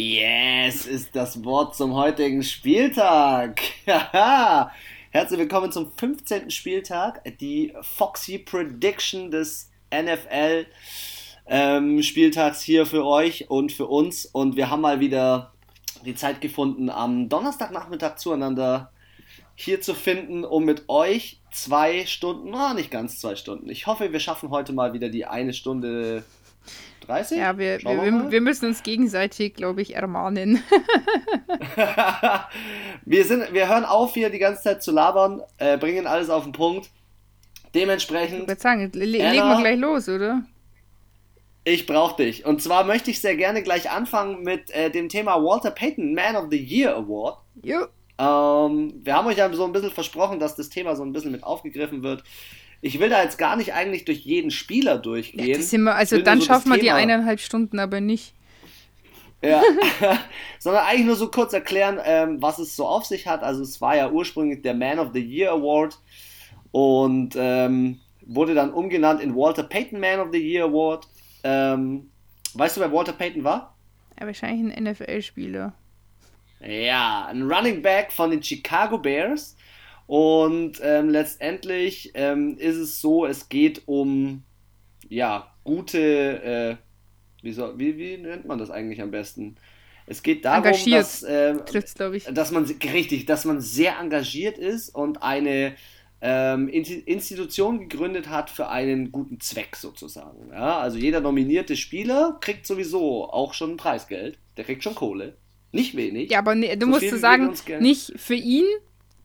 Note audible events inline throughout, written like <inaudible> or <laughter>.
Yes, ist das Wort zum heutigen Spieltag. <laughs> Herzlich willkommen zum 15. Spieltag, die Foxy Prediction des NFL ähm, Spieltags hier für euch und für uns. Und wir haben mal wieder die Zeit gefunden, am Donnerstagnachmittag zueinander hier zu finden, um mit euch zwei Stunden, na, nicht ganz zwei Stunden. Ich hoffe, wir schaffen heute mal wieder die eine Stunde 30? Ja, wir, wir, wir, wir, müssen uns gegenseitig, glaube ich, ermahnen. <laughs> wir, sind, wir hören auf, hier die ganze Zeit zu labern, äh, bringen alles auf den Punkt. Dementsprechend. Ich würde sagen, le legen wir gleich los, oder? Ich brauche dich. Und zwar möchte ich sehr gerne gleich anfangen mit äh, dem Thema Walter Payton Man of the Year Award. Jo. Ähm, wir haben euch ja so ein bisschen versprochen, dass das Thema so ein bisschen mit aufgegriffen wird. Ich will da jetzt gar nicht eigentlich durch jeden Spieler durchgehen. Ja, wir, also dann so schaffen wir die eineinhalb Stunden aber nicht. Ja, <laughs> sondern eigentlich nur so kurz erklären, ähm, was es so auf sich hat. Also es war ja ursprünglich der Man of the Year Award und ähm, wurde dann umgenannt in Walter Payton Man of the Year Award. Ähm, weißt du, wer Walter Payton war? Ja, wahrscheinlich ein NFL-Spieler. Ja, ein Running Back von den Chicago Bears. Und ähm, letztendlich ähm, ist es so, es geht um ja, gute, äh, wie, soll, wie, wie nennt man das eigentlich am besten? Es geht darum, dass, äh, dass man richtig, dass man sehr engagiert ist und eine ähm, Institution gegründet hat für einen guten Zweck sozusagen. Ja? Also jeder nominierte Spieler kriegt sowieso auch schon Preisgeld. Der kriegt schon Kohle. Nicht wenig. Ja, aber nee, du so musst sagen, nicht für ihn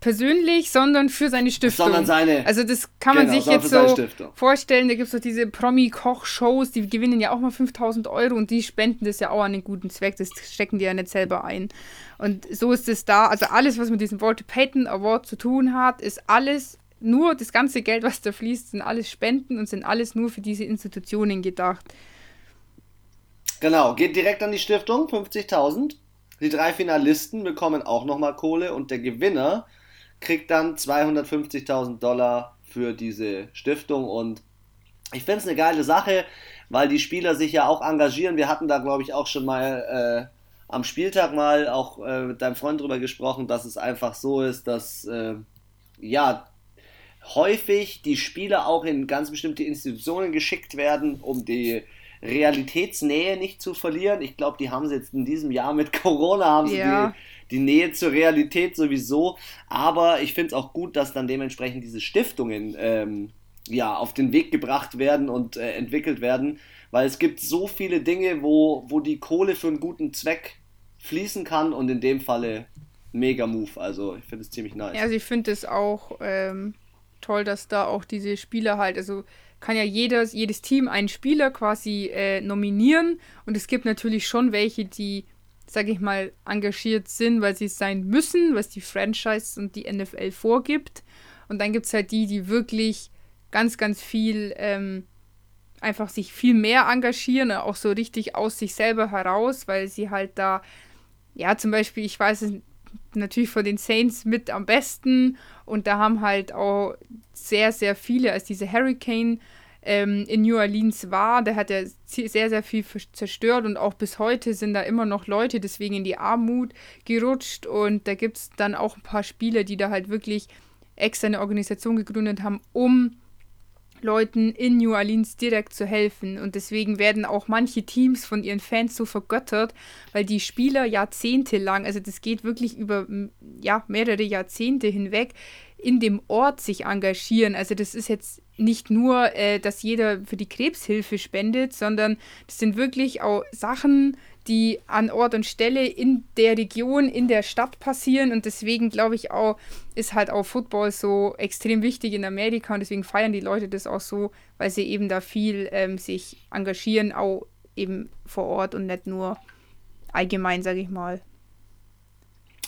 persönlich, sondern für seine Stiftung. Sondern seine. Also das kann man genau, sich jetzt so vorstellen, da gibt es doch diese Promi-Koch-Shows, die gewinnen ja auch mal 5000 Euro und die spenden das ja auch an einen guten Zweck, das stecken die ja nicht selber ein. Und so ist es da, also alles, was mit diesem Walter Payton Award zu tun hat, ist alles nur das ganze Geld, was da fließt, sind alles Spenden und sind alles nur für diese Institutionen gedacht. Genau, geht direkt an die Stiftung, 50.000. Die drei Finalisten bekommen auch nochmal Kohle und der Gewinner kriegt dann 250.000 Dollar für diese Stiftung und ich finde es eine geile Sache, weil die Spieler sich ja auch engagieren. Wir hatten da, glaube ich, auch schon mal äh, am Spieltag mal auch äh, mit deinem Freund drüber gesprochen, dass es einfach so ist, dass äh, ja häufig die Spieler auch in ganz bestimmte Institutionen geschickt werden, um die Realitätsnähe nicht zu verlieren. Ich glaube, die haben sie jetzt in diesem Jahr mit <laughs> Corona haben sie ja. die die Nähe zur Realität sowieso. Aber ich finde es auch gut, dass dann dementsprechend diese Stiftungen ähm, ja, auf den Weg gebracht werden und äh, entwickelt werden. Weil es gibt so viele Dinge, wo, wo die Kohle für einen guten Zweck fließen kann und in dem Falle mega Move. Also ich finde es ziemlich nice. Ja, also ich finde es auch ähm, toll, dass da auch diese Spieler halt, also kann ja jedes, jedes Team einen Spieler quasi äh, nominieren und es gibt natürlich schon welche, die sage ich mal, engagiert sind, weil sie es sein müssen, was die Franchise und die NFL vorgibt. Und dann gibt es halt die, die wirklich ganz, ganz viel ähm, einfach sich viel mehr engagieren, auch so richtig aus sich selber heraus, weil sie halt da, ja, zum Beispiel, ich weiß es natürlich von den Saints mit am besten und da haben halt auch sehr, sehr viele, als diese Hurricane ähm, in New Orleans war, der hat ja sehr, sehr viel zerstört und auch bis heute sind da immer noch Leute deswegen in die Armut gerutscht und da gibt es dann auch ein paar Spieler, die da halt wirklich extra eine Organisation gegründet haben, um Leuten in New Orleans direkt zu helfen. Und deswegen werden auch manche Teams von ihren Fans so vergöttert, weil die Spieler jahrzehntelang, also das geht wirklich über ja, mehrere Jahrzehnte hinweg, in dem Ort sich engagieren. Also das ist jetzt nicht nur, äh, dass jeder für die Krebshilfe spendet, sondern das sind wirklich auch Sachen, die an Ort und Stelle in der Region, in der Stadt passieren. Und deswegen glaube ich auch, ist halt auch Football so extrem wichtig in Amerika und deswegen feiern die Leute das auch so, weil sie eben da viel ähm, sich engagieren, auch eben vor Ort und nicht nur allgemein, sage ich mal.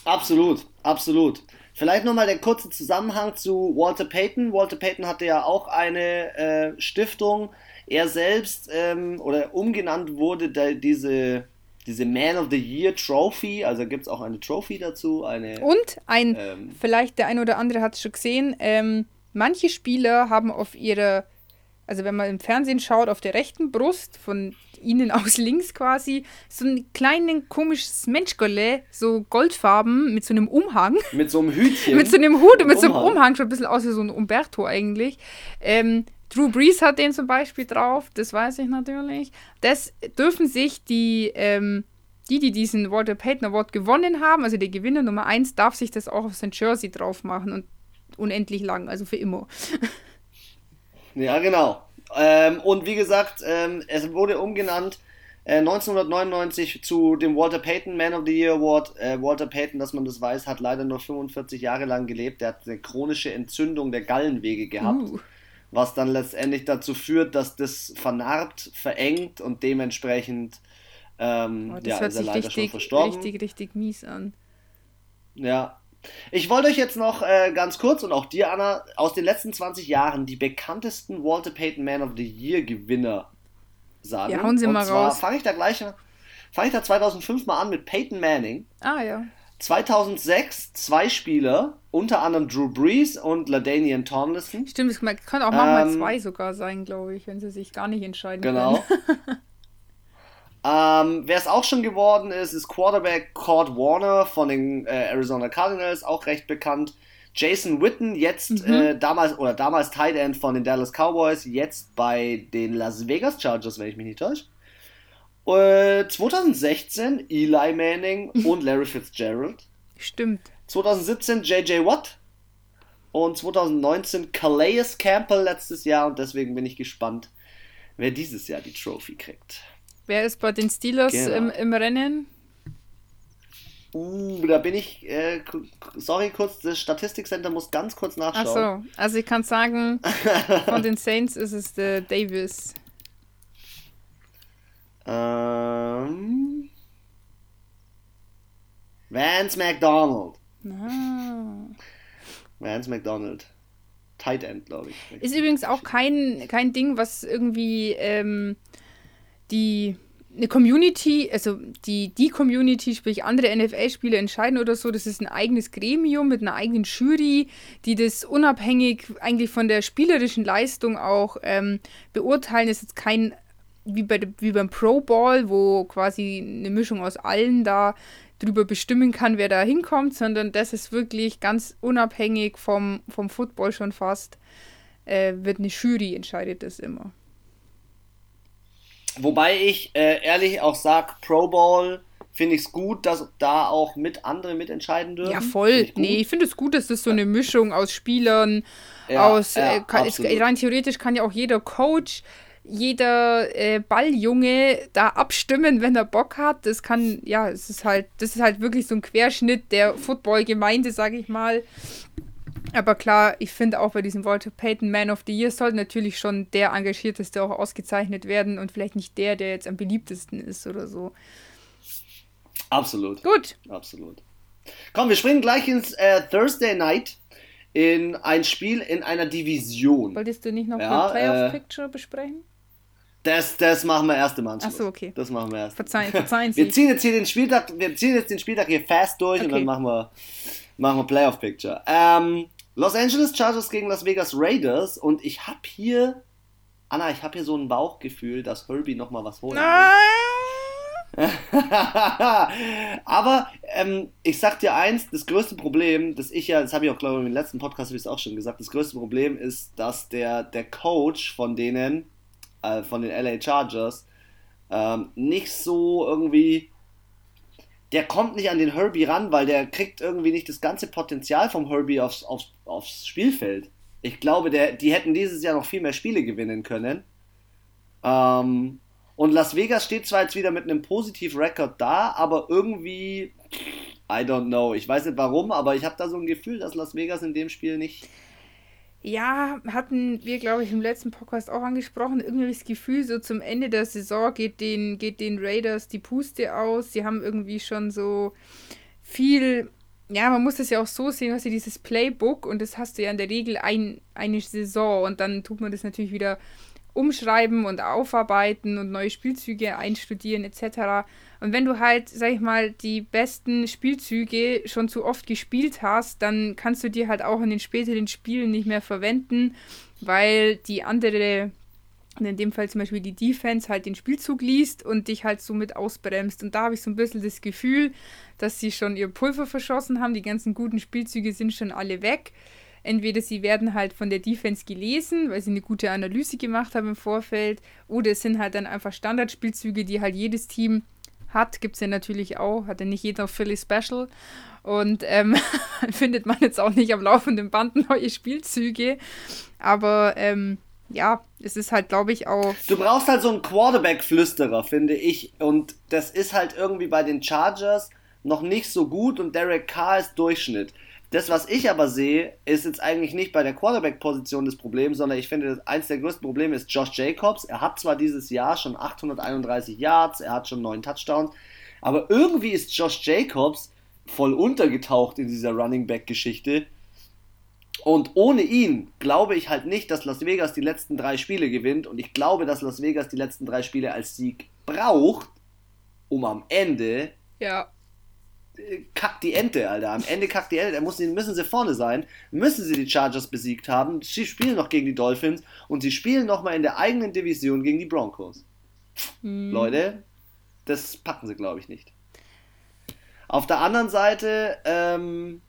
Absolut, absolut. Vielleicht nochmal der kurze Zusammenhang zu Walter Payton. Walter Payton hatte ja auch eine äh, Stiftung. Er selbst ähm, oder umgenannt wurde da diese, diese Man of the Year Trophy. Also gibt es auch eine Trophy dazu. Eine, Und ein, ähm, vielleicht der eine oder andere hat es schon gesehen, ähm, manche Spieler haben auf ihrer also wenn man im Fernsehen schaut, auf der rechten Brust, von ihnen <laughs> aus links quasi, so ein kleines komisches Menschgölle, so goldfarben, mit so einem Umhang. <laughs> Mit so einem Hütchen. mit so einem Hut und mit so einem Umhang, schon ein bisschen aus wie so ein Umberto eigentlich. Ähm, Drew Brees hat den zum Beispiel drauf, das weiß ich natürlich. Das dürfen sich die, ähm, die, die diesen Walter Payton Award gewonnen haben, also der Gewinner Nummer 1, darf sich das auch auf sein Jersey drauf machen und unendlich lang, also für immer. <laughs> Ja, genau. Ähm, und wie gesagt, ähm, es wurde umgenannt äh, 1999 zu dem Walter Payton Man of the Year Award. Äh, Walter Payton, dass man das weiß, hat leider nur 45 Jahre lang gelebt. Der hat eine chronische Entzündung der Gallenwege gehabt. Uh. Was dann letztendlich dazu führt, dass das vernarbt, verengt und dementsprechend ähm, oh, ja, ist er leider richtig, schon verstorben. Richtig, richtig mies an. Ja, ich wollte euch jetzt noch äh, ganz kurz und auch dir, Anna, aus den letzten 20 Jahren die bekanntesten Walter Payton Man of the Year Gewinner sagen. Ja, hauen Sie und mal raus. Fange ich da gleich, fange ich da 2005 mal an mit Peyton Manning. Ah, ja. 2006 zwei Spieler, unter anderem Drew Brees und LaDainian Tomlinson. Stimmt, es kann auch manchmal ähm, zwei sogar sein, glaube ich, wenn sie sich gar nicht entscheiden genau. können. Genau. <laughs> Ähm, Wer es auch schon geworden ist, ist Quarterback Cord Warner von den äh, Arizona Cardinals, auch recht bekannt. Jason Witten, jetzt mhm. äh, damals oder damals Tight End von den Dallas Cowboys, jetzt bei den Las Vegas Chargers, wenn ich mich nicht täusche. Äh, 2016 Eli Manning <laughs> und Larry Fitzgerald. Stimmt. 2017 JJ Watt und 2019 Calais Campbell letztes Jahr und deswegen bin ich gespannt, wer dieses Jahr die Trophy kriegt. Wer ist bei den Steelers genau. im, im Rennen? Uh, da bin ich, äh, sorry kurz, das Statistikcenter muss ganz kurz nachschauen. Achso, also ich kann sagen, <laughs> von den Saints ist es der Davis. Ähm, Vance McDonald. Ah. Vance McDonald. Tight End, glaube ich. Ist übrigens auch kein, kein Ding, was irgendwie ähm, die eine Community, also die, die Community, sprich andere NFL-Spieler entscheiden oder so, das ist ein eigenes Gremium mit einer eigenen Jury, die das unabhängig eigentlich von der spielerischen Leistung auch ähm, beurteilen. Das ist jetzt kein, wie, bei, wie beim Pro Ball, wo quasi eine Mischung aus allen da drüber bestimmen kann, wer da hinkommt, sondern das ist wirklich ganz unabhängig vom, vom Football schon fast, äh, wird eine Jury entscheidet das immer. Wobei ich äh, ehrlich auch sage, Pro Bowl finde ich es gut, dass da auch mit andere mitentscheiden dürfen. Ja, voll. Ich nee, ich finde es gut, dass das so eine Mischung aus Spielern, ja, aus, ja, äh, kann, es, rein theoretisch kann ja auch jeder Coach, jeder äh, Balljunge da abstimmen, wenn er Bock hat. Das kann, ja, es ist halt, das ist halt wirklich so ein Querschnitt der Football-Gemeinde, sage ich mal. Aber klar, ich finde auch bei diesem Walter Payton Man of the Year sollte natürlich schon der Engagierteste auch ausgezeichnet werden und vielleicht nicht der, der jetzt am beliebtesten ist oder so. Absolut. Gut. Absolut. Komm, wir springen gleich ins äh, Thursday Night in ein Spiel in einer Division. Wolltest du nicht noch ja, Playoff äh, Picture besprechen? Das, das machen wir erst im Anschluss. Achso, okay. Das machen wir erst. Verzeihen, verzeihen Sie. Wir ziehen jetzt hier den Spieltag, wir ziehen jetzt den Spieltag hier fast durch okay. und dann machen wir, machen wir Playoff Picture. Ähm, Los Angeles Chargers gegen Las Vegas Raiders und ich habe hier, Anna, ich habe hier so ein Bauchgefühl, dass Herbie nochmal was holt. <laughs> Aber ähm, ich sag dir eins, das größte Problem, das ich ja, das habe ich auch glaube ich im letzten Podcast habe ich es auch schon gesagt, das größte Problem ist, dass der, der Coach von denen, äh, von den LA Chargers, ähm, nicht so irgendwie der kommt nicht an den Herbie ran, weil der kriegt irgendwie nicht das ganze Potenzial vom Herbie aufs, aufs, aufs Spielfeld. Ich glaube, der, die hätten dieses Jahr noch viel mehr Spiele gewinnen können. Ähm, und Las Vegas steht zwar jetzt wieder mit einem positiven Rekord da, aber irgendwie, I don't know. Ich weiß nicht warum, aber ich habe da so ein Gefühl, dass Las Vegas in dem Spiel nicht ja, hatten wir, glaube ich, im letzten Podcast auch angesprochen. Irgendwie das Gefühl, so zum Ende der Saison geht den, geht den Raiders die Puste aus. Sie haben irgendwie schon so viel, ja, man muss das ja auch so sehen, hast du dieses Playbook und das hast du ja in der Regel ein, eine Saison und dann tut man das natürlich wieder umschreiben und aufarbeiten und neue Spielzüge einstudieren etc. Und wenn du halt, sag ich mal, die besten Spielzüge schon zu oft gespielt hast, dann kannst du die halt auch in den späteren Spielen nicht mehr verwenden, weil die andere in dem Fall zum Beispiel die Defense halt den Spielzug liest und dich halt so mit ausbremst. Und da habe ich so ein bisschen das Gefühl, dass sie schon ihr Pulver verschossen haben. Die ganzen guten Spielzüge sind schon alle weg. Entweder sie werden halt von der Defense gelesen, weil sie eine gute Analyse gemacht haben im Vorfeld, oder es sind halt dann einfach Standardspielzüge, die halt jedes Team hat. Gibt es ja natürlich auch, hat ja nicht jeder Philly Special. Und ähm, <laughs> findet man jetzt auch nicht am laufenden Band neue Spielzüge. Aber ähm, ja, es ist halt, glaube ich, auch. Du brauchst halt so einen Quarterback-Flüsterer, finde ich. Und das ist halt irgendwie bei den Chargers noch nicht so gut und Derek Carr ist Durchschnitt. Das, was ich aber sehe, ist jetzt eigentlich nicht bei der Quarterback-Position das Problem, sondern ich finde, eins der größten Probleme ist Josh Jacobs. Er hat zwar dieses Jahr schon 831 Yards, er hat schon neun Touchdowns, aber irgendwie ist Josh Jacobs voll untergetaucht in dieser Running Back-Geschichte. Und ohne ihn glaube ich halt nicht, dass Las Vegas die letzten drei Spiele gewinnt. Und ich glaube, dass Las Vegas die letzten drei Spiele als Sieg braucht, um am Ende. Ja. Kackt die Ente, Alter. Am Ende kackt die Ente. Da müssen, müssen sie vorne sein. Müssen sie die Chargers besiegt haben. Sie spielen noch gegen die Dolphins. Und sie spielen nochmal in der eigenen Division gegen die Broncos. Hm. Leute, das packen sie, glaube ich, nicht. Auf der anderen Seite, ähm,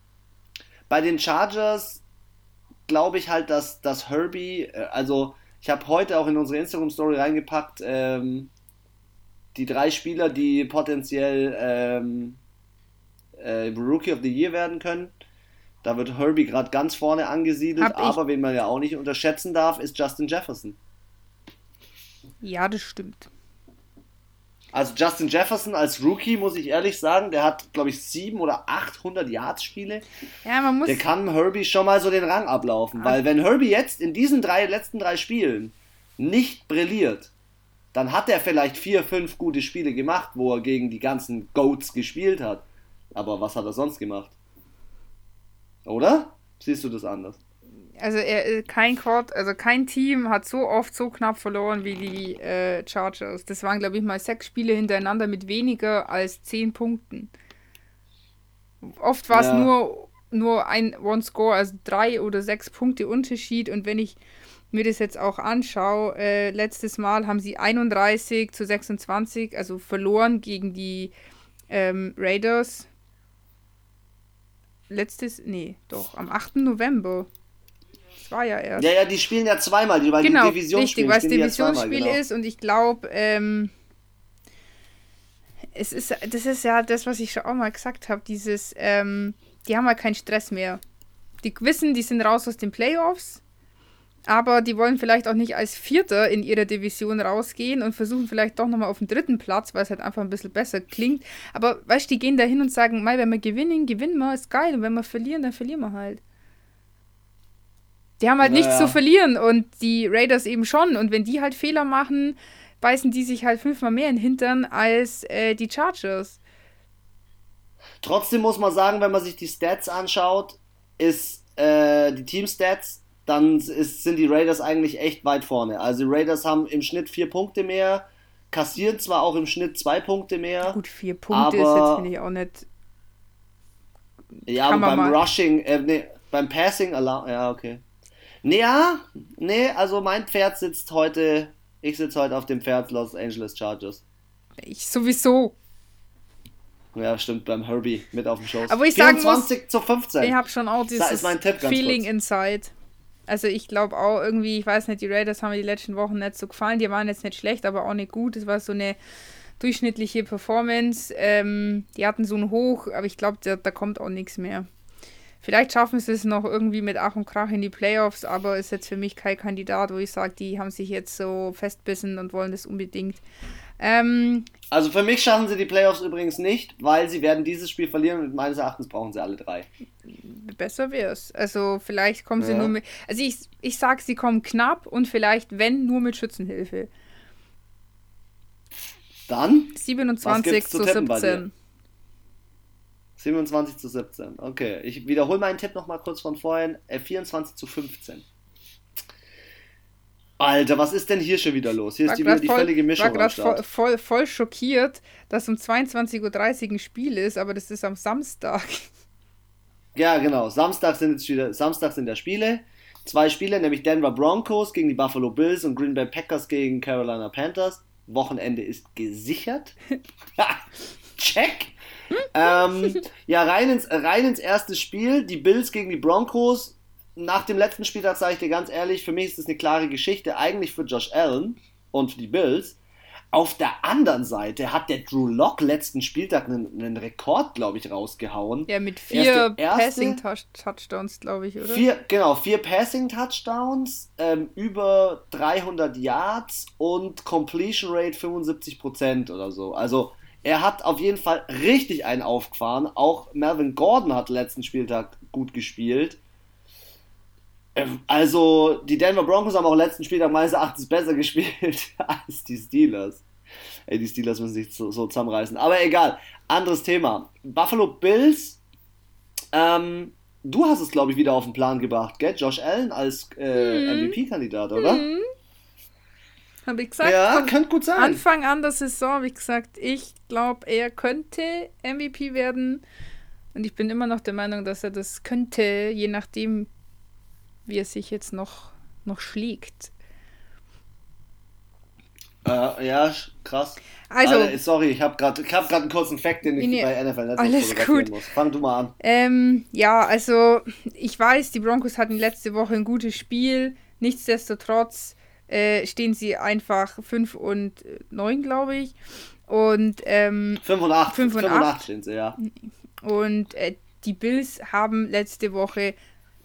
bei den Chargers glaube ich halt, dass, dass Herbie, äh, also ich habe heute auch in unsere Instagram-Story reingepackt, ähm, die drei Spieler, die potenziell ähm, äh, Rookie of the Year werden können. Da wird Herbie gerade ganz vorne angesiedelt, aber wen man ja auch nicht unterschätzen darf, ist Justin Jefferson. Ja, das stimmt. Also Justin Jefferson als Rookie, muss ich ehrlich sagen, der hat, glaube ich, 700 oder 800 Yards-Spiele. Ja, man muss... Der kann Herbie schon mal so den Rang ablaufen. Weil wenn Herbie jetzt in diesen drei letzten drei Spielen nicht brilliert, dann hat er vielleicht vier, fünf gute Spiele gemacht, wo er gegen die ganzen Goats gespielt hat. Aber was hat er sonst gemacht? Oder? Siehst du das anders? also er, äh, kein Quad, also kein Team hat so oft so knapp verloren wie die äh, Chargers. Das waren, glaube ich, mal sechs Spiele hintereinander mit weniger als zehn Punkten. Oft war es ja. nur, nur ein One-Score, also drei oder sechs Punkte Unterschied. Und wenn ich mir das jetzt auch anschaue, äh, letztes Mal haben sie 31 zu 26, also verloren gegen die ähm, Raiders. Letztes, nee, doch, am 8. November. Das war ja erst. Ja, ja, die spielen ja zweimal, weil genau, die Divisionsspiele richtig, weil es Divisionsspiel ja genau. ist und ich glaube, ähm, es ist, das ist ja das, was ich schon auch mal gesagt habe, dieses, ähm, die haben halt keinen Stress mehr. Die wissen, die sind raus aus den Playoffs, aber die wollen vielleicht auch nicht als Vierter in ihrer Division rausgehen und versuchen vielleicht doch nochmal auf den dritten Platz, weil es halt einfach ein bisschen besser klingt. Aber weißt du, die gehen da hin und sagen, Mei, wenn wir gewinnen, gewinnen wir, ist geil. Und wenn wir verlieren, dann verlieren wir halt. Die haben halt naja. nichts zu verlieren und die Raiders eben schon. Und wenn die halt Fehler machen, beißen die sich halt fünfmal mehr in den Hintern als äh, die Chargers. Trotzdem muss man sagen, wenn man sich die Stats anschaut, ist äh, die Team-Stats, dann ist, sind die Raiders eigentlich echt weit vorne. Also die Raiders haben im Schnitt vier Punkte mehr, kassieren zwar auch im Schnitt zwei Punkte mehr. Gut, vier Punkte aber, ist jetzt, finde ich, auch nicht. Ja, aber beim Rushing, äh, nee, beim Passing, ja, okay. Nee, ja, nee, also mein Pferd sitzt heute, ich sitze heute auf dem Pferd Los Angeles Chargers. Ich sowieso. Ja, stimmt, beim Herbie mit auf dem Show. Aber ich 24 muss, zu 15. Ich habe schon auch dieses Feeling inside. Also ich glaube auch irgendwie, ich weiß nicht, die Raiders haben mir die letzten Wochen nicht so gefallen. Die waren jetzt nicht schlecht, aber auch nicht gut. Es war so eine durchschnittliche Performance. Ähm, die hatten so ein Hoch, aber ich glaube, da, da kommt auch nichts mehr. Vielleicht schaffen sie es noch irgendwie mit Ach und Krach in die Playoffs, aber ist jetzt für mich kein Kandidat, wo ich sage, die haben sich jetzt so festbissen und wollen das unbedingt. Ähm, also für mich schaffen sie die Playoffs übrigens nicht, weil sie werden dieses Spiel verlieren und meines Erachtens brauchen sie alle drei. Besser wäre es. Also vielleicht kommen sie ja. nur mit. Also ich, ich sag, sie kommen knapp und vielleicht, wenn, nur mit Schützenhilfe. Dann? 27 zu 17. 27 zu 17. Okay, ich wiederhole meinen Tipp nochmal kurz von vorhin. Äh, 24 zu 15. Alter, was ist denn hier schon wieder los? Hier war ist die, wieder die voll, völlige Mischung. Ich war gerade voll, voll, voll, schockiert, dass um 22.30 Uhr ein Spiel ist, aber das ist am Samstag. <laughs> Ja, genau. Samstag sind jetzt wieder, Samstag sind ja Spiele. zwei Spiele, nämlich Denver Broncos gegen die Buffalo Bills und Green Bay Packers gegen Carolina Panthers. Wochenende ist gesichert. <laughs> <laughs> Check. ähm, ja, rein ins, rein ins erste Spiel. Die Bills gegen die Broncos. Nach dem letzten Spieltag sage ich dir ganz ehrlich, für mich ist das eine klare Geschichte, eigentlich für Josh Allen und für die Bills. Auf der anderen Seite hat der Drew Lock letzten Spieltag einen, einen Rekord, glaube ich, rausgehauen. Ja, mit vier Passing-Touchdowns, glaube ich, oder? Vier, genau, vier Passing-Touchdowns, ähm, über 300 Yards und Completion Rate 75% oder so. Also er hat auf jeden Fall richtig einen aufgefahren. Auch Melvin Gordon hat letzten Spieltag gut gespielt. Ähm, also, die Denver Broncos haben auch letzten Spieltag meines Erachtens besser <laughs> gespielt als die Steelers. Ey, die Steelers müssen sich so, so zusammenreißen. Aber egal, anderes Thema. Buffalo Bills, ähm, du hast es, glaube ich, wieder auf den Plan gebracht, gell? Josh Allen als äh, mhm. MVP-Kandidat, oder? Mhm. Habe ich gesagt. Ja, könnte gut sein. Anfang an der Saison, wie gesagt, ich glaube, er könnte MVP werden. Und ich bin immer noch der Meinung, dass er das könnte, je nachdem, wie er sich jetzt noch, noch schlägt. Äh, ja, krass. Also, also sorry, ich habe gerade hab einen kurzen Fact, den ich bei NFL Network alles gut. muss. Fang du mal an. Ähm, ja, also ich weiß, die Broncos hatten letzte Woche ein gutes Spiel. Nichtsdestotrotz äh, stehen sie einfach 5 und 9, glaube ich. Und ähm, 5 und 8. 5 und 8 stehen sie, ja. Und äh, die Bills haben letzte Woche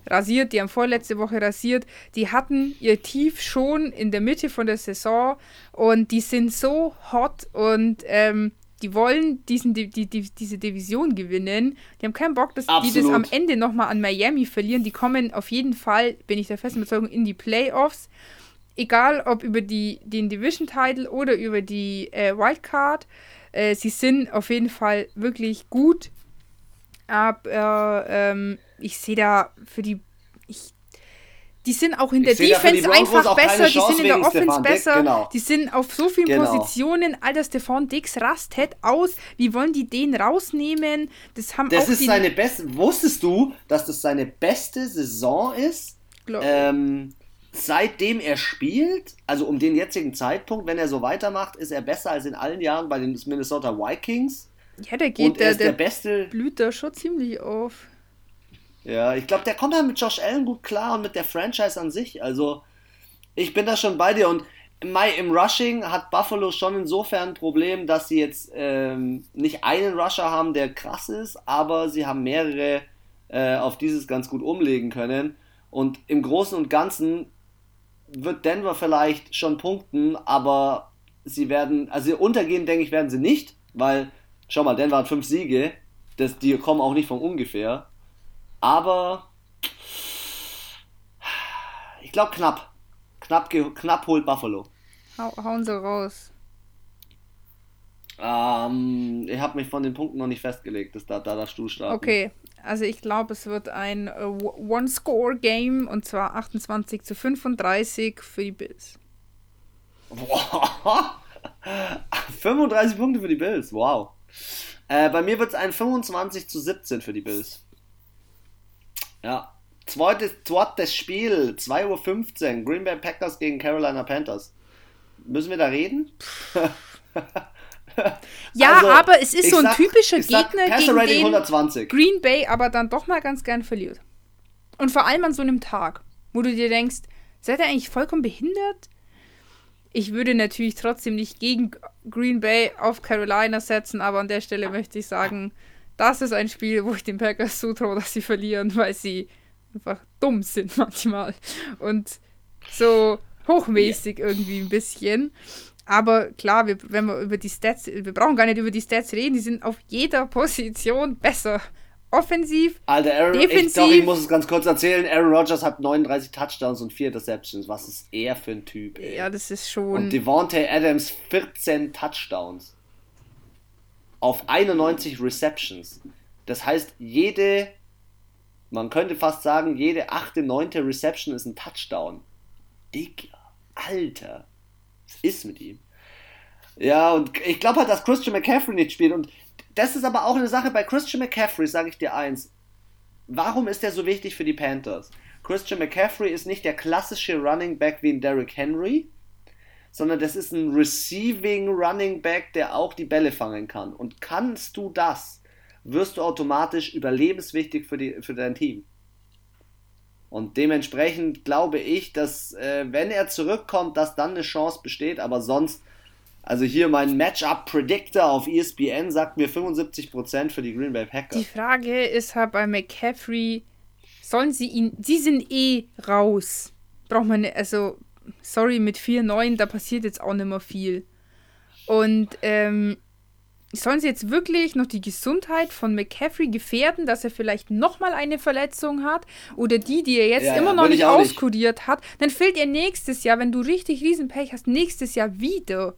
rasiert, die haben vorletzte Woche rasiert. Die hatten ihr Tief schon in der Mitte von der Saison und die sind so hot und ähm, die wollen diesen, die, die, diese Division gewinnen. Die haben keinen Bock, dass Absolut. die das am Ende nochmal an Miami verlieren. Die kommen auf jeden Fall, bin ich der festen Überzeugung, in die Playoffs. Egal ob über die, den Division-Title oder über die äh, Wildcard. Äh, sie sind auf jeden Fall wirklich gut. Aber ähm, ich sehe da für die. Ich, die sind auch in der Defense einfach besser, die sind in der Offense besser, genau. die sind auf so vielen genau. Positionen. Alter, Stefan Dix rastet aus. Wie wollen die den rausnehmen? Das haben das auch ist seine beste. Wusstest du, dass das seine beste Saison ist? Ähm, seitdem er spielt, also um den jetzigen Zeitpunkt, wenn er so weitermacht, ist er besser als in allen Jahren bei den Minnesota Vikings. Ja, der geht, der, der, der beste. blüht da schon ziemlich auf. Ja, ich glaube, der kommt halt mit Josh Allen gut klar und mit der Franchise an sich. Also, ich bin da schon bei dir und im Rushing hat Buffalo schon insofern ein Problem, dass sie jetzt ähm, nicht einen Rusher haben, der krass ist, aber sie haben mehrere, äh, auf dieses ganz gut umlegen können. Und im Großen und Ganzen wird Denver vielleicht schon punkten, aber sie werden, also untergehen, denke ich, werden sie nicht, weil, schau mal, Denver hat fünf Siege, das, die kommen auch nicht von ungefähr. Aber ich glaube knapp. Knapp, knapp holt Buffalo. Hau, hauen sie raus. Ähm, ich habe mich von den Punkten noch nicht festgelegt, dass da, da das du starten. Okay, also ich glaube, es wird ein uh, One-Score-Game und zwar 28 zu 35 für die Bills. Boah. <laughs> 35 Punkte für die Bills, wow. Äh, bei mir wird es ein 25 zu 17 für die Bills. Ja. Zweites, zweites Spiel, 2.15 Uhr, Green Bay Packers gegen Carolina Panthers. Müssen wir da reden? <laughs> ja, also, aber es ist so ein sag, typischer Gegner, gegen den 120. Green Bay aber dann doch mal ganz gern verliert. Und vor allem an so einem Tag, wo du dir denkst, seid ihr eigentlich vollkommen behindert? Ich würde natürlich trotzdem nicht gegen Green Bay auf Carolina setzen, aber an der Stelle möchte ich sagen, das ist ein Spiel, wo ich den Packers zutraue, dass sie verlieren, weil sie einfach dumm sind <laughs> manchmal. Und so hochmäßig yeah. irgendwie ein bisschen. Aber klar, wir, wenn wir über die Stats, wir brauchen gar nicht über die Stats reden, die sind auf jeder Position besser. Offensiv, Alter, Aaron, defensiv. Ich, doch, ich muss es ganz kurz erzählen. Aaron Rodgers hat 39 Touchdowns und 4 Interceptions. Was ist er für ein Typ? Ey? Ja, das ist schon. Und Devontae Adams 14 Touchdowns auf 91 Receptions. Das heißt, jede, man könnte fast sagen, jede achte, neunte Reception ist ein Touchdown. Digga, Alter, was ist mit ihm? Ja, und ich glaube halt, dass Christian McCaffrey nicht spielt. Und das ist aber auch eine Sache bei Christian McCaffrey, sage ich dir eins. Warum ist der so wichtig für die Panthers? Christian McCaffrey ist nicht der klassische Running Back wie ein Derrick Henry, sondern das ist ein Receiving Running Back, der auch die Bälle fangen kann. Und kannst du das, wirst du automatisch überlebenswichtig für, die, für dein Team. Und dementsprechend glaube ich, dass äh, wenn er zurückkommt, dass dann eine Chance besteht, aber sonst, also hier mein Matchup Predictor auf ESPN sagt mir 75% für die Green Bay Packers. Die Frage ist halt bei McCaffrey, sollen sie ihn, sie sind eh raus. Braucht man, also, sorry, mit 4-9, da passiert jetzt auch nicht mehr viel. Und, ähm, sollen sie jetzt wirklich noch die Gesundheit von McCaffrey gefährden, dass er vielleicht nochmal eine Verletzung hat? Oder die, die er jetzt ja, immer noch nicht auskuriert nicht. hat? Dann fehlt er nächstes Jahr, wenn du richtig Riesenpech hast, nächstes Jahr wieder.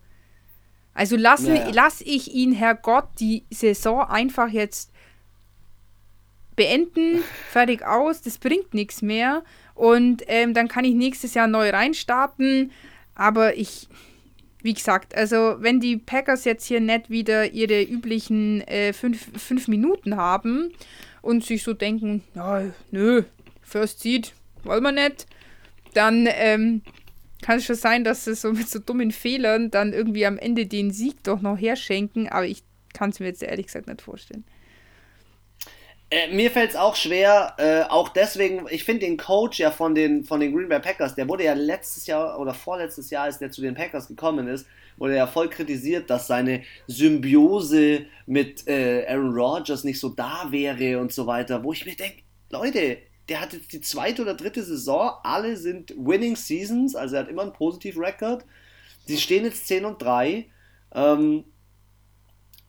Also lasse, ja, lass ich ihn, Herrgott, die Saison einfach jetzt beenden, fertig aus, das bringt nichts mehr. Und ähm, dann kann ich nächstes Jahr neu reinstarten. Aber ich, wie gesagt, also wenn die Packers jetzt hier nicht wieder ihre üblichen äh, fünf, fünf Minuten haben und sich so denken, ja, nö, First Seed, wollen wir nicht, dann ähm, kann es schon sein, dass sie so mit so dummen Fehlern dann irgendwie am Ende den Sieg doch noch herschenken, aber ich kann es mir jetzt ehrlich gesagt nicht vorstellen. Äh, mir fällt es auch schwer, äh, auch deswegen, ich finde den Coach ja von den, von den Green Bay Packers, der wurde ja letztes Jahr oder vorletztes Jahr, als der zu den Packers gekommen ist, wurde ja voll kritisiert, dass seine Symbiose mit äh, Aaron Rodgers nicht so da wäre und so weiter, wo ich mir denke, Leute, der hat jetzt die zweite oder dritte Saison, alle sind Winning Seasons, also er hat immer einen positiven Rekord. Sie stehen jetzt 10 und 3. Ähm,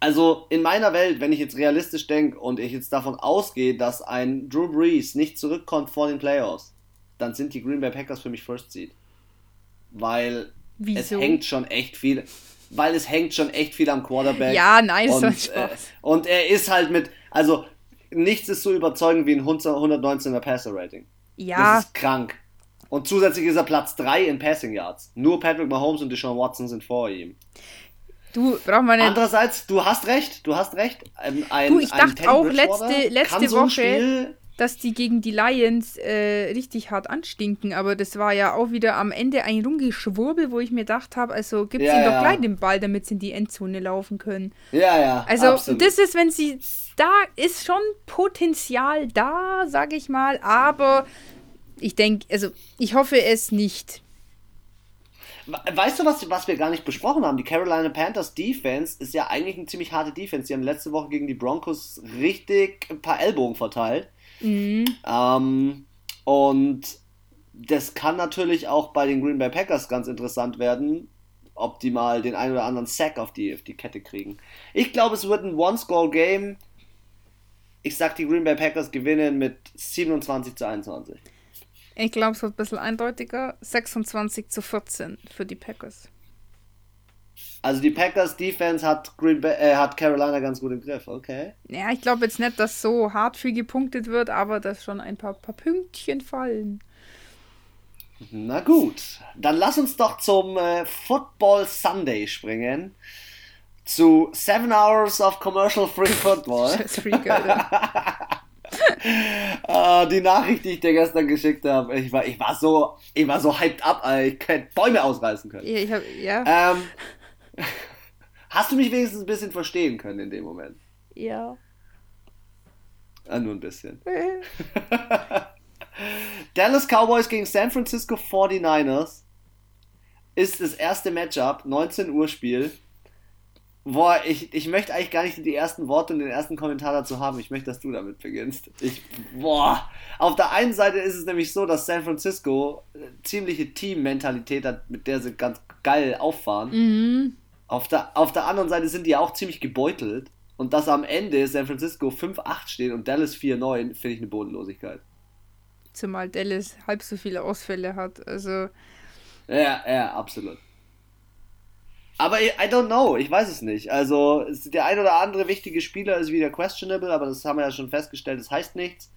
also in meiner Welt, wenn ich jetzt realistisch denke und ich jetzt davon ausgehe, dass ein Drew Brees nicht zurückkommt vor den Playoffs, dann sind die Green Bay Packers für mich First Seed. Weil Wieso? es hängt schon echt viel, weil es hängt schon echt viel am Quarterback. Ja, nice. Und, äh, und er ist halt mit, also nichts ist so überzeugend wie ein 119er Passer Rating. Ja. Das ist krank. Und zusätzlich ist er Platz 3 in Passing Yards. Nur Patrick Mahomes und Deshaun Watson sind vor ihm. Du, braucht man nicht. Andererseits, du hast recht, du hast recht. Ein, ein, du, ich dachte auch letzte, letzte so Woche, dass die gegen die Lions äh, richtig hart anstinken, aber das war ja auch wieder am Ende ein Rumgeschwurbel, wo ich mir gedacht habe, also gibt ja, ihnen doch gleich den Ball, damit sie in die Endzone laufen können. Ja, ja. Also, absolut. das ist, wenn sie, da ist schon Potenzial da, sag ich mal, aber ich denke, also, ich hoffe es nicht. Weißt du, was, was wir gar nicht besprochen haben? Die Carolina Panthers Defense ist ja eigentlich eine ziemlich harte Defense. Die haben letzte Woche gegen die Broncos richtig ein paar Ellbogen verteilt. Mhm. Ähm, und das kann natürlich auch bei den Green Bay Packers ganz interessant werden, ob die mal den einen oder anderen Sack auf die, auf die Kette kriegen. Ich glaube, es wird ein One-Score-Game. Ich sag, die Green Bay Packers gewinnen mit 27 zu 21. Ich glaube, es wird ein bisschen eindeutiger. 26 zu 14 für die Packers. Also die Packers Defense hat, Green Bay, äh, hat Carolina ganz gut im Griff, okay. Ja, ich glaube jetzt nicht, dass so hart viel gepunktet wird, aber dass schon ein paar, paar Pünktchen fallen. Na gut, dann lass uns doch zum äh, Football Sunday springen. Zu 7 Hours of Commercial Free Football. <laughs> Alter. <laughs> ah, die Nachricht, die ich dir gestern geschickt habe, ich war, ich war so, ich war so hyped up, ich hätte Bäume ausreißen können. Ja, ich hab, ja. Ähm, <laughs> hast du mich wenigstens ein bisschen verstehen können in dem Moment? Ja. Ah, nur ein bisschen. <laughs> <laughs> Dallas Cowboys gegen San Francisco 49ers ist das erste Matchup, 19 Uhr Spiel. Boah, ich, ich möchte eigentlich gar nicht die ersten Worte und den ersten Kommentar dazu haben. Ich möchte, dass du damit beginnst. Ich, boah. Auf der einen Seite ist es nämlich so, dass San Francisco ziemliche Team-Mentalität hat, mit der sie ganz geil auffahren. Mhm. Auf, der, auf der anderen Seite sind die auch ziemlich gebeutelt. Und dass am Ende San Francisco 5-8 steht und Dallas 4-9, finde ich eine Bodenlosigkeit. Zumal Dallas halb so viele Ausfälle hat. Also. Ja, ja, absolut. Aber I don't know, ich weiß es nicht. Also, der ein oder andere wichtige Spieler ist wieder questionable, aber das haben wir ja schon festgestellt, das heißt nichts.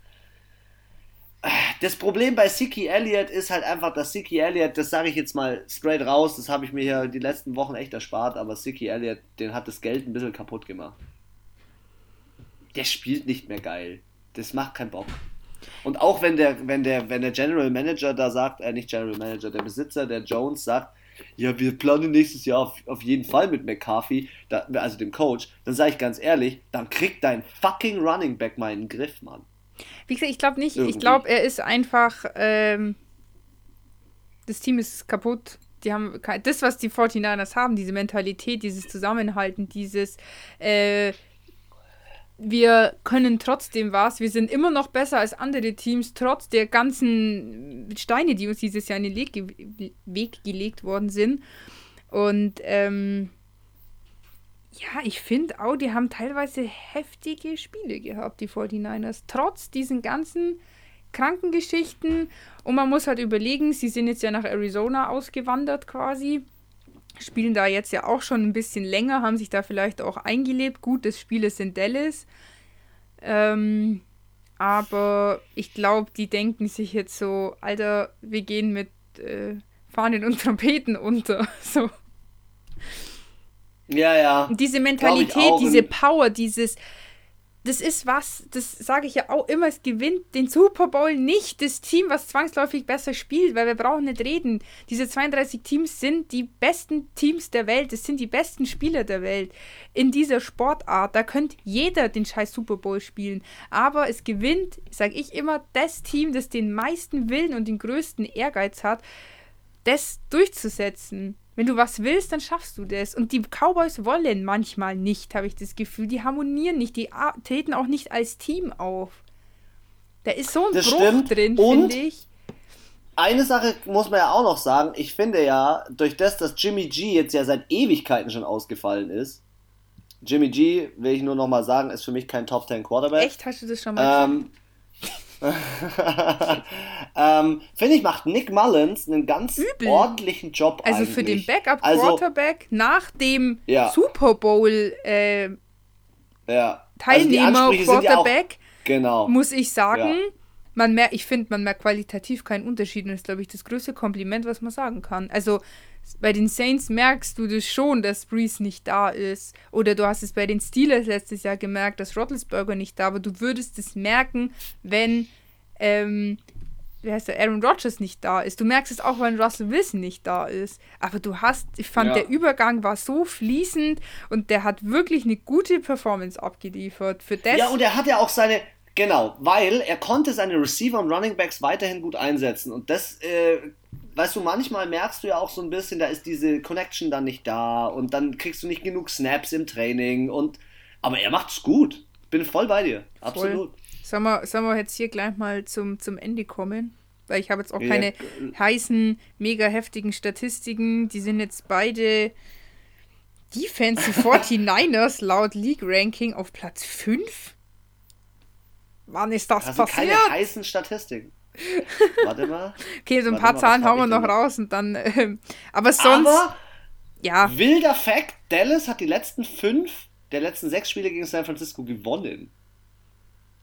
Das Problem bei Siki Elliott ist halt einfach, dass Siki Elliott, das sage ich jetzt mal straight raus, das habe ich mir ja die letzten Wochen echt erspart, aber Siki Elliott, den hat das Geld ein bisschen kaputt gemacht. Der spielt nicht mehr geil. Das macht keinen Bock. Und auch wenn der, wenn der, wenn der General Manager da sagt, äh, nicht General Manager, der Besitzer, der Jones sagt, ja, wir planen nächstes Jahr auf, auf jeden Fall mit McCarthy, da, also dem Coach, dann sage ich ganz ehrlich, dann kriegt dein fucking Running Back mal einen Griff, Mann. Wie gesagt, ich glaube nicht, Irgendwie. ich glaube, er ist einfach, ähm, das Team ist kaputt. Die haben das, was die 49ers haben, diese Mentalität, dieses Zusammenhalten, dieses, äh, wir können trotzdem was. Wir sind immer noch besser als andere Teams, trotz der ganzen Steine, die uns dieses Jahr in den Weg gelegt worden sind. Und ähm, ja, ich finde auch, die haben teilweise heftige Spiele gehabt, die 49ers, trotz diesen ganzen Krankengeschichten. Und man muss halt überlegen, sie sind jetzt ja nach Arizona ausgewandert quasi spielen da jetzt ja auch schon ein bisschen länger, haben sich da vielleicht auch eingelebt. Gut, das Spiel ist in Dallas. Ähm, aber ich glaube, die denken sich jetzt so, Alter, wir gehen mit äh, Fahnen und Trompeten unter. <laughs> So. Ja, ja. Und diese Mentalität, diese Power, dieses, das ist was, das sage ich ja auch immer, es gewinnt den Super Bowl nicht das Team, was zwangsläufig besser spielt, weil wir brauchen nicht reden. Diese 32 Teams sind die besten Teams der Welt, es sind die besten Spieler der Welt in dieser Sportart. Da könnte jeder den scheiß Super Bowl spielen, aber es gewinnt, sage ich immer, das Team, das den meisten Willen und den größten Ehrgeiz hat, das durchzusetzen. Wenn du was willst, dann schaffst du das. Und die Cowboys wollen manchmal nicht, habe ich das Gefühl. Die harmonieren nicht, die treten auch nicht als Team auf. Da ist so ein das Bruch stimmt. drin, finde ich. Eine Sache muss man ja auch noch sagen. Ich finde ja, durch das, dass Jimmy G jetzt ja seit Ewigkeiten schon ausgefallen ist, Jimmy G, will ich nur noch mal sagen, ist für mich kein Top 10 Quarterback. Echt? Hast du das schon mal ähm, <laughs> ähm, Finde ich, macht Nick Mullins einen ganz Übel. ordentlichen Job. Also eigentlich. für den Backup-Quarterback also, nach dem ja. Super Bowl äh, ja. Also genau. muss ich sagen, ja. man merkt, ich finde, man merkt qualitativ keinen Unterschied und das ist, glaube ich, das größte Kompliment, was man sagen kann. Also bei den Saints merkst du das schon, dass Breeze nicht da ist. Oder du hast es bei den Steelers letztes Jahr gemerkt, dass Roethlisberger nicht da war. Du würdest es merken, wenn, ähm, wie heißt der, Aaron Rodgers nicht da ist. Du merkst es auch, wenn Russell Wilson nicht da ist. Aber du hast, ich fand, ja. der Übergang war so fließend und der hat wirklich eine gute Performance abgeliefert. Für das ja, und er hat ja auch seine, Genau, weil er konnte seine Receiver und Running Backs weiterhin gut einsetzen. Und das äh, weißt du, manchmal merkst du ja auch so ein bisschen, da ist diese Connection dann nicht da und dann kriegst du nicht genug Snaps im Training und aber er macht's gut. Bin voll bei dir. Absolut. Sollen wir, sollen wir jetzt hier gleich mal zum, zum Ende kommen? Weil ich habe jetzt auch keine ja. heißen, mega heftigen Statistiken. Die sind jetzt beide Defensive 49ers <laughs> laut League Ranking auf Platz 5. Wann ist das also passiert? keine heißen Statistiken. <laughs> Warte mal. Okay, so ein paar mal, Zahlen hauen wir noch raus und dann. Ähm, aber sonst. Aber, ja. Wilder Fact: Dallas hat die letzten fünf der letzten sechs Spiele gegen San Francisco gewonnen.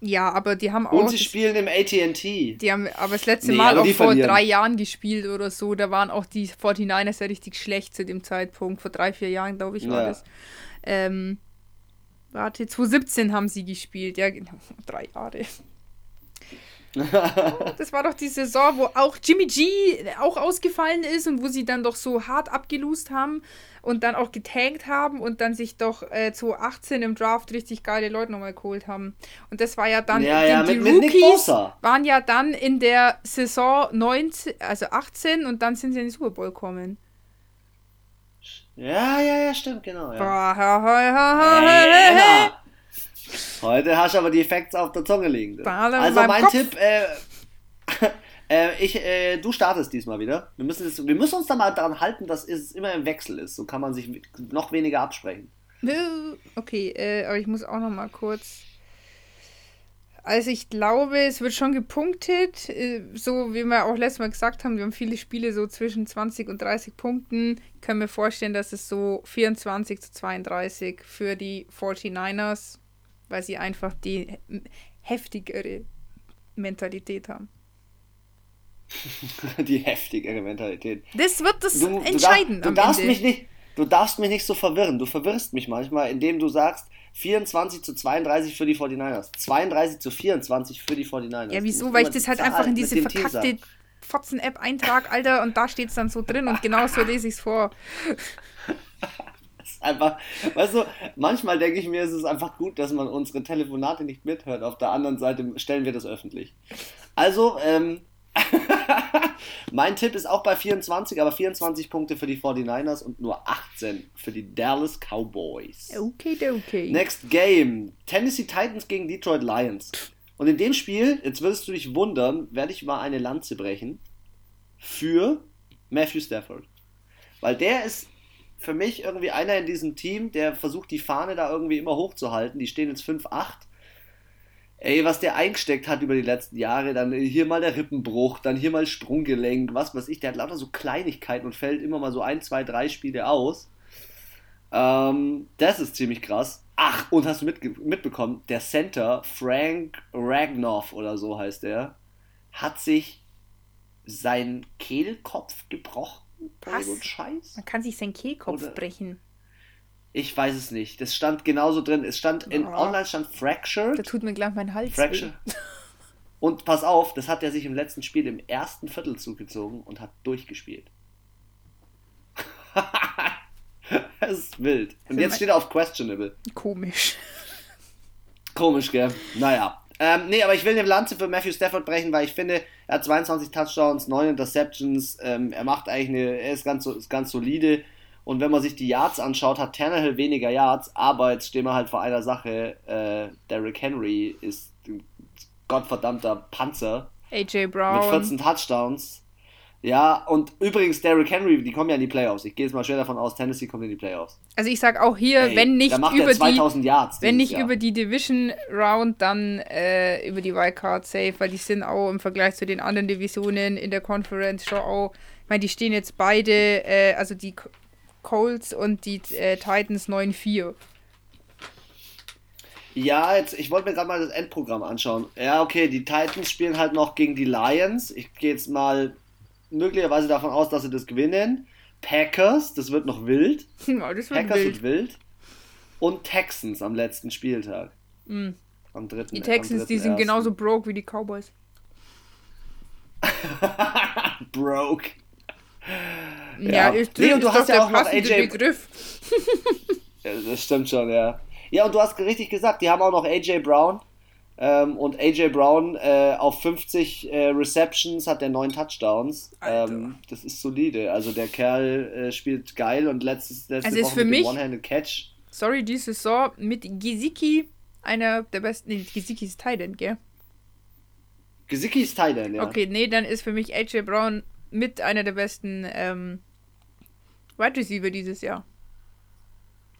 Ja, aber die haben auch. Und sie spielen im ATT. Die haben aber das letzte nee, Mal auch vor verlieren. drei Jahren gespielt oder so. Da waren auch die 49ers ja richtig schlecht zu dem Zeitpunkt. Vor drei, vier Jahren, glaube ich, war ja. das. Ähm, warte, 2017 haben sie gespielt. Ja, genau. <laughs> Drei Jahre. Das war doch die Saison, wo auch Jimmy G auch ausgefallen ist und wo sie dann doch so hart abgelost haben und dann auch getankt haben und dann sich doch äh, 2018 im Draft richtig geile Leute nochmal geholt haben. Und das war ja dann, ja, ja, die, mit, Rookies waren ja dann in der Saison 19, also 18 und dann sind sie in den Super Bowl gekommen. Ja, ja, ja, stimmt, genau. Ja. Boah, ha, ha, ha, hey, hey, Heute hast du aber die Facts auf der Zunge liegen. Also mein Kopf. Tipp, äh, <laughs> äh, ich, äh, du startest diesmal wieder. Wir müssen, das, wir müssen uns da mal daran halten, dass es immer im Wechsel ist. So kann man sich noch weniger absprechen. Okay, äh, aber ich muss auch noch mal kurz. Also ich glaube, es wird schon gepunktet, äh, so wie wir auch letztes Mal gesagt haben, wir haben viele Spiele so zwischen 20 und 30 Punkten. Ich kann mir vorstellen, dass es so 24 zu 32 für die 49ers weil sie einfach die heftigere Mentalität haben. <laughs> die heftigere Mentalität. Das wird das du, entscheiden. Du, darf, du darfst Ende. mich nicht, du darfst mich nicht so verwirren. Du verwirrst mich manchmal, indem du sagst, 24 zu 32 für die 49ers. 32 zu 24 für die 49ers. Ja, wieso? Weil ich das halt einfach in diese verkackte Fotzen-App eintrage, Alter, und da steht es dann so drin und genau so lese ich es vor. <laughs> ist einfach, weißt du, manchmal denke ich mir, es ist einfach gut, dass man unsere Telefonate nicht mithört. Auf der anderen Seite stellen wir das öffentlich. Also, ähm, <laughs> mein Tipp ist auch bei 24, aber 24 Punkte für die 49ers und nur 18 für die Dallas Cowboys. Okay, okay. Next Game: Tennessee Titans gegen Detroit Lions. Und in dem Spiel, jetzt wirst du dich wundern, werde ich mal eine Lanze brechen für Matthew Stafford. Weil der ist für mich irgendwie einer in diesem Team, der versucht, die Fahne da irgendwie immer hochzuhalten. Die stehen jetzt 5-8 ey, was der eingesteckt hat über die letzten Jahre, dann hier mal der Rippenbruch, dann hier mal Sprunggelenk, was weiß ich, der hat lauter so Kleinigkeiten und fällt immer mal so ein, zwei, drei Spiele aus. Ähm, das ist ziemlich krass. Ach, und hast du mit, mitbekommen, der Center, Frank Ragnoff oder so heißt der, hat sich seinen Kehlkopf gebrochen. Was? So Scheiß? Man kann sich seinen Kehlkopf oder, brechen. Ich weiß es nicht. Das stand genauso drin. Es stand in oh. online stand Fractured. Da tut mir gleich mein Hals Fractured. <laughs> Und pass auf, das hat er sich im letzten Spiel im ersten Viertel zugezogen und hat durchgespielt. <laughs> das ist wild. Und jetzt steht er auf questionable. Komisch. <laughs> Komisch, gell? Naja. Ähm, nee, aber ich will eine Lanze für Matthew Stafford brechen, weil ich finde, er hat 22 Touchdowns, 9 Interceptions. Ähm, er macht eigentlich eine, er ist ganz, ist ganz solide. Und wenn man sich die Yards anschaut, hat Tannehill weniger Yards, aber jetzt stehen wir halt vor einer Sache. Äh, Derrick Henry ist ein gottverdammter Panzer. AJ Brown. Mit 14 Touchdowns. Ja, und übrigens, Derrick Henry, die kommen ja in die Playoffs. Ich gehe jetzt mal schwer davon aus, Tennessee kommt in die Playoffs. Also ich sag auch hier, Ey, wenn nicht über die, Yards wenn nicht Jahr. über die Division Round, dann äh, über die Wildcard Safe, weil die sind auch im Vergleich zu den anderen Divisionen in der Conference schon auch, ich meine, die stehen jetzt beide, äh, also die Colts und die äh, Titans 9-4. Ja, jetzt, ich wollte mir gerade mal das Endprogramm anschauen. Ja, okay, die Titans spielen halt noch gegen die Lions. Ich gehe jetzt mal möglicherweise davon aus, dass sie das gewinnen. Packers, das wird noch wild. <laughs> Ja, das wird Packers wild. wird wild. Und Texans am letzten Spieltag. Mhm. Am dritten. Die Texans, dritten die sind ersten. genauso broke wie die Cowboys. <laughs> broke. Ja, ist, nee, und du hast ja auch noch AJ. Begriff. <laughs> ja, das stimmt schon, ja. Ja, und du hast richtig gesagt, die haben auch noch AJ Brown. Ähm, und AJ Brown äh, auf 50 äh, Receptions hat der neun Touchdowns. Ähm, das ist solide. Also der Kerl äh, spielt geil und letztes, letzte also Woche mich, One-Handed Catch. Sorry, diese Saison mit Gesicki einer der besten. Nee, Gesicki ist Titan, gell? Gesicki ist Titan, ja. Okay, nee, dann ist für mich AJ Brown mit einer der besten ähm, Wide Receiver dieses Jahr.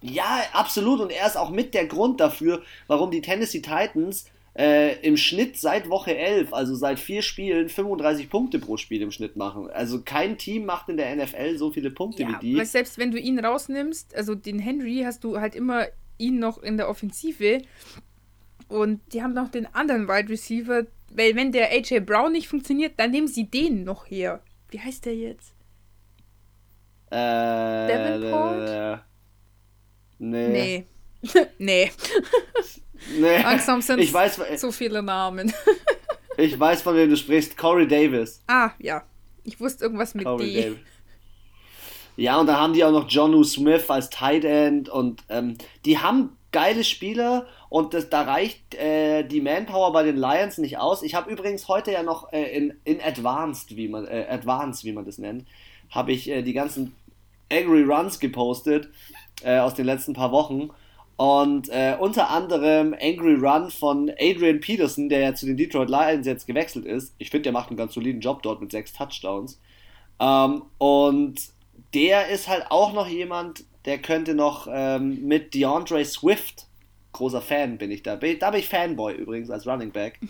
Ja, absolut. Und er ist auch mit der Grund dafür, warum die Tennessee Titans äh, im Schnitt seit Woche 11, also seit vier Spielen, 35 Punkte pro Spiel im Schnitt machen. Also kein Team macht in der NFL so viele Punkte ja, wie die. Weil selbst wenn du ihn rausnimmst, also den Henry, hast du halt immer ihn noch in der Offensive. Und die haben noch den anderen Wide Receiver, weil wenn der AJ Brown nicht funktioniert, dann nehmen sie den noch her. Wie heißt der jetzt? Äh, Davenport? Äh, nee. Nee. <laughs> nee. <laughs> <laughs> nee. Langsam sind ich weiß, so viele Namen. <laughs> ich weiß, von wem du sprichst. Corey Davis. Ah, ja. Ich wusste irgendwas mit Corey D. Davis. Ja, und da haben die auch noch John Smith als Tight End und ähm, die haben geile Spieler und das, da reicht äh, die Manpower bei den Lions nicht aus. Ich habe übrigens heute ja noch äh, in, in Advanced, wie man, äh, Advanced, wie man das nennt, habe ich äh, die ganzen Angry Runs gepostet äh, aus den letzten paar Wochen. Und äh, unter anderem Angry Run von Adrian Peterson, der ja zu den Detroit Lions jetzt gewechselt ist. Ich finde, der macht einen ganz soliden Job dort mit sechs Touchdowns. Ähm, und der ist halt auch noch jemand, der könnte noch ähm, mit DeAndre Swift, großer Fan bin ich da, da bin ich Fanboy übrigens als Running Back, mhm.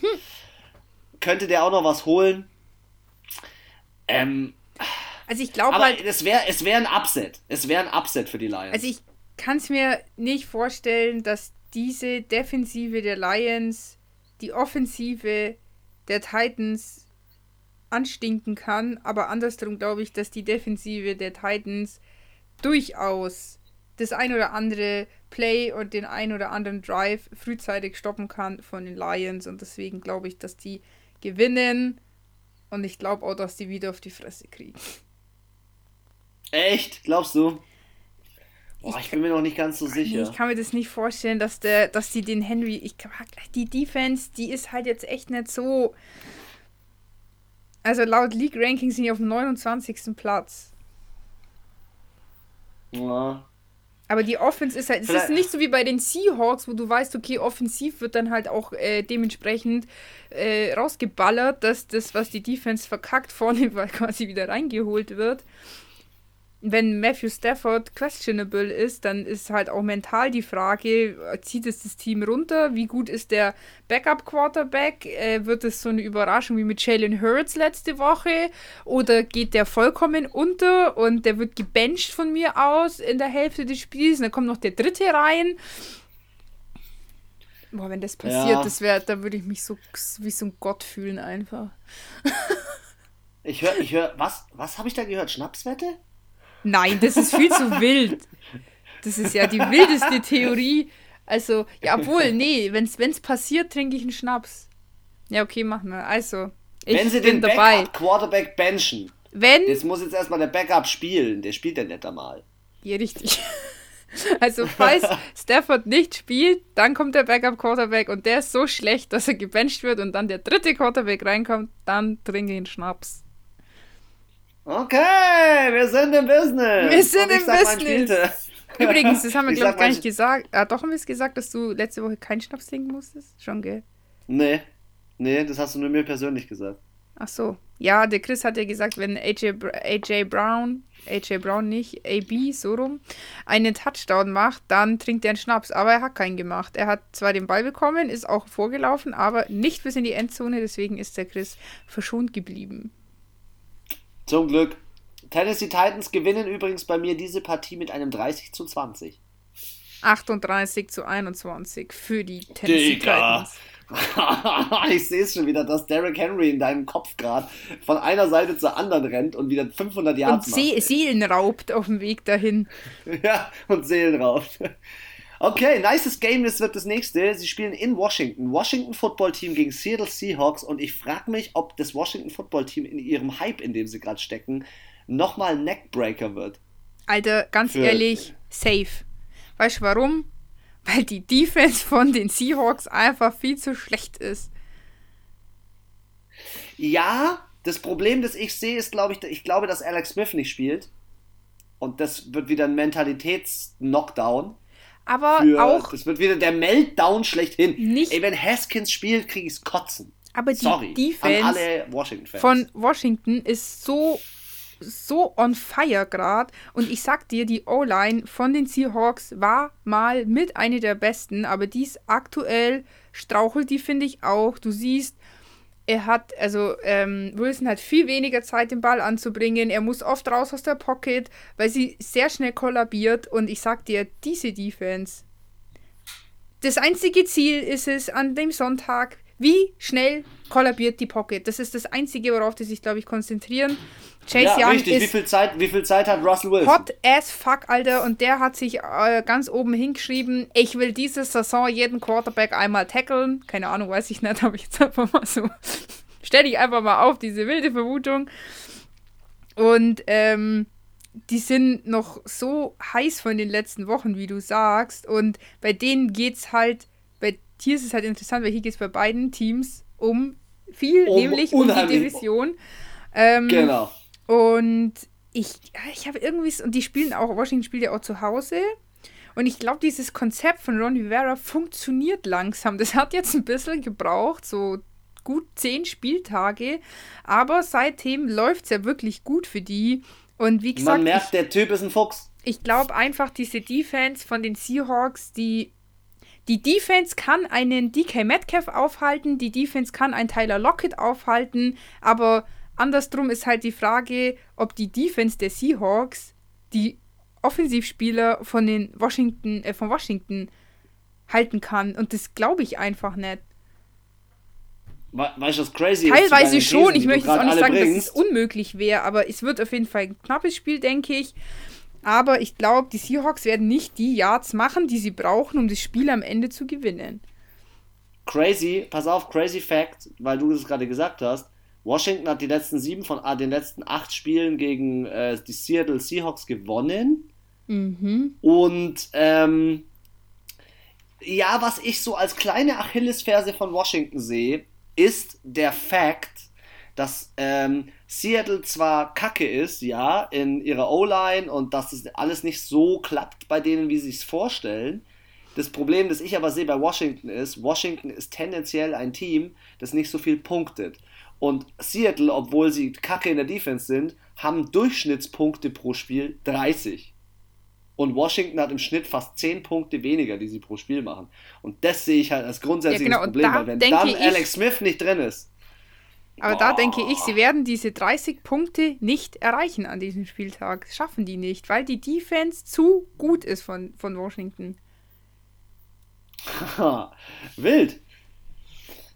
könnte der auch noch was holen. Ähm, also ich glaube halt, es wäre es wär ein Upset. Es wäre ein Upset für die Lions. Also ich kann es mir nicht vorstellen, dass diese Defensive der Lions die Offensive der Titans anstinken kann, aber andersrum glaube ich, dass die Defensive der Titans durchaus das ein oder andere Play und den ein oder anderen Drive frühzeitig stoppen kann von den Lions. Und deswegen glaube ich, dass die gewinnen. Und ich glaube auch, dass die wieder auf die Fresse kriegen. Echt? Glaubst du? Boah, ich, ich bin mir noch nicht ganz so sicher. Nee, ich kann mir das nicht vorstellen, dass der, dass die den Henry. Ich die Defense, die ist halt jetzt echt nicht so. Also laut League Ranking sind die auf dem 29. Platz. Ja. Aber die Offense ist halt, es ist nicht so wie bei den Seahawks, wo du weißt, okay, offensiv wird dann halt auch äh, dementsprechend äh, rausgeballert, dass das, was die Defense verkackt, <laughs> vorne quasi wieder reingeholt wird wenn Matthew Stafford questionable ist, dann ist halt auch mental die Frage, zieht es das Team runter? Wie gut ist der Backup-Quarterback? Äh, wird es so eine Überraschung wie mit Jalen Hurts letzte Woche? Oder geht der vollkommen unter und der wird gebencht von mir aus in der Hälfte des Spiels? Und dann kommt noch der dritte rein. Boah, wenn das passiert, ja. das wäre, da würde ich mich so wie so ein Gott fühlen einfach. <laughs> ich höre, ich höre, was, was habe ich da gehört? Schnapswette? Nein, das ist viel zu wild. Das ist ja die wildeste Theorie. Also, ja, obwohl, nee, wenn es passiert, trinke ich einen Schnaps. Ja, okay, machen wir. Also, ich wenn sie bin den dabei. Backup Quarterback benchen. Wenn. Das muss jetzt erstmal der Backup spielen. Der spielt ja nicht einmal. Ja, richtig. <laughs> Also, falls Stafford nicht spielt, dann kommt der Backup Quarterback und der ist so schlecht, dass er gebencht wird und dann der dritte Quarterback reinkommt, dann trinke ich einen Schnaps. Okay, wir sind im Business. Wir sind im Business. <laughs> Übrigens, das haben wir, glaube ich, gar nicht gesagt. Ah, doch haben wir es gesagt, dass du letzte Woche keinen Schnaps trinken musstest? Schon, gell? Nee. Nee, das hast du nur mir persönlich gesagt. Ach so. Ja, der Chris hat ja gesagt, wenn AJ, AJ Brown, AJ Brown nicht, AB, so rum, einen Touchdown macht, dann trinkt er einen Schnaps. Aber er hat keinen gemacht. Er hat zwar den Ball bekommen, ist auch vorgelaufen, aber nicht bis in die Endzone. Deswegen ist der Chris verschont geblieben. Zum Glück. Tennessee Titans gewinnen übrigens bei mir diese Partie mit einem 30 zu 20. 38 zu 21 für die Tennessee Digga. Titans. <laughs> ich sehe es schon wieder, dass Derrick Henry in deinem Kopf gerade von einer Seite zur anderen rennt und wieder 500 Yards und macht. Seelen raubt auf dem Weg dahin. <laughs> ja, und Seelen raubt. Okay, nices Game, das wird das nächste. Sie spielen in Washington. Washington Football Team gegen Seattle Seahawks und ich frage mich, ob das Washington Football Team in ihrem Hype, in dem sie gerade stecken, nochmal Neckbreaker wird. Alter, ganz Für ehrlich, safe. Weißt du warum? Weil die Defense von den Seahawks einfach viel zu schlecht ist. Ja, das Problem, das ich sehe, ist, glaube ich, ich glaube, dass Alex Smith nicht spielt. Und das wird wieder ein Mentalitäts-Knockdown. Aber für, auch. Das wird wieder der Meltdown schlechthin. Nicht Ey, wenn Haskins spielt, kriege ich es kotzen. Aber die Sorry, Defense an alle Washington-Fans. von Washington ist so so on fire gerade. Und ich sag dir, die O-Line von den Seahawks war mal mit einer der besten, aber die ist aktuell strauchelt die, finde ich auch. Du siehst, er hat, also ähm, Wilson hat viel weniger Zeit, den Ball anzubringen. Er muss oft raus aus der Pocket, weil sie sehr schnell kollabiert. Und ich sag dir, diese Defense, das einzige Ziel ist es an dem Sonntag, wie schnell kollabiert die Pocket. Das ist das Einzige, worauf die sich, glaube ich, konzentrieren. Chase ja, Young richtig. wie viel, Zeit, wie viel Zeit hat Russell Wilson? Hot as fuck, Alter. Und der hat sich äh, ganz oben hingeschrieben, ich will diese Saison jeden Quarterback einmal tackeln. Keine Ahnung, weiß ich nicht, <laughs> aber ich jetzt einfach mal so. Stell dich einfach mal auf, diese wilde Vermutung. Und ähm, die sind noch so heiß von den letzten Wochen, wie du sagst. Und bei denen geht's halt, bei hier ist es halt interessant, weil hier geht es bei beiden Teams um viel, um, nämlich um die Division. Ähm, genau. Und ich, ich habe irgendwie, und die spielen auch, Washington spielt ja auch zu Hause. Und ich glaube, dieses Konzept von Ron Rivera funktioniert langsam. Das hat jetzt ein bisschen gebraucht, so gut zehn Spieltage. Aber seitdem läuft es ja wirklich gut für die. Und wie gesagt. Man merkt, ich, der Typ ist ein Fuchs. Ich glaube einfach, diese Defense von den Seahawks, die. Die Defense kann einen DK Metcalf aufhalten, die Defense kann einen Tyler Lockett aufhalten, aber Andersrum ist halt die Frage, ob die Defense der Seahawks die Offensivspieler von den Washington, äh, von Washington halten kann. Und das glaube ich einfach nicht. Weißt du, was crazy Teilweise schon. Thesen, ich möchte jetzt auch nicht sagen, bringst. dass es unmöglich wäre, aber es wird auf jeden Fall ein knappes Spiel, denke ich. Aber ich glaube, die Seahawks werden nicht die Yards machen, die sie brauchen, um das Spiel am Ende zu gewinnen. Crazy, pass auf, crazy Fact, weil du das gerade gesagt hast. Washington hat die letzten sieben von ah, den letzten acht Spielen gegen äh, die Seattle Seahawks gewonnen. Mhm. Und ähm, ja, was ich so als kleine Achillesferse von Washington sehe, ist der Fakt, dass ähm, Seattle zwar kacke ist, ja, in ihrer O-Line und dass es alles nicht so klappt bei denen, wie sie es vorstellen. Das Problem, das ich aber sehe bei Washington ist, Washington ist tendenziell ein Team, das nicht so viel punktet. Und Seattle, obwohl sie kacke in der Defense sind, haben Durchschnittspunkte pro Spiel 30. Und Washington hat im Schnitt fast 10 Punkte weniger, die sie pro Spiel machen. Und das sehe ich halt als grundsätzliches ja, genau. Problem, weil wenn dann Alex Smith nicht drin ist. Aber boah. da denke ich, sie werden diese 30 Punkte nicht erreichen an diesem Spieltag. Schaffen die nicht, weil die Defense zu gut ist von, von Washington. Wild.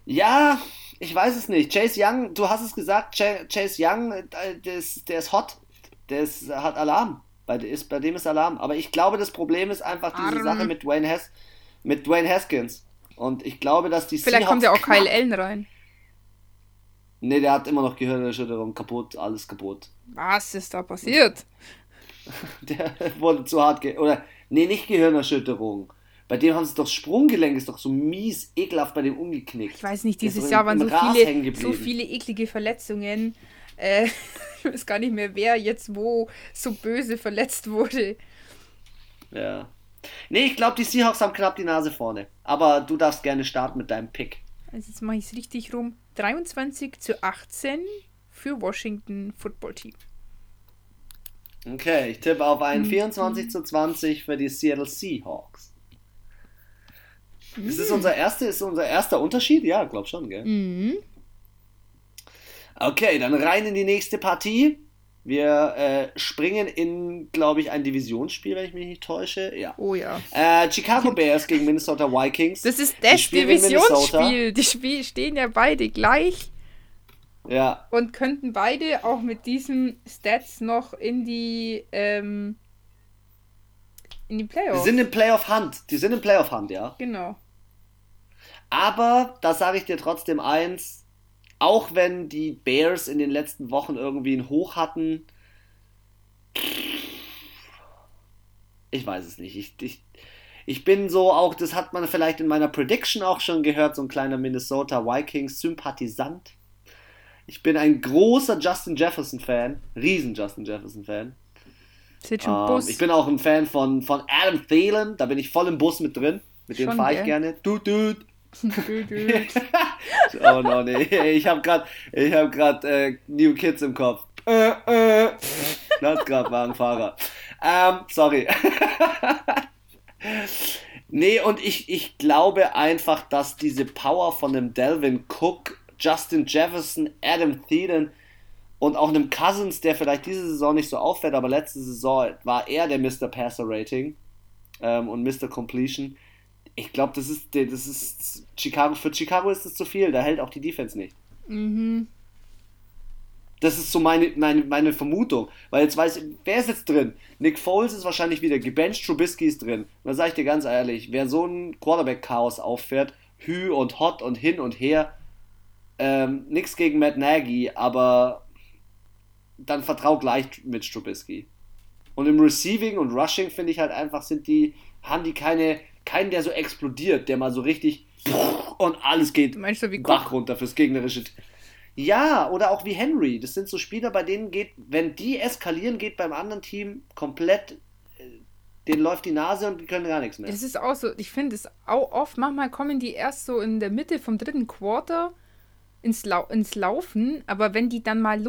Ja, ich weiß es nicht. Chase Young, du hast es gesagt, Chase Young, äh, der ist, der ist hot. Der ist, hat Alarm. Bei, ist, bei dem ist Alarm. Aber ich glaube, das Problem ist einfach diese Sache mit Dwayne, mit Dwayne Haskins. Und ich glaube, dass die Vielleicht Seahawks kommt ja auch Kyle Allen rein. Nee, der hat immer noch Gehirnerschütterung, kaputt, alles kaputt. Was ist da passiert? <laughs> der wurde zu hart, ge oder, nee, nicht Gehirnerschütterung. Bei dem haben sie doch Sprunggelenk ist doch so mies ekelhaft bei dem umgeknickt. Ich weiß nicht, dieses Jahr waren so viele, so viele eklige Verletzungen. Äh, <laughs> ich weiß gar nicht mehr, wer jetzt wo so böse verletzt wurde. Ja. Nee, ich glaube, die Seahawks haben knapp die Nase vorne. Aber du darfst gerne starten mit deinem Pick. Also jetzt mache ich es richtig rum. 23 zu 18 für Washington Football Team. Okay, ich tippe auf mhm. 24 zu 20 für die Seattle Seahawks. Ist das unser erster, ist unser erster Unterschied? Ja, glaub schon, gell? Mhm. Okay, dann rein in die nächste Partie. Wir äh, springen in, glaube ich, ein Divisionsspiel, wenn ich mich nicht täusche. Ja. Oh ja. Äh, Chicago Bears gegen Minnesota Vikings. Das ist das Divisionsspiel. Die Spiel stehen ja beide gleich. Ja. Und könnten beide auch mit diesen Stats noch in die ähm, in die Playoffs. Die sind im Playoff-Hand. Die sind im Playoff-Hand, ja. Genau. Aber da sage ich dir trotzdem eins, auch wenn die Bears in den letzten Wochen irgendwie ein Hoch hatten, ich weiß es nicht. Ich, ich, ich bin so auch, das hat man vielleicht in meiner Prediction auch schon gehört, so ein kleiner Minnesota Vikings-Sympathisant. Ich bin ein großer Justin Jefferson-Fan, riesen Justin Jefferson-Fan. Ähm, ich bin auch ein Fan von, von Adam Thielen, da bin ich voll im Bus mit drin. Mit dem fahre ich gerne. Dude, dude. <laughs> oh no, nee. Ich habe gerade hab grad, äh, New Kids im Kopf. Äh, äh. gerade war ein Fahrer. Ähm, sorry. <laughs> nee, und ich, ich glaube einfach, dass diese Power von dem Delvin Cook, Justin Jefferson, Adam Thielen und auch einem Cousins, der vielleicht diese Saison nicht so auffällt, aber letzte Saison war er der Mr. Passer Rating ähm, und Mr. Completion ich glaube, das ist, das ist Chicago, für Chicago ist das zu viel, da hält auch die Defense nicht. Mhm. Das ist so meine, meine, meine Vermutung. Weil jetzt weiß ich, wer ist jetzt drin? Nick Foles ist wahrscheinlich wieder gebencht, Trubisky ist drin. Und da sage ich dir ganz ehrlich, wer so ein Quarterback-Chaos auffährt, Hü und Hot und hin und her, ähm, nichts gegen Matt Nagy, aber dann vertrau gleich mit Trubisky. Und im Receiving und Rushing finde ich halt einfach, sind die, haben die keine, keinen, der so explodiert, der mal so richtig und alles geht Meinst du, wie Bach runter fürs gegnerische. Ja, oder auch wie Henry. Das sind so Spieler, bei denen geht, wenn die eskalieren, geht beim anderen Team komplett, äh, denen läuft die Nase und die können gar nichts mehr. Das ist auch so, ich finde es auch oft, manchmal kommen die erst so in der Mitte vom dritten Quarter ins, Lau ins Laufen, aber wenn die dann mal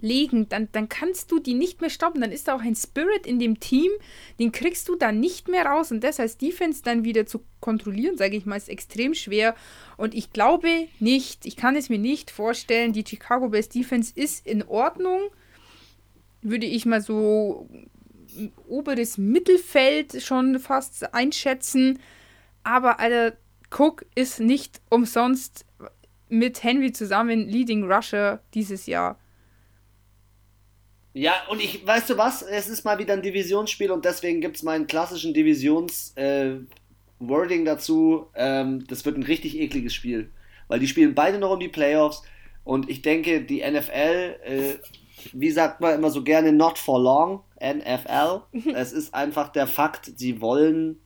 loslegen, dann, dann kannst du die nicht mehr stoppen. Dann ist da auch ein Spirit in dem Team, den kriegst du dann nicht mehr raus. Und das als Defense dann wieder zu kontrollieren, sage ich mal, ist extrem schwer. Und ich glaube nicht, ich kann es mir nicht vorstellen, die Chicago Bears Defense ist in Ordnung. Würde ich mal so oberes Mittelfeld schon fast einschätzen. Aber Alter, Cook ist nicht umsonst mit Henry zusammen Leading Rusher dieses Jahr. Ja, und ich, weißt du was? Es ist mal wieder ein Divisionsspiel und deswegen gibt es meinen klassischen Divisions-Wording äh, dazu. Ähm, das wird ein richtig ekliges Spiel. Weil die spielen beide noch um die Playoffs und ich denke, die NFL, äh, wie sagt man immer so gerne, not for long, NFL. <laughs> es ist einfach der Fakt, sie wollen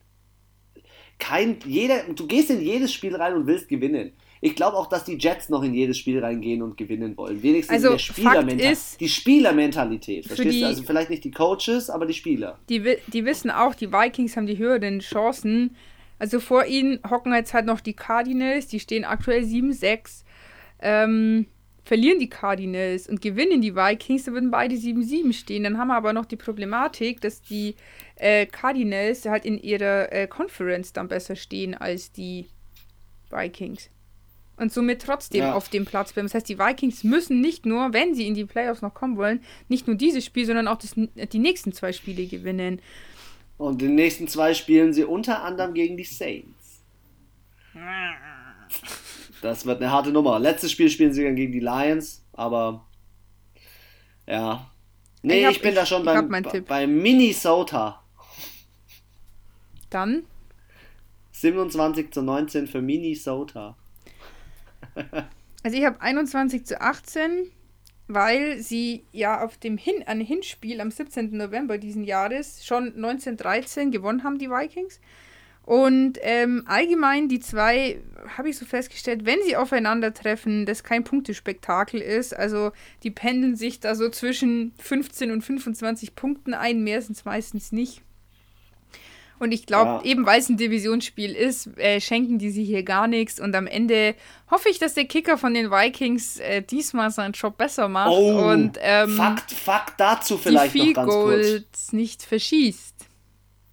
kein, jeder, du gehst in jedes Spiel rein und willst gewinnen. Ich glaube auch, dass die Jets noch in jedes Spiel reingehen und gewinnen wollen. Wenigstens also, in der Spielermentalität. Die Spielermentalität. Verstehst die, du? Also vielleicht nicht die Coaches, aber die Spieler. Die, die wissen auch, die Vikings haben die höheren Chancen. Also vor ihnen hocken jetzt halt noch die Cardinals, die stehen aktuell 7-6. Ähm, verlieren die Cardinals und gewinnen die Vikings, dann würden beide 7-7 stehen. Dann haben wir aber noch die Problematik, dass die äh, Cardinals halt in ihrer äh, Conference dann besser stehen als die Vikings und somit trotzdem ja. auf dem Platz bleiben. Das heißt, die Vikings müssen nicht nur, wenn sie in die Playoffs noch kommen wollen, nicht nur dieses Spiel, sondern auch das, die nächsten zwei Spiele gewinnen. Und die nächsten zwei spielen sie unter anderem gegen die Saints. Das wird eine harte Nummer. Letztes Spiel spielen sie dann gegen die Lions, aber ja. Nee, ich, hab, ich bin ich, da schon beim, bei Minnesota. Dann? 27 zu 19 für Minnesota. <laughs> Also ich habe 21 zu 18, weil sie ja auf dem Hin an Hinspiel am 17. November diesen Jahres schon 1913 gewonnen haben, die Vikings. Und ähm, allgemein die zwei, habe ich so festgestellt, wenn sie aufeinandertreffen, das kein Punktespektakel ist. Also die pendeln sich da so zwischen 15 und 25 Punkten ein, mehr sind es meistens nicht. Und ich glaube, ja. eben weil es ein Divisionsspiel ist, äh, schenken die sich hier gar nichts. Und am Ende hoffe ich, dass der Kicker von den Vikings äh, diesmal seinen Job besser macht. Oh, und ähm, Fakt, Fakt dazu vielleicht die noch ganz kurz. nicht verschießt.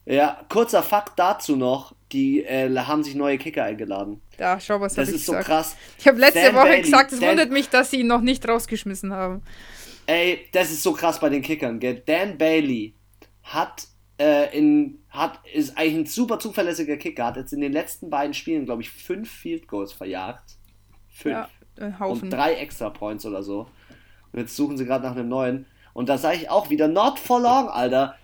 Ja, kurzer Fakt dazu noch. Die äh, haben sich neue Kicker eingeladen. Ja, schau, was Das ist gesagt. so krass. Ich habe letzte Dan Woche Bailey, gesagt, es Dan wundert mich, dass sie ihn noch nicht rausgeschmissen haben. Ey, das ist so krass bei den Kickern, gell? Dan Bailey hat äh, in, hat, ist eigentlich ein super zuverlässiger Kicker, hat jetzt in den letzten beiden Spielen, glaube ich, fünf Field Goals verjagt. Fünf. Ja, ein Haufen. Und drei Extra Points oder so. Und jetzt suchen sie gerade nach einem neuen. Und da sage ich auch wieder, not for long, Alter.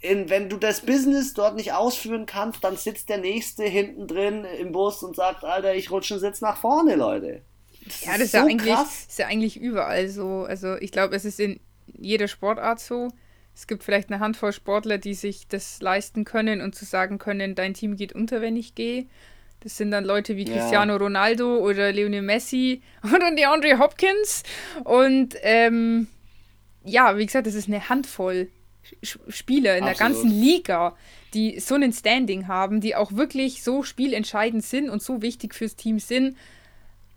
In, wenn du das Business dort nicht ausführen kannst, dann sitzt der Nächste hinten drin im Bus und sagt, Alter, ich rutsche einen Sitz nach vorne, Leute. Das ja, das ist, so ja eigentlich, ist ja eigentlich überall so. Also ich glaube, es ist in jeder Sportart so. Es gibt vielleicht eine Handvoll Sportler, die sich das leisten können und zu sagen können, dein Team geht unter, wenn ich gehe. Das sind dann Leute wie ja. Cristiano Ronaldo oder Lionel Messi <laughs> oder DeAndre Hopkins. Und ähm, ja, wie gesagt, das ist eine Handvoll Spieler in Absolut. der ganzen Liga, die so ein Standing haben, die auch wirklich so spielentscheidend sind und so wichtig fürs Team sind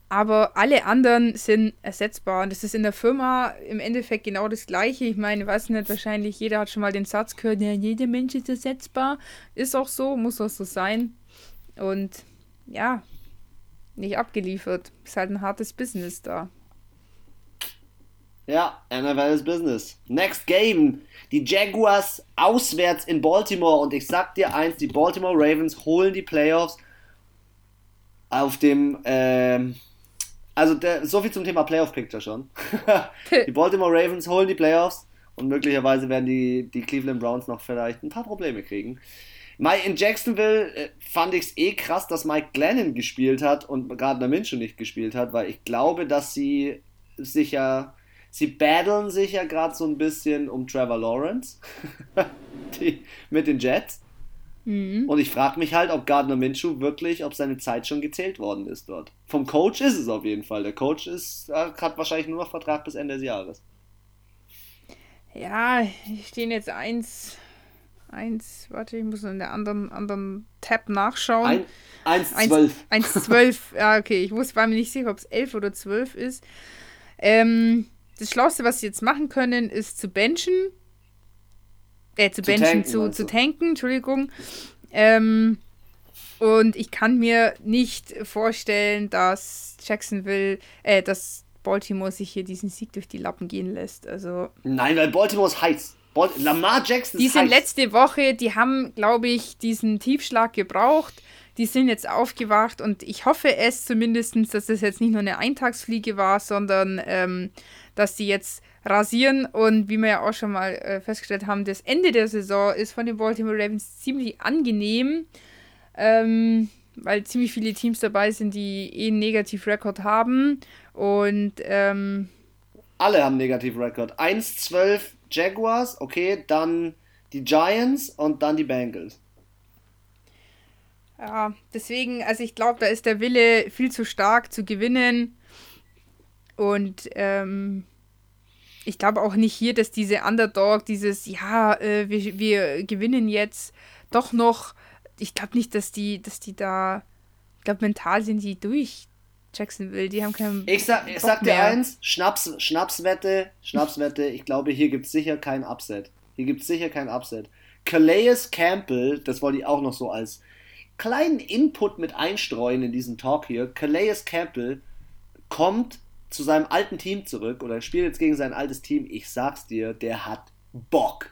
aber alle anderen sind ersetzbar. Und das ist in der Firma im Endeffekt genau das Gleiche. Ich meine, weiß nicht, wahrscheinlich jeder hat schon mal den Satz gehört, ja, jeder Mensch ist ersetzbar. Ist auch so, muss auch so sein. Und ja, nicht abgeliefert. Ist halt ein hartes Business da. Ja, NFL's Business. Next Game. Die Jaguars auswärts in Baltimore. Und ich sag dir eins, die Baltimore Ravens holen die Playoffs auf dem ähm, also der, so viel zum Thema Playoff Picture schon. <laughs> die Baltimore Ravens holen die Playoffs und möglicherweise werden die, die Cleveland Browns noch vielleicht ein paar Probleme kriegen. In Jacksonville äh, fand ich es eh krass, dass Mike Glennon gespielt hat und Gardner Minshew nicht gespielt hat, weil ich glaube, dass sie sich ja, sie battlen sich ja gerade so ein bisschen um Trevor Lawrence <laughs> die, mit den Jets. Mhm. Und ich frage mich halt, ob Gardner Minshew wirklich, ob seine Zeit schon gezählt worden ist dort. Vom Coach ist es auf jeden Fall. Der Coach ist, hat wahrscheinlich nur noch Vertrag bis Ende des Jahres. Ja, hier stehen jetzt eins, eins, warte, ich muss in der anderen, anderen Tab nachschauen. Ein, 1,12. 1,12, ja, okay. Ich wusste, war mir nicht sicher, ob es 11 oder 12 ist. Ähm, das Schlauste, was sie jetzt machen können, ist zu benchen äh, zu, zu benchen, tanken, zu, zu tanken, Entschuldigung. Ähm, und ich kann mir nicht vorstellen, dass Jacksonville, äh, dass Baltimore sich hier diesen Sieg durch die Lappen gehen lässt. Also Nein, weil Baltimore ist heiß. Bal Lamar Jackson ist Die sind letzte Woche, die haben, glaube ich, diesen Tiefschlag gebraucht die sind jetzt aufgewacht und ich hoffe es zumindest, dass das jetzt nicht nur eine Eintagsfliege war, sondern ähm, dass die jetzt rasieren und wie wir ja auch schon mal äh, festgestellt haben, das Ende der Saison ist von den Baltimore Ravens ziemlich angenehm, ähm, weil ziemlich viele Teams dabei sind, die eh einen Negativ-Rekord haben und ähm, alle haben Negativ-Rekord. 1-12 Jaguars, okay, dann die Giants und dann die Bengals. Ja, deswegen, also ich glaube, da ist der Wille viel zu stark zu gewinnen. Und ähm, ich glaube auch nicht hier, dass diese Underdog, dieses, ja, äh, wir, wir gewinnen jetzt doch noch, ich glaube nicht, dass die, dass die da, ich glaube, mental sind die durch Jacksonville, die haben keinen. Ich sag, ich sag dir eins, Schnaps, Schnapswette, Schnapswette, ich glaube, hier gibt es sicher kein Upset. Hier gibt es sicher kein Upset. Calais Campbell, das wollte ich auch noch so als kleinen Input mit einstreuen in diesen Talk hier. Calais Campbell kommt zu seinem alten Team zurück oder spielt jetzt gegen sein altes Team. Ich sag's dir, der hat Bock.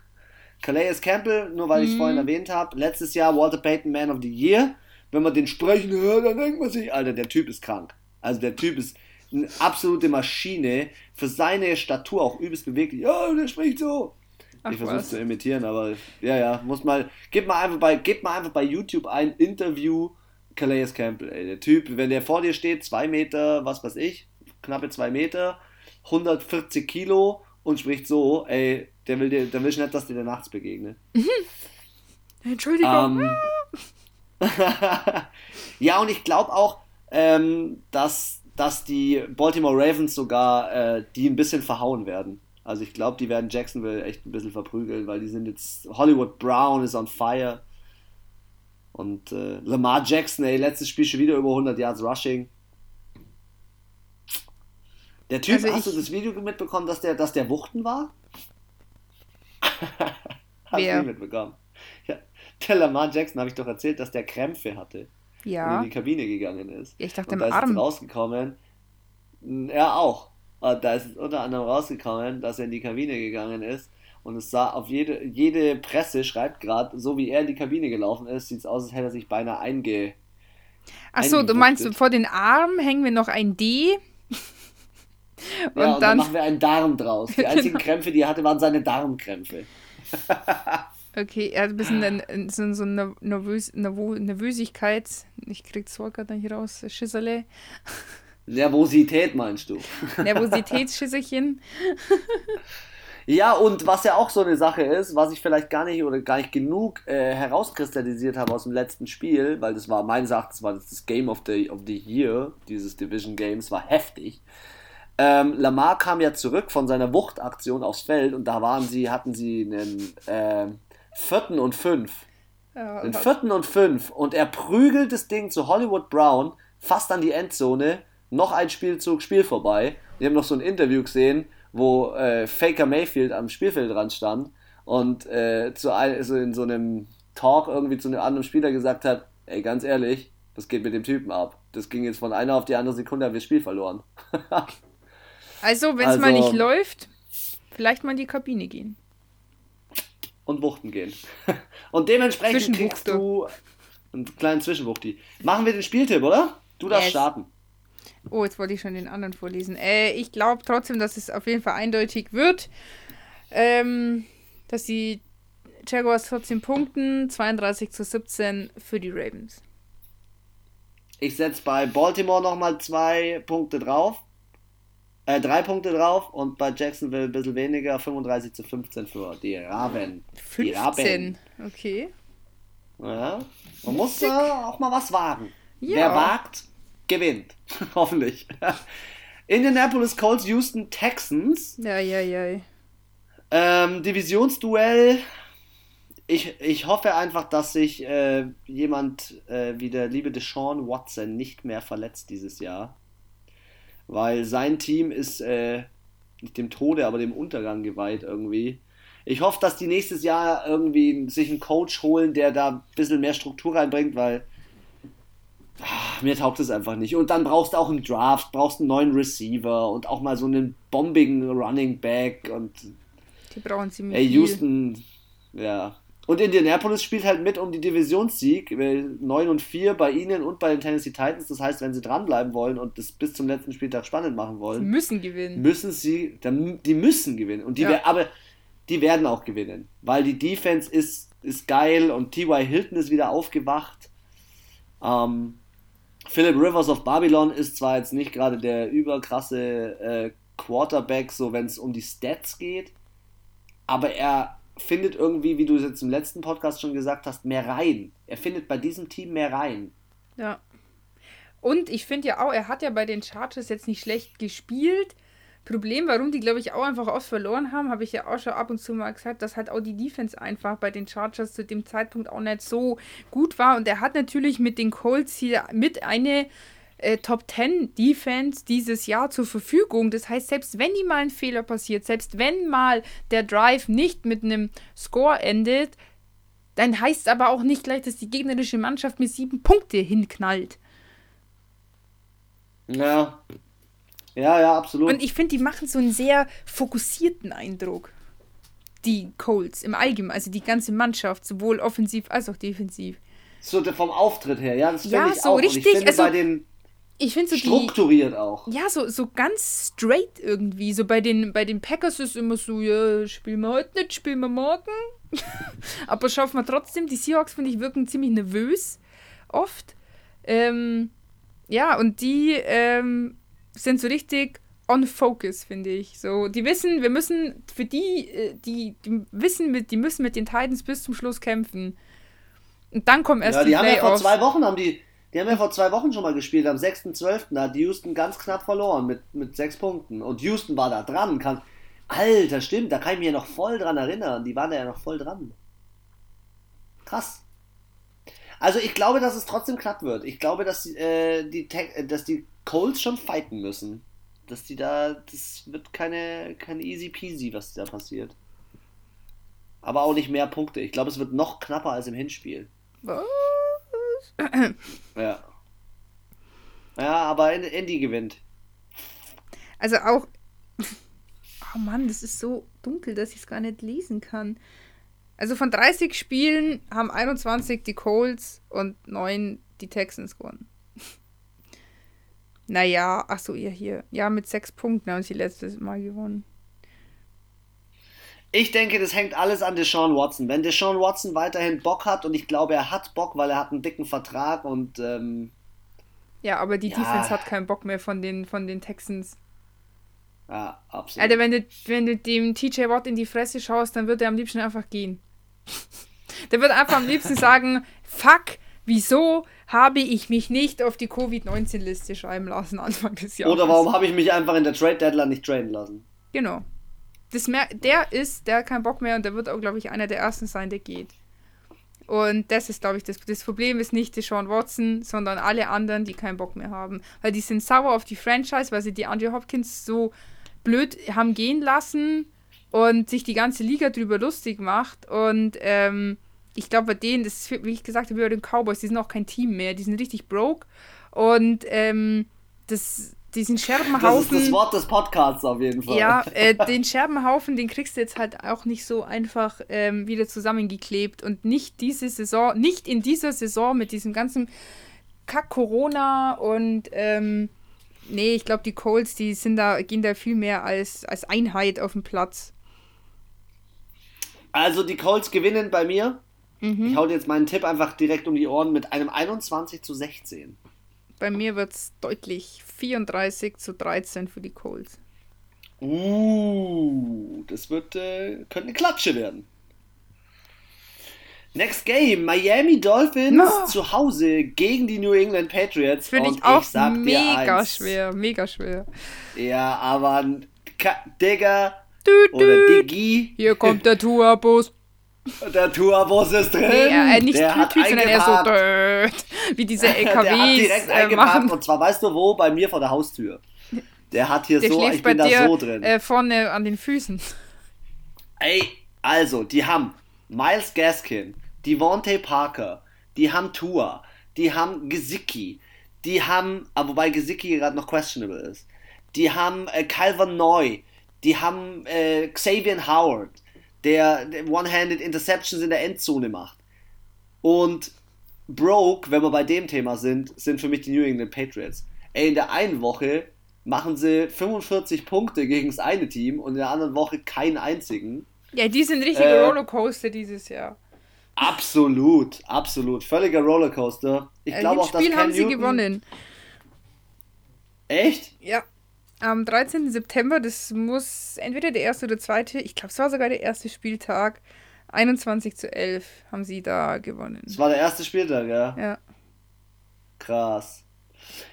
Calais Campbell, nur weil ich es mhm. vorhin erwähnt habe, letztes Jahr Walter Payton Man of the Year. Wenn man den sprechen hört, dann denkt man sich, Alter, der Typ ist krank. Also der Typ ist eine absolute Maschine. Für seine Statur auch übelst beweglich. Ja, der spricht so. Ach, ich versuche zu imitieren, aber ja, ja, muss mal, gib mal einfach bei, gib mal einfach bei YouTube ein Interview Calais Campbell, ey. Der Typ, wenn der vor dir steht, zwei Meter, was weiß ich, knappe zwei Meter, 140 Kilo und spricht so, ey, der will dir, der will nicht, dass dir der nachts begegnet. <laughs> Entschuldigung. Ähm, <laughs> ja, und ich glaube auch, ähm, dass, dass die Baltimore Ravens sogar äh, die ein bisschen verhauen werden. Also ich glaube, die werden Jacksonville echt ein bisschen verprügeln, weil die sind jetzt. Hollywood Brown ist on fire. Und äh, Lamar Jackson, ey, letztes Spiel schon wieder über 100 Yards Rushing. Der Typ, also hast du das Video mitbekommen, dass der, dass der Wuchten war? <laughs> hast du nicht mitbekommen? Ja, der Lamar Jackson habe ich doch erzählt, dass der Krämpfe hatte. Ja. Und in die Kabine gegangen ist. Ja, ich dachte, und da im ist Arm. rausgekommen. Er auch. Und da ist unter anderem rausgekommen, dass er in die Kabine gegangen ist. Und es sah auf jede, jede Presse schreibt gerade, so wie er in die Kabine gelaufen ist, sieht es aus, als hätte er sich beinahe einge. Achso, du meinst, vor den Armen hängen wir noch ein D. und, ja, und dann, dann machen wir einen Darm draus. Die <laughs> einzigen genau. Krämpfe, die er hatte, waren seine Darmkrämpfe. <laughs> okay, er hat ein bisschen so, so Nervös, Nervösigkeit. Ich krieg's Wort gerade nicht raus. Schisserle. <laughs> Nervosität meinst du? Nervositätsschisserchen. ja, und was ja auch so eine Sache ist, was ich vielleicht gar nicht oder gar nicht genug äh, herauskristallisiert habe aus dem letzten Spiel, weil das war meines Erachtens war das, das Game of the, of the Year, dieses Division Games, war heftig. Ähm, Lamar kam ja zurück von seiner Wuchtaktion aufs Feld und da waren sie, hatten sie einen äh, vierten und fünf. Ja, einen vierten und fünf und er prügelt das Ding zu Hollywood Brown fast an die Endzone noch ein Spielzug, Spiel vorbei. Wir haben noch so ein Interview gesehen, wo äh, Faker Mayfield am Spielfeldrand stand und äh, zu ein, also in so einem Talk irgendwie zu einem anderen Spieler gesagt hat, ey, ganz ehrlich, das geht mit dem Typen ab. Das ging jetzt von einer auf die andere Sekunde, haben wir das Spiel verloren. <laughs> also, wenn es also, mal nicht läuft, vielleicht mal in die Kabine gehen. Und wuchten gehen. <laughs> und dementsprechend kriegst du einen kleinen Zwischenwuchti. Machen wir den Spieltipp, oder? Du darfst yes. starten. Oh, jetzt wollte ich schon den anderen vorlesen. Äh, ich glaube trotzdem, dass es auf jeden Fall eindeutig wird. Ähm, dass die Jaguars 14 Punkten, 32 zu 17 für die Ravens. Ich setze bei Baltimore nochmal zwei Punkte drauf. Äh, drei Punkte drauf und bei Jacksonville ein bisschen weniger, 35 zu 15 für die Raven. 15? Die Raven. Okay. Ja, man muss äh, auch mal was wagen. Ja. Wer wagt, gewinnt. <laughs> Hoffentlich. Indianapolis Colts, Houston Texans. Ja, ja, ja. Ähm, Divisionsduell. Ich, ich hoffe einfach, dass sich äh, jemand äh, wie der liebe Deshaun Watson nicht mehr verletzt dieses Jahr. Weil sein Team ist äh, nicht dem Tode, aber dem Untergang geweiht irgendwie. Ich hoffe, dass die nächstes Jahr irgendwie sich einen Coach holen, der da ein bisschen mehr Struktur reinbringt, weil mir taugt es einfach nicht. Und dann brauchst du auch im Draft, brauchst einen neuen Receiver und auch mal so einen bombigen Running Back und die brauchen ziemlich ey, Houston, viel. ja. Und Indianapolis spielt halt mit um die Divisionssieg, 9 und 4 bei ihnen und bei den Tennessee Titans. Das heißt, wenn sie dranbleiben wollen und das bis zum letzten Spieltag spannend machen wollen, sie müssen gewinnen. Müssen sie, die müssen gewinnen. Und die ja. aber die werden auch gewinnen, weil die Defense ist, ist geil und T.Y. Hilton ist wieder aufgewacht. Ähm, Philip Rivers of Babylon ist zwar jetzt nicht gerade der überkrasse äh, Quarterback, so wenn es um die Stats geht, aber er findet irgendwie, wie du es jetzt im letzten Podcast schon gesagt hast, mehr rein. Er findet bei diesem Team mehr rein. Ja. Und ich finde ja auch, er hat ja bei den Chargers jetzt nicht schlecht gespielt. Problem, warum die, glaube ich, auch einfach oft verloren haben, habe ich ja auch schon ab und zu mal gesagt, dass halt auch die Defense einfach bei den Chargers zu dem Zeitpunkt auch nicht so gut war. Und er hat natürlich mit den Colts hier mit eine äh, Top 10 Defense dieses Jahr zur Verfügung. Das heißt, selbst wenn ihm mal ein Fehler passiert, selbst wenn mal der Drive nicht mit einem Score endet, dann heißt es aber auch nicht gleich, dass die gegnerische Mannschaft mit sieben Punkte hinknallt. Ja, ja, ja, absolut. Und ich finde, die machen so einen sehr fokussierten Eindruck. Die Colts im Allgemeinen, also die ganze Mannschaft, sowohl offensiv als auch defensiv. So vom Auftritt her, ja, das finde ja, ich so auch. richtig, ich finde also, bei den ich finde so strukturiert die, auch. Ja, so, so ganz straight irgendwie. So bei den, bei den Packers ist immer so, ja, spielen wir heute nicht, spielen wir morgen. <laughs> Aber schaffen wir trotzdem. Die Seahawks, finde ich, wirken ziemlich nervös. Oft. Ähm, ja, und die ähm, sind so richtig on focus, finde ich. So, die wissen, wir müssen für die, äh, die, die wissen, mit, die müssen mit den Titans bis zum Schluss kämpfen. Und dann kommen erst ja, die, die haben ja vor zwei Wochen haben die, die haben ja vor zwei Wochen schon mal gespielt, am 6.12. Da hat Houston ganz knapp verloren mit, mit sechs Punkten. Und Houston war da dran. Kann, Alter, stimmt, da kann ich mich ja noch voll dran erinnern. Die waren da ja noch voll dran. Krass. Also ich glaube, dass es trotzdem knapp wird. Ich glaube, dass, äh, die, dass die Colts schon fighten müssen. Dass die da, das wird keine, keine easy peasy, was da passiert. Aber auch nicht mehr Punkte. Ich glaube, es wird noch knapper als im Hinspiel. Was? Ja. Ja, aber Indy gewinnt. Also auch. Oh Mann, das ist so dunkel, dass ich es gar nicht lesen kann. Also von 30 Spielen haben 21 die Colts und 9 die Texans gewonnen. Naja, ach so, ihr hier. Ja, mit sechs Punkten haben sie letztes Mal gewonnen. Ich denke, das hängt alles an Deshaun Watson. Wenn Deshaun Watson weiterhin Bock hat, und ich glaube, er hat Bock, weil er hat einen dicken Vertrag und. Ähm, ja, aber die ja. Defense hat keinen Bock mehr von den, von den Texans. Ja, absolut. Alter, wenn du, wenn du dem TJ Watt in die Fresse schaust, dann wird er am liebsten einfach gehen. <laughs> Der wird einfach am liebsten sagen: Fuck, wieso habe ich mich nicht auf die Covid-19-Liste schreiben lassen Anfang des Jahres. Oder warum habe ich mich einfach in der Trade Deadline nicht traden lassen? Genau. Das mehr, der ist, der hat keinen Bock mehr und der wird auch, glaube ich, einer der ersten sein, der geht. Und das ist, glaube ich, das, das Problem ist nicht Sean Watson, sondern alle anderen, die keinen Bock mehr haben. Weil die sind sauer auf die Franchise, weil sie die Andrew Hopkins so blöd haben gehen lassen und sich die ganze Liga drüber lustig macht. Und ähm, ich glaube, bei denen, das ist, wie ich gesagt habe, bei den Cowboys, die sind auch kein Team mehr. Die sind richtig broke. Und ähm, das, diesen Scherbenhaufen. Das ist das Wort des Podcasts auf jeden Fall. Ja, äh, <laughs> den Scherbenhaufen, den kriegst du jetzt halt auch nicht so einfach ähm, wieder zusammengeklebt. Und nicht diese Saison, nicht in dieser Saison mit diesem ganzen Kack Corona und ähm, nee, ich glaube, die Colts, die sind da, gehen da viel mehr als, als Einheit auf dem Platz. Also die Colts gewinnen bei mir. Mhm. Ich hau dir jetzt meinen Tipp einfach direkt um die Ohren mit einem 21 zu 16. Bei mir wird es deutlich 34 zu 13 für die Colts. Uh, das wird, äh, könnte eine Klatsche werden. Next Game, Miami Dolphins no. zu Hause gegen die New England Patriots. Finde ich auch ich mega eins, schwer, mega schwer. Ja, aber Digga oder Diggi. Hier kommt der Tourbus. Der Tourbus ist drin. Nee, äh, nicht der Tüt, Tüt sondern eher so död, wie diese LKWs <laughs> der hat direkt äh, machen. Und zwar weißt du wo? Bei mir vor der Haustür. Der hat hier der so, ich bin da so drin. Äh, vorne an den Füßen. Ey, also, die haben Miles Gaskin, Devontae Parker, die haben Tua, die haben Gesicki, die haben, ah, wobei Gesicki gerade noch questionable ist, die haben äh, Calvin Neu, die haben äh, Xavier Howard, der, One-Handed Interceptions in der Endzone macht. Und broke, wenn wir bei dem Thema sind, sind für mich die New England Patriots. Ey, in der einen Woche machen sie 45 Punkte gegen das eine Team und in der anderen Woche keinen einzigen. Ja, die sind richtige äh, Rollercoaster dieses Jahr. Absolut, absolut. Völliger Rollercoaster. Ich äh, glaube auch, Spiel dass Cam haben Newton, sie gewonnen. Echt? Ja. Am 13. September, das muss entweder der erste oder zweite, ich glaube, es war sogar der erste Spieltag. 21 zu 11 haben sie da gewonnen. Das war der erste Spieltag, ja? Ja. Krass.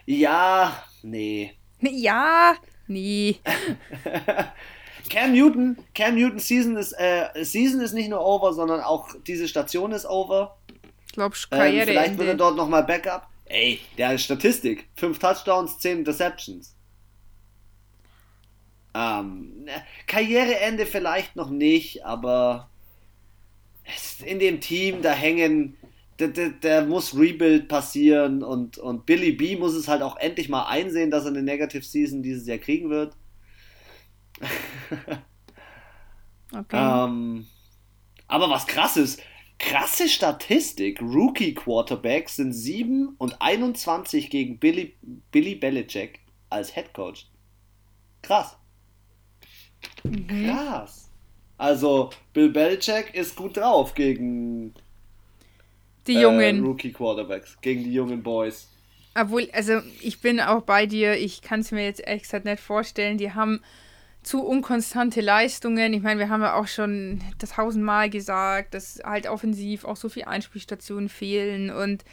Ja, nee. Ja, nee. <laughs> Cam Newton, Cam Newton Season ist, äh, Season ist nicht nur over, sondern auch diese Station ist over. Ich glaube, Karriere. Ähm, vielleicht wird er dort nochmal Backup. Ey, der Statistik. Fünf Touchdowns, zehn Interceptions. Ähm, Karriereende vielleicht noch nicht, aber in dem Team, da hängen, da, da, da, muss Rebuild passieren und, und Billy B muss es halt auch endlich mal einsehen, dass er eine Negative Season dieses Jahr kriegen wird. <laughs> okay. Ähm, aber was krass ist, krasse Statistik, Rookie Quarterbacks sind 7 und 21 gegen Billy, Billy Belichick als Head Coach. Krass. Mhm. Krass. Also, Bill Belichick ist gut drauf gegen die jungen äh, Rookie Quarterbacks, gegen die jungen Boys. Obwohl, also ich bin auch bei dir, ich kann es mir jetzt ehrlich gesagt nicht vorstellen. Die haben zu unkonstante Leistungen. Ich meine, wir haben ja auch schon das tausendmal gesagt, dass halt offensiv auch so viele Einspielstationen fehlen und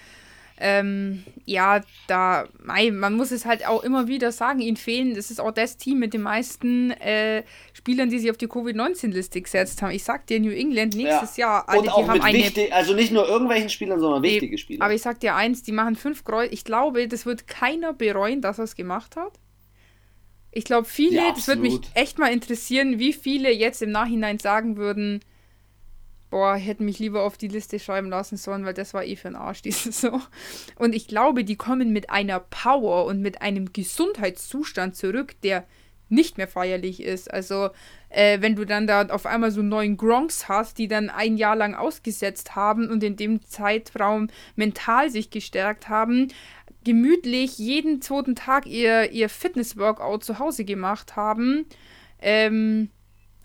ähm, ja, da, man muss es halt auch immer wieder sagen, ihnen fehlen, das ist auch das Team mit den meisten äh, Spielern, die sich auf die Covid-19-Liste gesetzt haben. Ich sag dir, New England nächstes ja. Jahr, Alter, Und auch die haben eine, wichtig, also nicht nur irgendwelchen Spielern, sondern nee, wichtige Spieler. Aber ich sag dir eins, die machen fünf Kreuz. Ich glaube, das wird keiner bereuen, dass er es gemacht hat. Ich glaube, viele, ja, das würde mich echt mal interessieren, wie viele jetzt im Nachhinein sagen würden, boah, hätten mich lieber auf die Liste schreiben lassen sollen, weil das war eh für ein Arsch, dieses <laughs> so. Und ich glaube, die kommen mit einer Power und mit einem Gesundheitszustand zurück, der nicht mehr feierlich ist. Also, äh, wenn du dann da auf einmal so neun Gronks hast, die dann ein Jahr lang ausgesetzt haben und in dem Zeitraum mental sich gestärkt haben, gemütlich jeden zweiten Tag ihr, ihr Fitness-Workout zu Hause gemacht haben, ähm,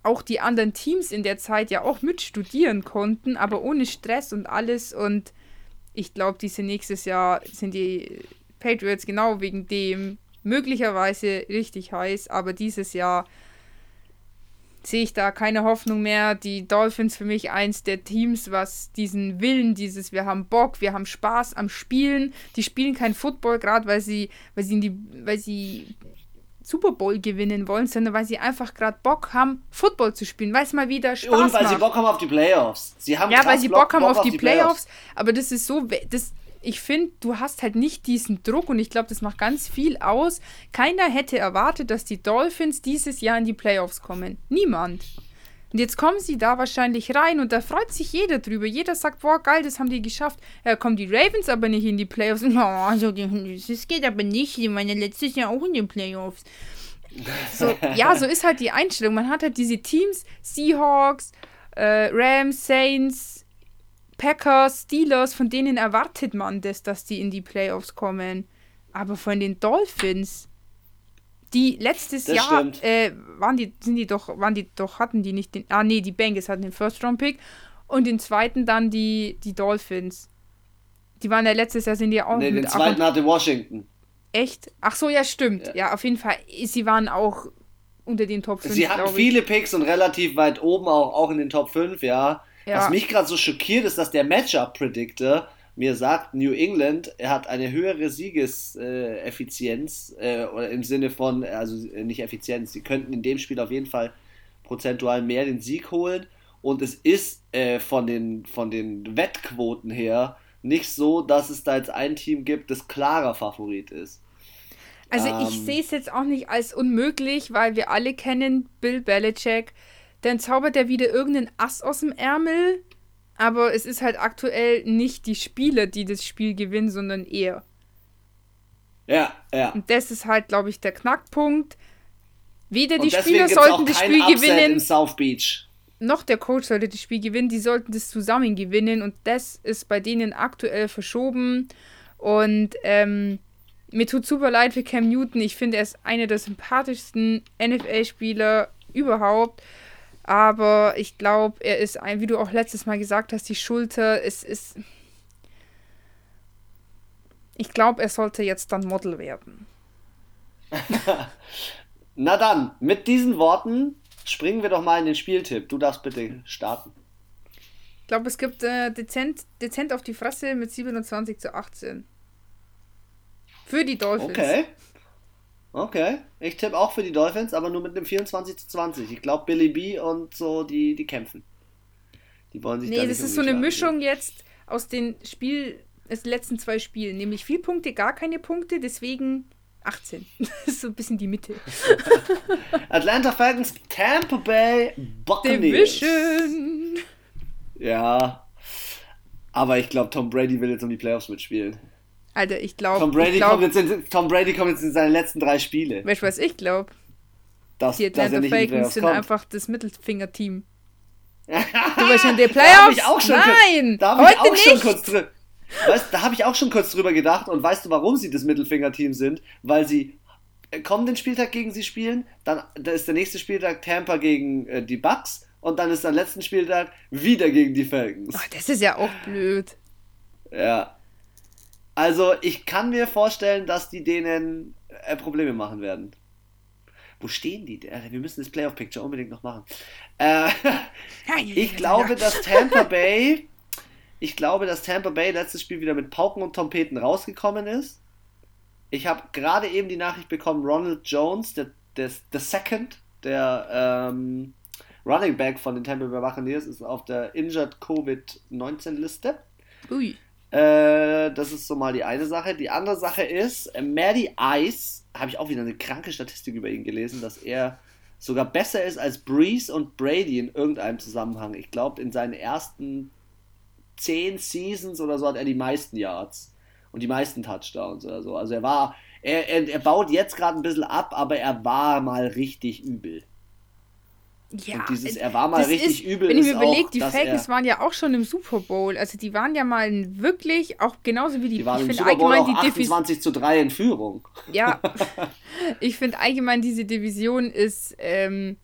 auch die anderen Teams in der Zeit ja auch mitstudieren konnten, aber ohne Stress und alles. Und ich glaube, diese nächstes Jahr sind die Patriots genau wegen dem möglicherweise richtig heiß, aber dieses Jahr sehe ich da keine Hoffnung mehr. Die Dolphins für mich eins der Teams, was diesen Willen, dieses wir haben Bock, wir haben Spaß am Spielen. Die spielen kein Football gerade, weil sie, weil sie in die, weil sie Super Bowl gewinnen wollen, sondern weil sie einfach gerade Bock haben, Football zu spielen, weil es mal wieder Spaß macht. Und weil macht. sie Bock haben auf die Playoffs. Sie haben ja, weil sie Bock, Bock haben auf, auf die, die Playoffs, Playoffs, aber das ist so, das, ich finde, du hast halt nicht diesen Druck und ich glaube, das macht ganz viel aus. Keiner hätte erwartet, dass die Dolphins dieses Jahr in die Playoffs kommen. Niemand. Und jetzt kommen sie da wahrscheinlich rein und da freut sich jeder drüber. Jeder sagt, boah, geil, das haben die geschafft. Ja, kommen die Ravens aber nicht in die Playoffs. <laughs> Oh, also, das geht aber nicht. Die waren ja letztes Jahr auch in den Playoffs. So, ja, so ist halt die Einstellung. Man hat halt diese Teams, Seahawks, äh, Rams, Saints, Packers, Steelers, von denen erwartet man das, dass die in die Playoffs kommen. Aber von den Dolphins, die letztes das Jahr äh, waren die, sind die doch, waren die doch, hatten die nicht den. Ah nee, die Bengals hatten den First Round Pick und den zweiten dann die, die Dolphins. Die waren ja letztes Jahr sind die auch. Nee, den zweiten hatte Washington. Echt? Ach so, ja, stimmt. Ja. ja, auf jeden Fall. Sie waren auch unter den Top 5. Sie hatten viele Picks und relativ weit oben auch, auch in den Top 5, ja. ja. Was mich gerade so schockiert ist, dass der Matchup-Predictor mir sagt, New England er hat eine höhere Siegeseffizienz äh, oder im Sinne von, also äh, nicht Effizienz, sie könnten in dem Spiel auf jeden Fall prozentual mehr den Sieg holen und es ist äh, von, den, von den Wettquoten her nicht so, dass es da jetzt ein Team gibt, das klarer Favorit ist. Also ähm, ich sehe es jetzt auch nicht als unmöglich, weil wir alle kennen Bill Belichick. Dann zaubert er wieder irgendeinen Ass aus dem Ärmel aber es ist halt aktuell nicht die Spieler, die das Spiel gewinnen, sondern er. Ja, ja. Und das ist halt, glaube ich, der Knackpunkt. Weder die Spieler sollten das Spiel gewinnen. In South Beach. noch der Coach sollte das Spiel gewinnen, die sollten das zusammen gewinnen und das ist bei denen aktuell verschoben. Und ähm, mir tut super leid für Cam Newton. Ich finde, er ist einer der sympathischsten NFL-Spieler überhaupt. Aber ich glaube, er ist ein, wie du auch letztes Mal gesagt hast, die Schulter. Es ist. Ich glaube, er sollte jetzt dann Model werden. <laughs> Na dann, mit diesen Worten springen wir doch mal in den Spieltipp. Du darfst bitte starten. Ich glaube, es gibt äh, dezent, dezent auf die Fresse mit 27 zu 18. Für die Dolphins. Okay. Okay. Ich tippe auch für die Dolphins, aber nur mit einem 24 zu 20. Ich glaube, Billy B und so, die, die kämpfen. Die wollen sich Nee, da das ist so eine Mischung jetzt aus den Spiel, aus den letzten zwei Spielen. Nämlich vier Punkte, gar keine Punkte, deswegen 18. <laughs> Das ist so ein bisschen die Mitte. <laughs> Atlanta Falcons, Tampa Bay Buccaneers. Division. Ja. Aber ich glaube, Tom Brady will jetzt um die Playoffs mitspielen. Alter, ich glaube. Tom, Brady glaub, kommt jetzt Tom Brady kommt jetzt in seine letzten drei Spiele. Weißt du, was ich glaube? Die Atlanta Falcons sind kommt. einfach das Mittelfinger-Team. <laughs> du bist schon der Playoffs? Da auch schon Nein! Da habe ich auch nicht. schon kurz drin. Weißt, da habe ich auch schon kurz drüber gedacht und weißt du, warum sie das Mittelfinger-Team sind? Weil sie äh, kommenden Spieltag gegen sie spielen, dann da ist der nächste Spieltag Tampa gegen äh, die Bucks und dann ist der letzten Spieltag wieder gegen die Falcons. Oh, das ist ja auch blöd. Ja. Also ich kann mir vorstellen, dass die denen äh, Probleme machen werden. Wo stehen die? Wir müssen das Playoff-Picture unbedingt noch machen. Äh, <laughs> <laughs> ich glaube, dass Tampa Bay ich glaube, dass Tampa Bay letztes Spiel wieder mit Pauken und Trompeten rausgekommen ist. Ich habe gerade eben die Nachricht bekommen, Ronald Jones, der, der, der Second, der ähm, Running Back von den Tampa Bay Buccaneers, ist auf der Injured Covid-19-Liste. Ui. Äh, das ist so mal die eine Sache. Die andere Sache ist, äh, Maddie Ice, habe ich auch wieder eine kranke Statistik über ihn gelesen, dass er sogar besser ist als Breeze und Brady in irgendeinem Zusammenhang. Ich glaube, in seinen ersten zehn Seasons oder so hat er die meisten Yards und die meisten Touchdowns oder so. Also er war, er, er, er baut jetzt gerade ein bisschen ab, aber er war mal richtig übel. Ja, und dieses, er war mal richtig ist, übel. Wenn ich mir überlege, die Falcons waren ja auch schon im Super Bowl. Also die waren ja mal wirklich, auch genauso wie die. Die waren ich Bowl allgemein auch 28 zu 3 in Führung. Ja, <laughs> ich finde allgemein diese Division ist ähm,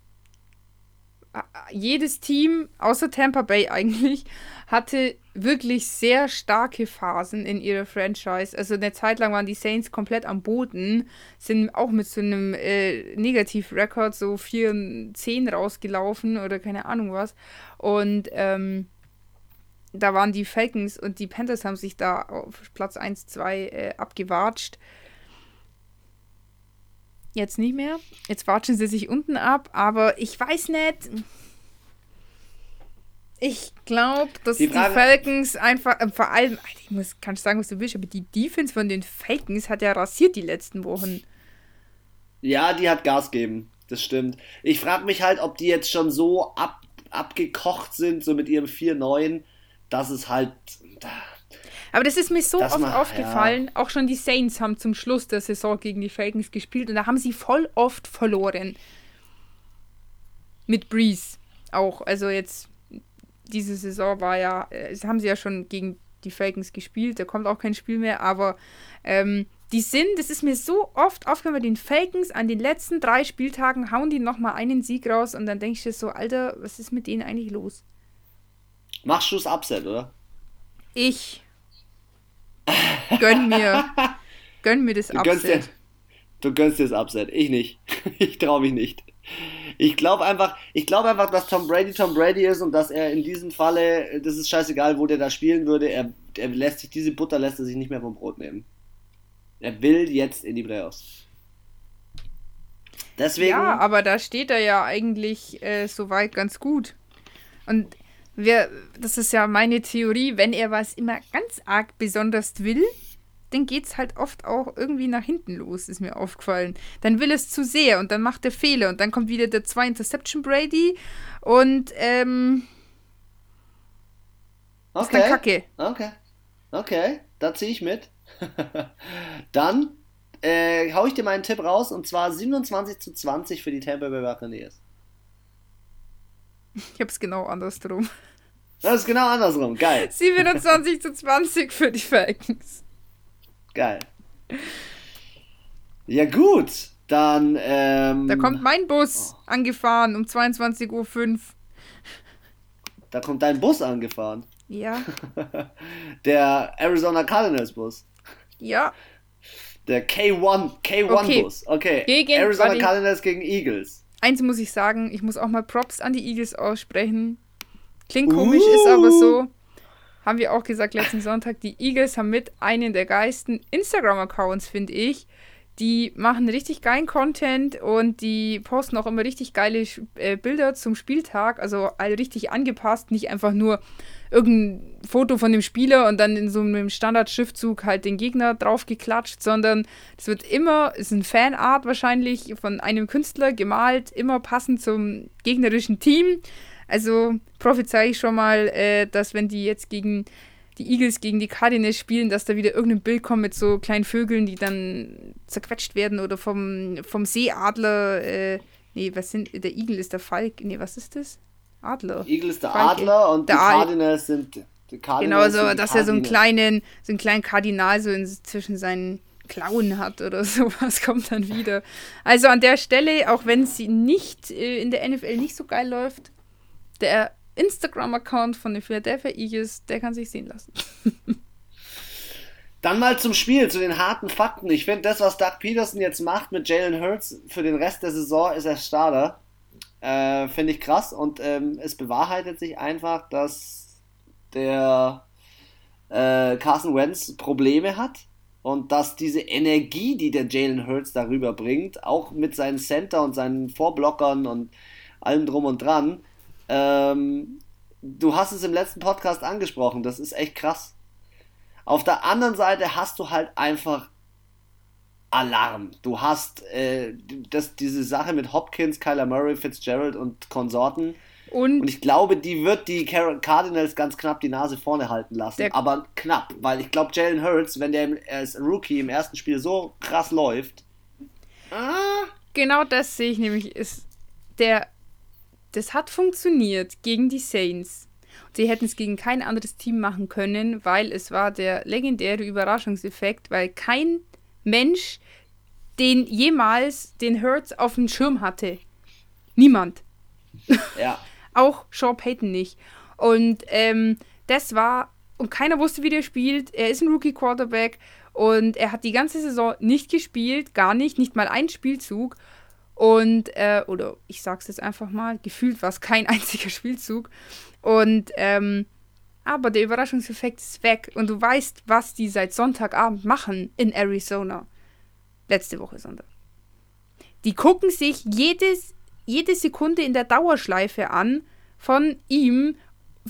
jedes Team, außer Tampa Bay eigentlich, hatte wirklich sehr starke Phasen in ihrer Franchise. Also eine Zeit lang waren die Saints komplett am Boden, sind auch mit so einem äh, Negativ-Rekord so 4 10 rausgelaufen oder keine Ahnung was. Und ähm, da waren die Falcons und die Panthers haben sich da auf Platz 1, 2 äh, abgewatscht. Jetzt nicht mehr. Jetzt watschen sie sich unten ab, aber ich weiß nicht. Ich glaube, dass die, die, Falcons einfach, äh, vor allem, ich muss, kannst sagen, was du willst, aber die Defense von den Falcons hat ja rasiert die letzten Wochen. Ja, die hat Gas geben, das stimmt. Ich frage mich halt, ob die jetzt schon so ab, abgekocht sind, so mit ihrem 4-9, dass es halt. Aber das ist mir so oft man, aufgefallen. Ja. Auch schon die Saints haben zum Schluss der Saison gegen die Falcons gespielt und da haben sie voll oft verloren. Mit Breeze auch. Also jetzt diese Saison war ja, äh, haben sie ja schon gegen die Falcons gespielt, da kommt auch kein Spiel mehr, aber ähm, die sind, das ist mir so oft aufgefallen bei den Falcons, an den letzten drei Spieltagen hauen die nochmal einen Sieg raus und dann denkst du so, Alter, was ist mit denen eigentlich los? Machst du das Upset, oder? Ich. Gönn mir. <laughs> Gönn mir das du Upset. Gönnst dir, du gönnst dir das Upset, ich nicht. <laughs> ich trau mich nicht. Ich glaube einfach, ich glaube einfach, dass Tom Brady Tom Brady ist und dass er in diesem Falle, das ist scheißegal, wo der da spielen würde, er, er lässt sich diese Butter lässt er sich nicht mehr vom Brot nehmen. Er will jetzt in die Playoffs. Deswegen. Ja, aber da steht er ja eigentlich äh, soweit ganz gut. Und wir, das ist ja meine Theorie, wenn er was immer ganz arg besonders will, dann geht es halt oft auch irgendwie nach hinten los, ist mir aufgefallen. Dann will es zu sehr und dann macht er Fehler und dann kommt wieder der zwei Interception Brady und ähm. Okay. Ist Kacke. Okay. Okay, da ziehe ich mit. <laughs> dann äh, hau ich dir meinen Tipp raus und zwar 27 zu 20 für die Tampa Bay Buccaneers. <laughs> Ich habe es genau andersrum. Das ist genau andersrum. Geil. <laughs> 27 zu 20 für die Falcons. Geil. Ja, gut. Dann. Ähm, da kommt mein Bus oh. angefahren um 22.05 Uhr. Da kommt dein Bus angefahren. Ja. <laughs> Der Arizona Cardinals Bus. Ja. Der K1, K1 okay. Bus. Okay. Gegen, Arizona Cardinals gegen Eagles. Eins muss ich sagen, ich muss auch mal Props an die Eagles aussprechen. Klingt komisch, uh. ist aber so. Haben wir auch gesagt letzten Sonntag. Die Eagles haben mit einen der geilsten Instagram-Accounts, finde ich. Die machen richtig geilen Content und die posten auch immer richtig geile äh, Bilder zum Spieltag. Also all richtig angepasst, nicht einfach nur irgendein Foto von dem Spieler und dann in so einem Standard-Schriftzug halt den Gegner drauf geklatscht, sondern es wird immer, ist ein Fanart wahrscheinlich von einem Künstler gemalt, immer passend zum gegnerischen Team. Also prophezei ich schon mal, äh, dass wenn die jetzt gegen die Eagles gegen die Cardinals spielen, dass da wieder irgendein Bild kommt mit so kleinen Vögeln, die dann zerquetscht werden oder vom, vom Seeadler, äh, nee, was sind, der Igel ist der Falk, nee, was ist das? Adler. Igel ist der Falke. Adler und der die Cardinals sind die Cardinals Genau, so, dass er so einen kleinen, so einen kleinen Kardinal so in, zwischen seinen Klauen hat oder <laughs> sowas, kommt dann wieder. Also an der Stelle, auch wenn sie nicht äh, in der NFL nicht so geil läuft, der Instagram-Account von den Philadelphia Eagles, der kann sich sehen lassen. Dann mal zum Spiel, zu den harten Fakten. Ich finde, das, was Doug Peterson jetzt macht mit Jalen Hurts für den Rest der Saison, ist er Starter. Äh, finde ich krass und ähm, es bewahrheitet sich einfach, dass der äh, Carson Wentz Probleme hat und dass diese Energie, die der Jalen Hurts darüber bringt, auch mit seinen Center und seinen Vorblockern und allem drum und dran, ähm, du hast es im letzten Podcast angesprochen, das ist echt krass. Auf der anderen Seite hast du halt einfach Alarm. Du hast äh, das, diese Sache mit Hopkins, Kyler Murray, Fitzgerald und Konsorten. Und, und ich glaube, die wird die Cardinals ganz knapp die Nase vorne halten lassen. Aber knapp, weil ich glaube, Jalen Hurts, wenn der als Rookie im ersten Spiel so krass läuft. Ah. Genau das sehe ich nämlich. Ist der das hat funktioniert gegen die Saints. Sie hätten es gegen kein anderes Team machen können, weil es war der legendäre Überraschungseffekt, weil kein Mensch den jemals den Hurts auf dem Schirm hatte. Niemand. Ja. <laughs> Auch Sean Payton nicht. Und ähm, das war, und keiner wusste, wie der spielt. Er ist ein Rookie-Quarterback und er hat die ganze Saison nicht gespielt, gar nicht, nicht mal einen Spielzug. Und, äh, oder ich sag's jetzt einfach mal, gefühlt war es kein <laughs> einziger Spielzug. Und, ähm, aber der Überraschungseffekt ist weg und du weißt, was die seit Sonntagabend machen in Arizona. Letzte Woche Sonntag. Die gucken sich jedes, jede Sekunde in der Dauerschleife an von ihm,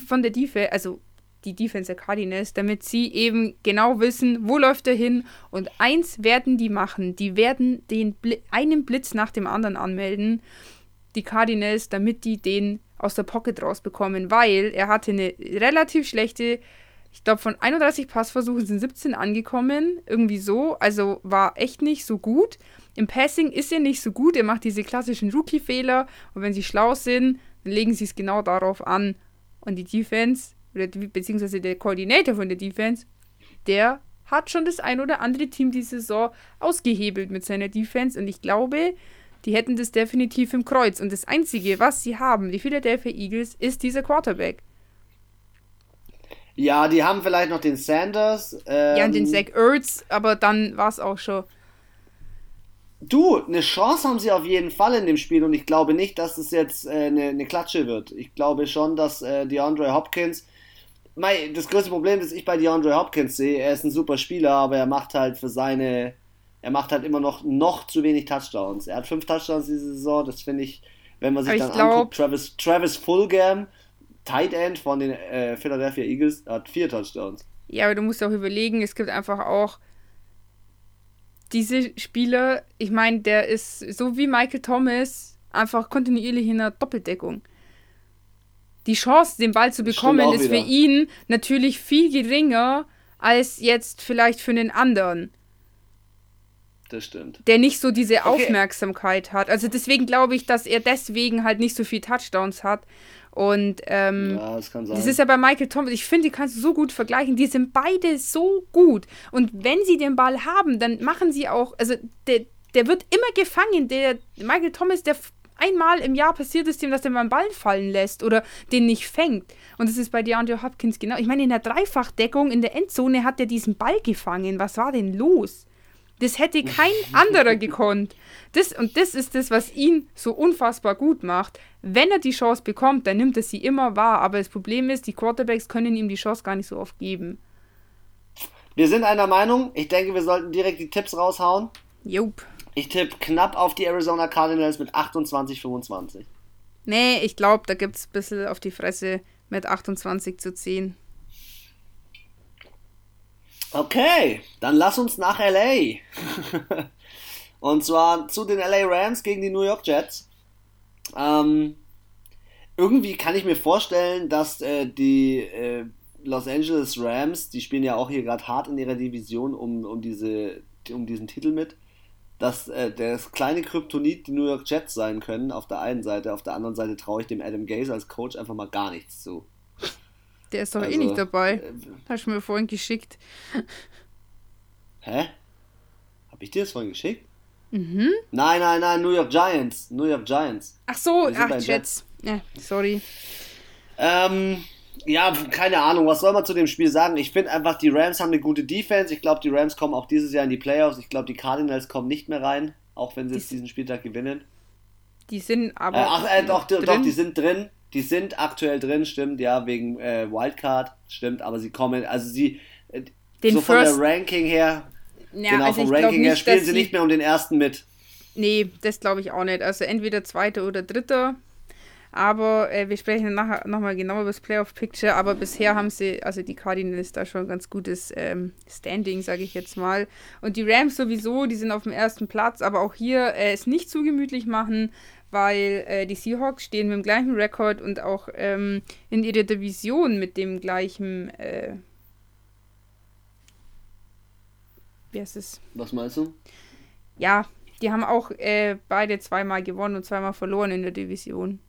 von der Defense, also die Defense der Cardinals, damit sie eben genau wissen, wo läuft er hin. Und eins werden die machen. Die werden den Bl einen Blitz nach dem anderen anmelden, die Cardinals, damit die den aus der Pocket rausbekommen, weil er hatte eine relativ schlechte, ich glaube von 31 Passversuchen sind 17 angekommen, irgendwie so, also war echt nicht so gut. Im Passing ist er nicht so gut, er macht diese klassischen Rookie-Fehler und wenn sie schlau sind, dann legen sie es genau darauf an. Und die Defense oder beziehungsweise der Koordinator von der Defense, der hat schon das ein oder andere Team diese Saison ausgehebelt mit seiner Defense und ich glaube, die hätten das definitiv im Kreuz. Und das Einzige, was sie haben, die Philadelphia Eagles, ist dieser Quarterback. Ja, die haben vielleicht noch den Sanders. Ähm, ja, und den Zach Ertz, aber dann war es auch schon. Du, eine Chance haben sie auf jeden Fall in dem Spiel und ich glaube nicht, dass es jetzt äh, eine, eine Klatsche wird. Ich glaube schon, dass äh, DeAndre Hopkins Mei, das größte Problem, das ich bei DeAndre Hopkins sehe, er ist ein super Spieler, aber er macht halt für seine, er macht halt immer noch, noch zu wenig Touchdowns. Er hat fünf Touchdowns diese Saison, das finde ich, wenn man sich dann glaub, anguckt, Travis, Travis Fulgham, Tight End von den äh, Philadelphia Eagles, hat vier Touchdowns. Ja, aber du musst auch überlegen, es gibt einfach auch diese Spieler, ich meine, der ist so wie Michael Thomas einfach kontinuierlich in der Doppeldeckung die Chance, den Ball zu bekommen, ist wieder. für ihn natürlich viel geringer als jetzt vielleicht für einen anderen. Das stimmt. Der nicht so diese okay. Aufmerksamkeit hat. Also deswegen glaube ich, dass er deswegen halt nicht so viel Touchdowns hat. Und ähm, ja, das kann sein. Das ist ja bei Michael Thomas, ich finde, die kannst du so gut vergleichen. Die sind beide so gut. Und wenn sie den Ball haben, dann machen sie auch, also der, der wird immer gefangen. Der Michael Thomas, der einmal im Jahr passiert es dem, dass der mal einen Ball fallen lässt oder den nicht fängt. Und das ist bei DeAndre Hopkins genau. Ich meine, in der Dreifachdeckung in der Endzone hat er diesen Ball gefangen. Was war denn los? Das hätte kein anderer gekonnt. Das, und das ist das, was ihn so unfassbar gut macht. Wenn er die Chance bekommt, dann nimmt er sie immer wahr. Aber das Problem ist, die Quarterbacks können ihm die Chance gar nicht so oft geben. Wir sind einer Meinung. Ich denke, wir sollten direkt die Tipps raushauen. Jupp. Ich tippe knapp auf die Arizona Cardinals mit 28-25. Nee, ich glaube, da gibt es ein bisschen auf die Fresse mit 28 zu 10. Okay, dann lass uns nach LA. <laughs> Und zwar zu den LA Rams gegen die New York Jets. Ähm, irgendwie kann ich mir vorstellen, dass äh, die äh, Los Angeles Rams, die spielen ja auch hier gerade hart in ihrer Division um, um, diese, um diesen Titel mit, dass äh, das kleine Kryptonit die New York Jets sein können, auf der einen Seite. Auf der anderen Seite traue ich dem Adam Gaze als Coach einfach mal gar nichts zu. Der ist doch also, eh nicht dabei. Äh, Hast du mir vorhin geschickt. Hä? Hab ich dir das vorhin geschickt? Mhm. Nein, nein, nein, New York Giants. New York Giants. Ach so, ach, Jets. Jets. Ja, sorry. Ähm, ja, keine Ahnung, was soll man zu dem Spiel sagen? Ich finde einfach, die Rams haben eine gute Defense. Ich glaube, die Rams kommen auch dieses Jahr in die Playoffs. Ich glaube, die Cardinals kommen nicht mehr rein, auch wenn sie die, jetzt diesen Spieltag gewinnen. Die sind aber. Äh, ach, äh, doch, doch, die sind drin. Die sind aktuell drin, stimmt, ja, wegen äh, Wildcard, stimmt, aber sie kommen, also sie, äh, Den so von der Ranking her, ja, genau, also vom Ranking nicht, her spielen sie nicht mehr um den ersten mit. Nee, das glaube ich auch nicht. Also entweder zweiter oder dritter. Aber äh, wir sprechen nachher nochmal genauer über das Playoff-Picture. Aber bisher haben sie, also die Cardinals, da schon ein ganz gutes ähm, Standing, sage ich jetzt mal. Und die Rams sowieso, die sind auf dem ersten Platz. Aber auch hier äh, es nicht zu gemütlich machen weil äh, die Seahawks stehen mit dem gleichen Rekord und auch ähm, in ihrer Division mit dem gleichen. Äh, wie heißt es? Was meinst du? Ja, die haben auch äh, beide zweimal gewonnen und zweimal verloren in der Division.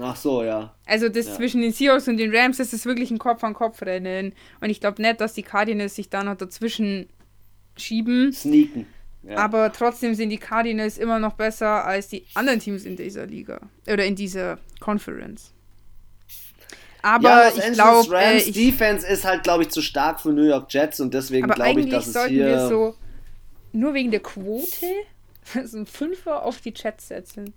Ach so, ja. Also das ja. zwischen den Seahawks und den Rams, das ist wirklich ein Kopf-an-Kopf-Rennen. Und ich glaube nicht, dass die Cardinals sich da noch dazwischen schieben. Sneaken. Aber trotzdem sind die Cardinals immer noch besser als die anderen Teams in dieser Liga. Oder in dieser Conference. Aber ja, ich glaube, Rams äh, Defense ist halt, glaube ich, zu stark für New York Jets und deswegen glaube ich, dass es sollten hier wir so nur wegen der Quote <laughs> so ein Fünfer auf die Jets setzen.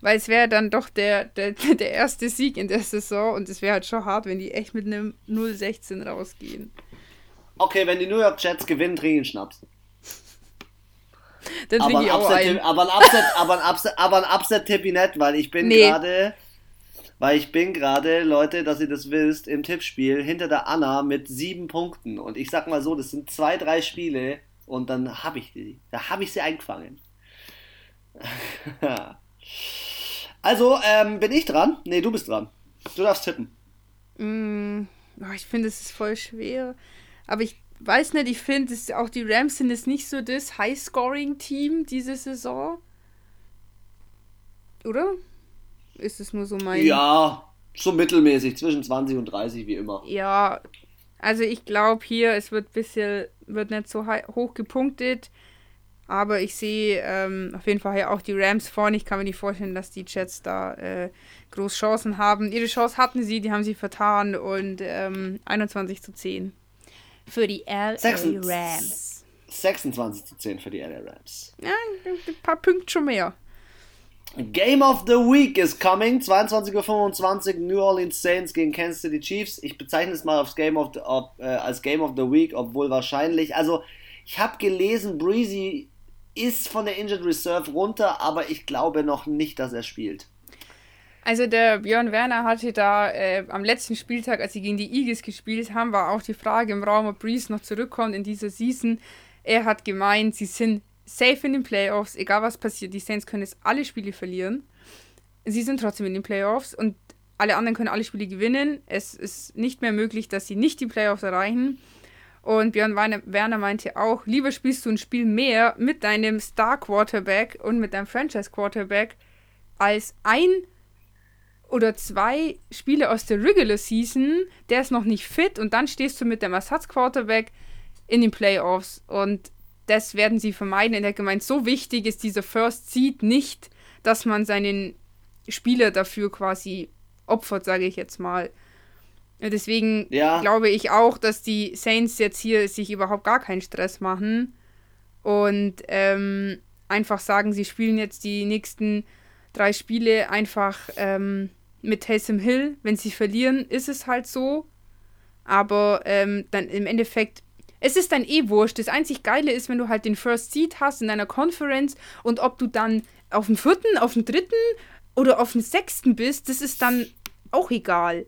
Weil es wäre dann doch der, der, <laughs> der erste Sieg in der Saison und es wäre halt schon hart, wenn die echt mit einem 0-16 rausgehen. Okay, wenn die New York Jets gewinnen, trinken Schnaps. Dann aber, ein Upset, aber ein Upset, aber ein Upset, aber ein Upset tippi nicht, weil ich bin nee. gerade, weil ich bin gerade, Leute, dass ihr das wisst, im Tippspiel hinter der Anna mit sieben Punkten. Und ich sag mal so, das sind zwei, drei Spiele und dann habe ich die, da habe ich sie eingefangen. <laughs> also, ähm, bin ich dran? Nee, du bist dran. Du darfst tippen. Mm, oh, ich finde, es ist voll schwer. Aber ich weiß nicht, ich finde, auch die Rams sind jetzt nicht so das High-Scoring-Team diese Saison. Oder? Ist es nur so mein. Ja, so mittelmäßig, zwischen 20 und 30 wie immer. Ja, also ich glaube hier, es wird bisschen, wird nicht so hoch gepunktet. Aber ich sehe ähm, auf jeden Fall ja auch die Rams vorne. Ich kann mir nicht vorstellen, dass die Jets da äh, groß Chancen haben. Ihre Chance hatten sie, die haben sie vertan und ähm, 21 zu 10 für die LA 26, Rams. 26 zu 10 für die LA Rams. Ja, ein paar Punkte schon mehr. Game of the Week is coming. 22.25 Uhr New Orleans Saints gegen Kansas City Chiefs. Ich bezeichne es mal aufs Game of the, ob, äh, als Game of the Week, obwohl wahrscheinlich. Also, ich habe gelesen, Breezy ist von der Injured Reserve runter, aber ich glaube noch nicht, dass er spielt. Also der Björn Werner hatte da äh, am letzten Spieltag, als sie gegen die Eagles gespielt haben, war auch die Frage im Raum, ob Breeze noch zurückkommt in dieser Season. Er hat gemeint, sie sind safe in den Playoffs, egal was passiert. Die Saints können jetzt alle Spiele verlieren. Sie sind trotzdem in den Playoffs und alle anderen können alle Spiele gewinnen. Es ist nicht mehr möglich, dass sie nicht die Playoffs erreichen. Und Björn Werner meinte auch, lieber spielst du ein Spiel mehr mit deinem Star Quarterback und mit deinem Franchise Quarterback als ein oder zwei Spiele aus der Regular Season, der ist noch nicht fit und dann stehst du mit dem Ersatzquarterback in den Playoffs und das werden sie vermeiden. In der Gemeinde so wichtig ist dieser First Seed nicht, dass man seinen Spieler dafür quasi opfert, sage ich jetzt mal. Deswegen ja. glaube ich auch, dass die Saints jetzt hier sich überhaupt gar keinen Stress machen und ähm, einfach sagen, sie spielen jetzt die nächsten drei Spiele einfach ähm, mit Taysom Hill. Wenn sie verlieren, ist es halt so. Aber ähm, dann im Endeffekt, es ist dann eh wurscht. Das einzig Geile ist, wenn du halt den First Seed hast in einer Conference und ob du dann auf dem vierten, auf dem dritten oder auf dem sechsten bist, das ist dann auch egal.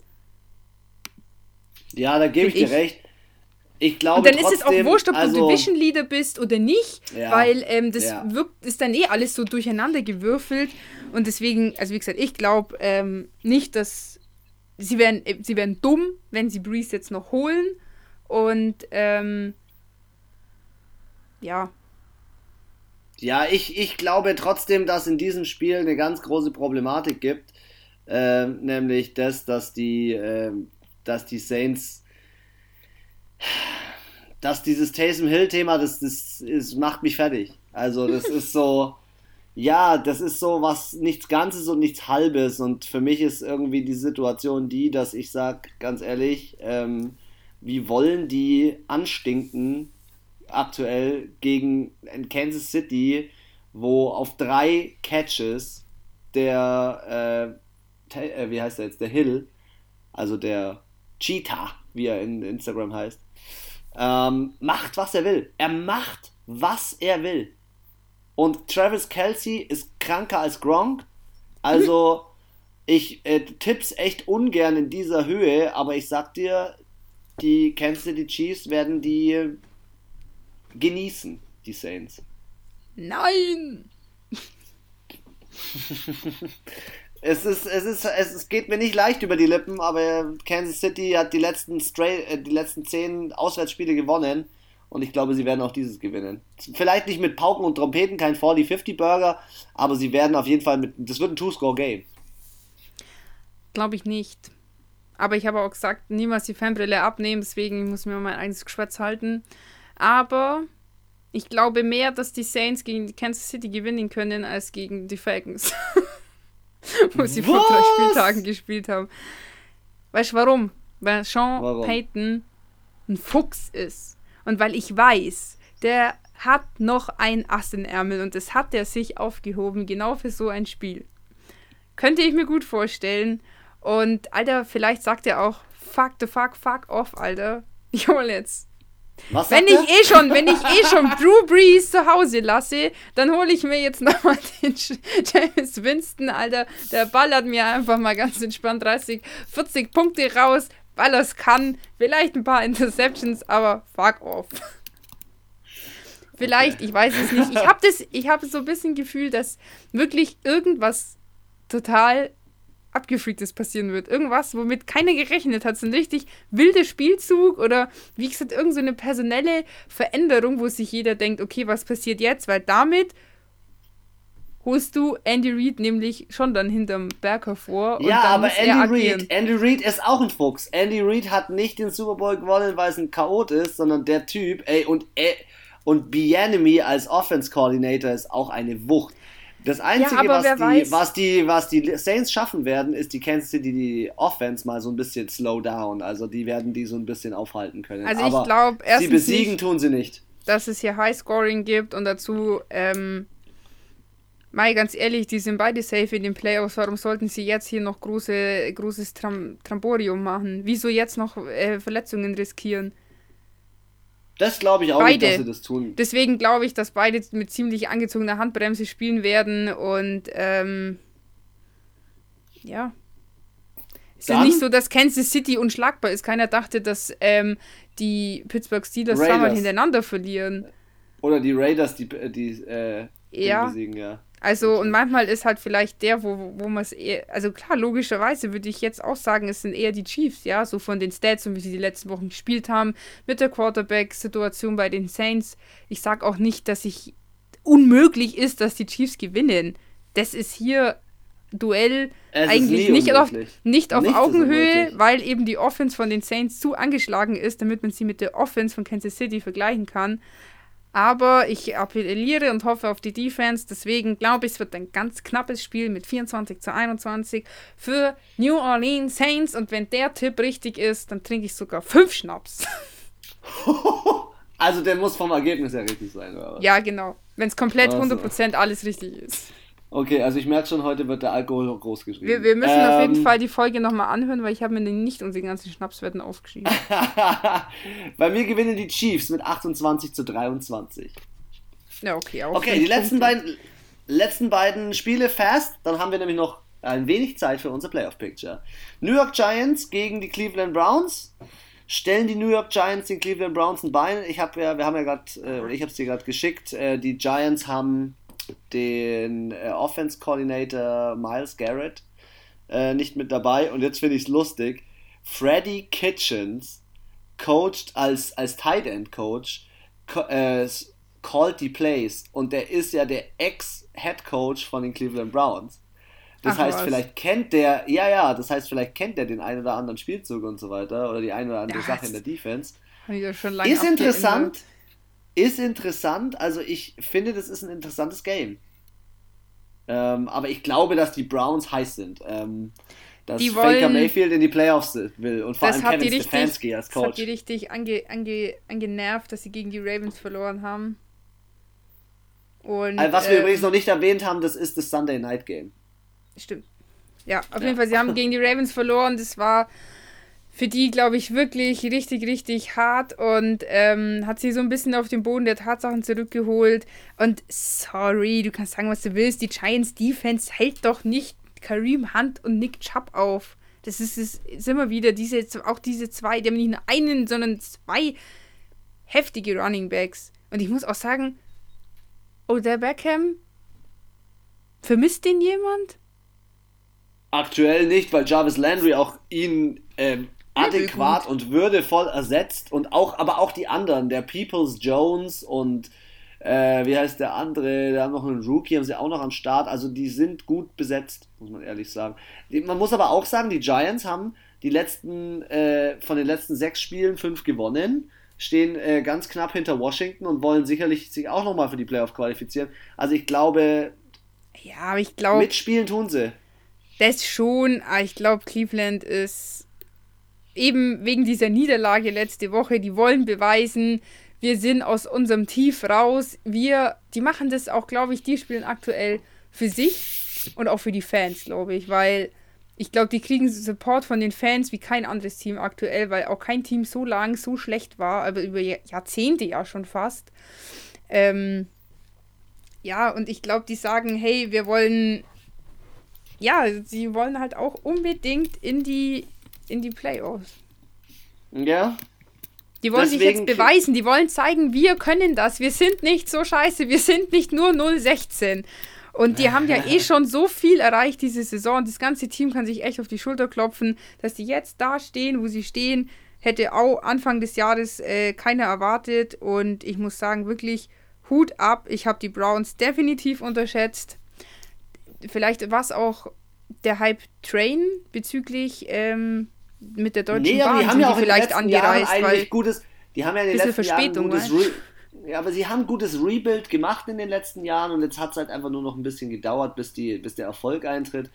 Ja, da gebe ich dir recht. Ich glaube Und dann trotzdem, ist es auch wurscht, ob also, du Division Leader bist oder nicht, ja, weil ähm, das ja. wirkt, ist dann eh alles so durcheinander gewürfelt. Und deswegen, also wie gesagt, ich glaube ähm, nicht, dass sie werden, äh, sie werden dumm, wenn sie Breeze jetzt noch holen. Und ähm, ja. Ja, ich, ich glaube trotzdem, dass in diesem Spiel eine ganz große Problematik gibt. Äh, nämlich das, dass die, äh, dass die Saints, dass dieses Taysom Hill-Thema, das, das, das macht mich fertig. Also, das ist so, <laughs> ja, das ist so was, nichts Ganzes und nichts Halbes. Und für mich ist irgendwie die Situation die, dass ich sage, ganz ehrlich, ähm, wie wollen die anstinken aktuell gegen Kansas City, wo auf drei Catches der, äh, äh, wie heißt er jetzt, der Hill, also der Cheetah, wie er in Instagram heißt, ähm, macht, was er will. Er macht, was er will. Und Travis Kelsey ist kranker als Gronk. Also, <laughs> ich äh, tipp's echt ungern in dieser Höhe, aber ich sag dir, die Kansas City Chiefs werden die genießen, die Saints. Nein! <laughs> Es ist, es ist, es geht mir nicht leicht über die Lippen, aber Kansas City hat die letzten Stray, äh, die letzten zehn Auswärtsspiele gewonnen und ich glaube, sie werden auch dieses gewinnen. Vielleicht nicht mit Pauken und Trompeten, kein 40-50 Burger, aber sie werden auf jeden Fall mit, das wird ein Two-Score-Game. Glaube ich nicht. Aber ich habe auch gesagt, niemals die Fanbrille abnehmen, deswegen muss ich mir mein eigenes Geschwätz halten. Aber ich glaube mehr, dass die Saints gegen die Kansas City gewinnen können, als gegen die Falcons. <laughs> <laughs> wo sie Was? vor drei Spieltagen gespielt haben. Weißt du warum? Weil Sean warum? Payton ein Fuchs ist. Und weil ich weiß, der hat noch ein Ass in Ärmel und das hat er sich aufgehoben, genau für so ein Spiel. Könnte ich mir gut vorstellen. Und Alter, vielleicht sagt er auch, fuck the fuck, fuck off, Alter. <laughs> Ich hol jetzt was wenn ich eh schon, wenn ich eh schon <laughs> Drew Brees zu Hause lasse, dann hole ich mir jetzt nochmal den James Winston, Alter. Der ballert mir einfach mal ganz entspannt 30, 40 Punkte raus, weil er es kann. Vielleicht ein paar Interceptions, aber fuck off. Vielleicht, ich weiß es nicht. Ich habe <laughs> das, ich habe so ein bisschen Gefühl, dass wirklich irgendwas total abgefreaktes passieren wird. Irgendwas, womit keiner gerechnet hat. So ein richtig wilder Spielzug oder wie gesagt, irgendeine so personelle Veränderung, wo sich jeder denkt, okay, was passiert jetzt? Weil damit holst du Andy Reid nämlich schon dann hinterm Berg hervor. ja, aber Andy Reid, Andy Reid ist auch ein Fuchs. Andy Reid hat nicht den Super Bowl gewonnen, weil es ein Chaot ist, sondern der Typ, ey, und, ey, und Bienemy als Offense Coordinator ist auch eine Wucht. Das Einzige, ja, was, die, was, die, was die Saints schaffen werden, ist die Kansas City die Offense mal so ein bisschen slow down. Also die werden die so ein bisschen aufhalten können. Also aber ich glaube, erstens sie besiegen nicht, tun sie nicht. Dass es hier High Scoring gibt und dazu, ähm, mal ganz ehrlich, die sind beide safe in den Playoffs. Warum sollten sie jetzt hier noch große, großes Tram Tramborium machen? Wieso jetzt noch äh, Verletzungen riskieren? Das glaube ich auch beide. nicht, dass sie das tun. Deswegen glaube ich, dass beide mit ziemlich angezogener Handbremse spielen werden und ähm, ja. Es ist nicht so, dass Kansas City unschlagbar ist. Keiner dachte, dass ähm, die Pittsburgh Steelers zweimal hintereinander verlieren. Oder die Raiders, die, die äh, ja. besiegen, ja. Also, und manchmal ist halt vielleicht der, wo, wo man es eher, also klar, logischerweise würde ich jetzt auch sagen, es sind eher die Chiefs, ja, so von den Stats und wie sie die letzten Wochen gespielt haben, mit der Quarterback-Situation bei den Saints. Ich sage auch nicht, dass ich unmöglich ist, dass die Chiefs gewinnen. Das ist hier Duell eigentlich nicht auf, nicht auf Augenhöhe, weil eben die Offense von den Saints zu angeschlagen ist, damit man sie mit der Offense von Kansas City vergleichen kann. Aber ich appelliere und hoffe auf die Defense. Deswegen glaube ich, es wird ein ganz knappes Spiel mit 24 zu 21 für New Orleans Saints. Und wenn der Tipp richtig ist, dann trinke ich sogar fünf Schnaps. <laughs> also der muss vom Ergebnis her richtig sein, oder? Ja, genau. Wenn es komplett also. 100% alles richtig ist. Okay, also ich merke schon, heute wird der Alkohol groß geschrieben. Wir, wir müssen ähm, auf jeden ähm, Fall die Folge nochmal anhören, weil ich habe mir nicht unsere ganzen Schnapswetten aufgeschrieben. <laughs> Bei mir gewinnen die Chiefs mit 28 zu 23. Ja, okay. Auch okay, die letzten beiden, letzten beiden Spiele fast, dann haben wir nämlich noch ein wenig Zeit für unser Playoff-Picture. New York Giants gegen die Cleveland Browns. Stellen die New York Giants den Cleveland Browns ein Bein? Ich habe ja, wir haben ja gerade, äh, ich habe es dir gerade geschickt. Äh, die Giants haben den äh, Offense Coordinator Miles Garrett äh, nicht mit dabei. Und jetzt finde ich es lustig. Freddy Kitchens coacht als, als Tight End Coach, äh, called die Plays. Und der ist ja der Ex-Head Coach von den Cleveland Browns. Das Ach, heißt, was? vielleicht kennt der, ja, ja, das heißt, vielleicht kennt der den einen oder anderen Spielzug und so weiter oder die eine oder andere ja, Sache in der Defense. Ist interessant, ist interessant. Also ich finde, das ist ein interessantes Game. Ähm, aber ich glaube, dass die Browns heiß sind. Ähm, dass die wollen, Faker Mayfield in die Playoffs will und vor allem Kevin richtig, Stefanski als Coach. Das hat die richtig ange, ange, angenervt, dass sie gegen die Ravens verloren haben. Und, also was wir ähm, übrigens noch nicht erwähnt haben, das ist das Sunday Night Game. Stimmt. Ja, auf ja. jeden Fall, sie haben gegen die Ravens verloren. Das war für die, glaube ich, wirklich richtig, richtig hart und ähm, hat sie so ein bisschen auf den Boden der Tatsachen zurückgeholt. Und sorry, du kannst sagen, was du willst, die Giants Defense hält doch nicht Kareem Hunt und Nick Chubb auf. Das ist, ist, immer wieder diese, auch diese zwei, die haben nicht nur einen, sondern zwei heftige Running Backs. Und ich muss auch sagen, Odell Beckham, vermisst den jemand? Aktuell nicht, weil Jarvis Landry auch ihn ähm, adäquat und würdevoll ersetzt und auch, aber auch die anderen, der Peoples Jones und äh, wie heißt der andere, da haben noch einen Rookie, haben sie auch noch am Start, also die sind gut besetzt, muss man ehrlich sagen. Man muss aber auch sagen, die Giants haben die letzten, äh, von den letzten sechs Spielen fünf gewonnen, stehen äh, ganz knapp hinter Washington und wollen sicherlich sich auch nochmal für die Playoff qualifizieren. Also ich glaube, ja, aber ich glaube, mitspielen tun sie. Das schon, aber ich glaube, Cleveland ist eben wegen dieser Niederlage letzte Woche, die wollen beweisen, wir sind aus unserem Tief raus. Wir, die machen das auch, glaube ich, die spielen aktuell für sich und auch für die Fans, glaube ich, weil ich glaube, die kriegen Support von den Fans wie kein anderes Team aktuell, weil auch kein Team so lang so schlecht war, aber über Jahrzehnte ja schon fast. Ähm, ja, und ich glaube, die sagen, hey, wir wollen, ja, sie wollen halt auch unbedingt in die in die Playoffs. Ja. Die wollen Deswegen sich jetzt beweisen, die wollen zeigen, wir können das, wir sind nicht so scheiße, wir sind nicht nur 016. Und die haben ja eh <laughs> schon so viel erreicht diese Saison. Das ganze Team kann sich echt auf die Schulter klopfen, dass die jetzt da stehen, wo sie stehen. Hätte auch Anfang des Jahres äh, keiner erwartet. Und ich muss sagen, wirklich Hut ab. Ich habe die Browns definitiv unterschätzt. Vielleicht war es auch der Hype Train bezüglich ähm, mit der Deutschen nee, Bahn die haben ja auch die vielleicht angereist. Jahren weil gutes, die haben ja in den letzten Jahren gutes Re ja, aber sie haben gutes Rebuild gemacht in den letzten Jahren und jetzt hat es halt einfach nur noch ein bisschen gedauert, bis, die, bis der Erfolg eintritt.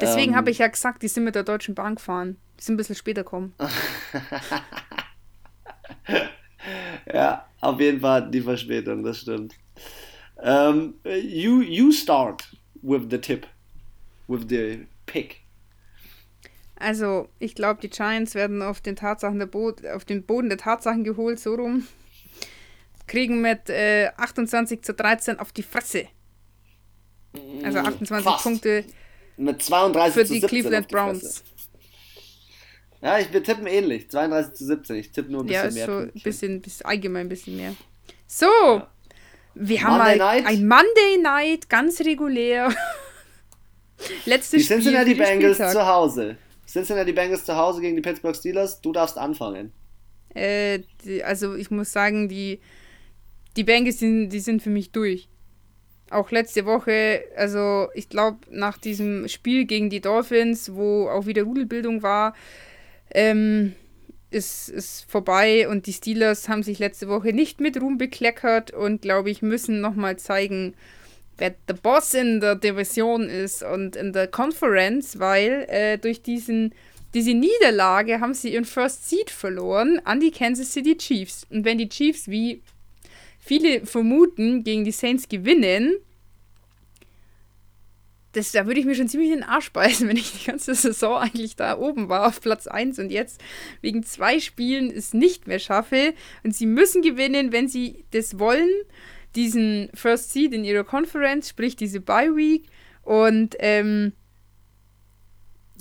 Deswegen ähm, habe ich ja gesagt, die sind mit der Deutschen Bahn gefahren. Die sind ein bisschen später gekommen. <laughs> ja, auf jeden Fall die Verspätung, das stimmt. Um, ähm, you, you start with the tip, with the pick. Also, ich glaube, die Giants werden auf den, Tatsachen der Bo auf den Boden der Tatsachen geholt, so rum. Kriegen mit äh, 28 zu 13 auf die Fresse. Also 28 mm, Fast. Punkte mit 32 für die Cleveland Browns. Ja, ich, wir tippen ähnlich. 32 zu 17. Ich tippe nur ein bisschen ja, mehr. Ja, so ein bisschen, bisschen, allgemein ein bisschen mehr. So, ja. wir Monday haben mal Night. ein Monday Night, ganz regulär. <laughs> Letztes Spiel. Die Cincinnati Bengals zu Hause. Cincinnati Bengals zu Hause gegen die Pittsburgh Steelers. Du darfst anfangen. Äh, die, also ich muss sagen, die, die Bengals, die, die sind für mich durch. auch letzte Woche, also ich glaube, nach diesem Spiel gegen die Dolphins, wo auch wieder Rudelbildung war, ähm, ist, ist vorbei und die Steelers haben sich letzte Woche nicht mit Ruhm bekleckert und glaube ich, müssen nochmal zeigen, wer der Boss in der Division ist und in der Conference, weil äh, durch diesen, diese Niederlage haben sie ihren First Seed verloren an die Kansas City Chiefs. Und wenn die Chiefs, wie viele vermuten, gegen die Saints gewinnen, das, da würde ich mir schon ziemlich in den Arsch beißen, <laughs> wenn ich die ganze Saison eigentlich da oben war auf Platz 1 und jetzt wegen zwei Spielen es nicht mehr schaffe. Und sie müssen gewinnen, wenn sie das wollen diesen First Seed in ihrer Conference, sprich diese Bye Week. Und ähm,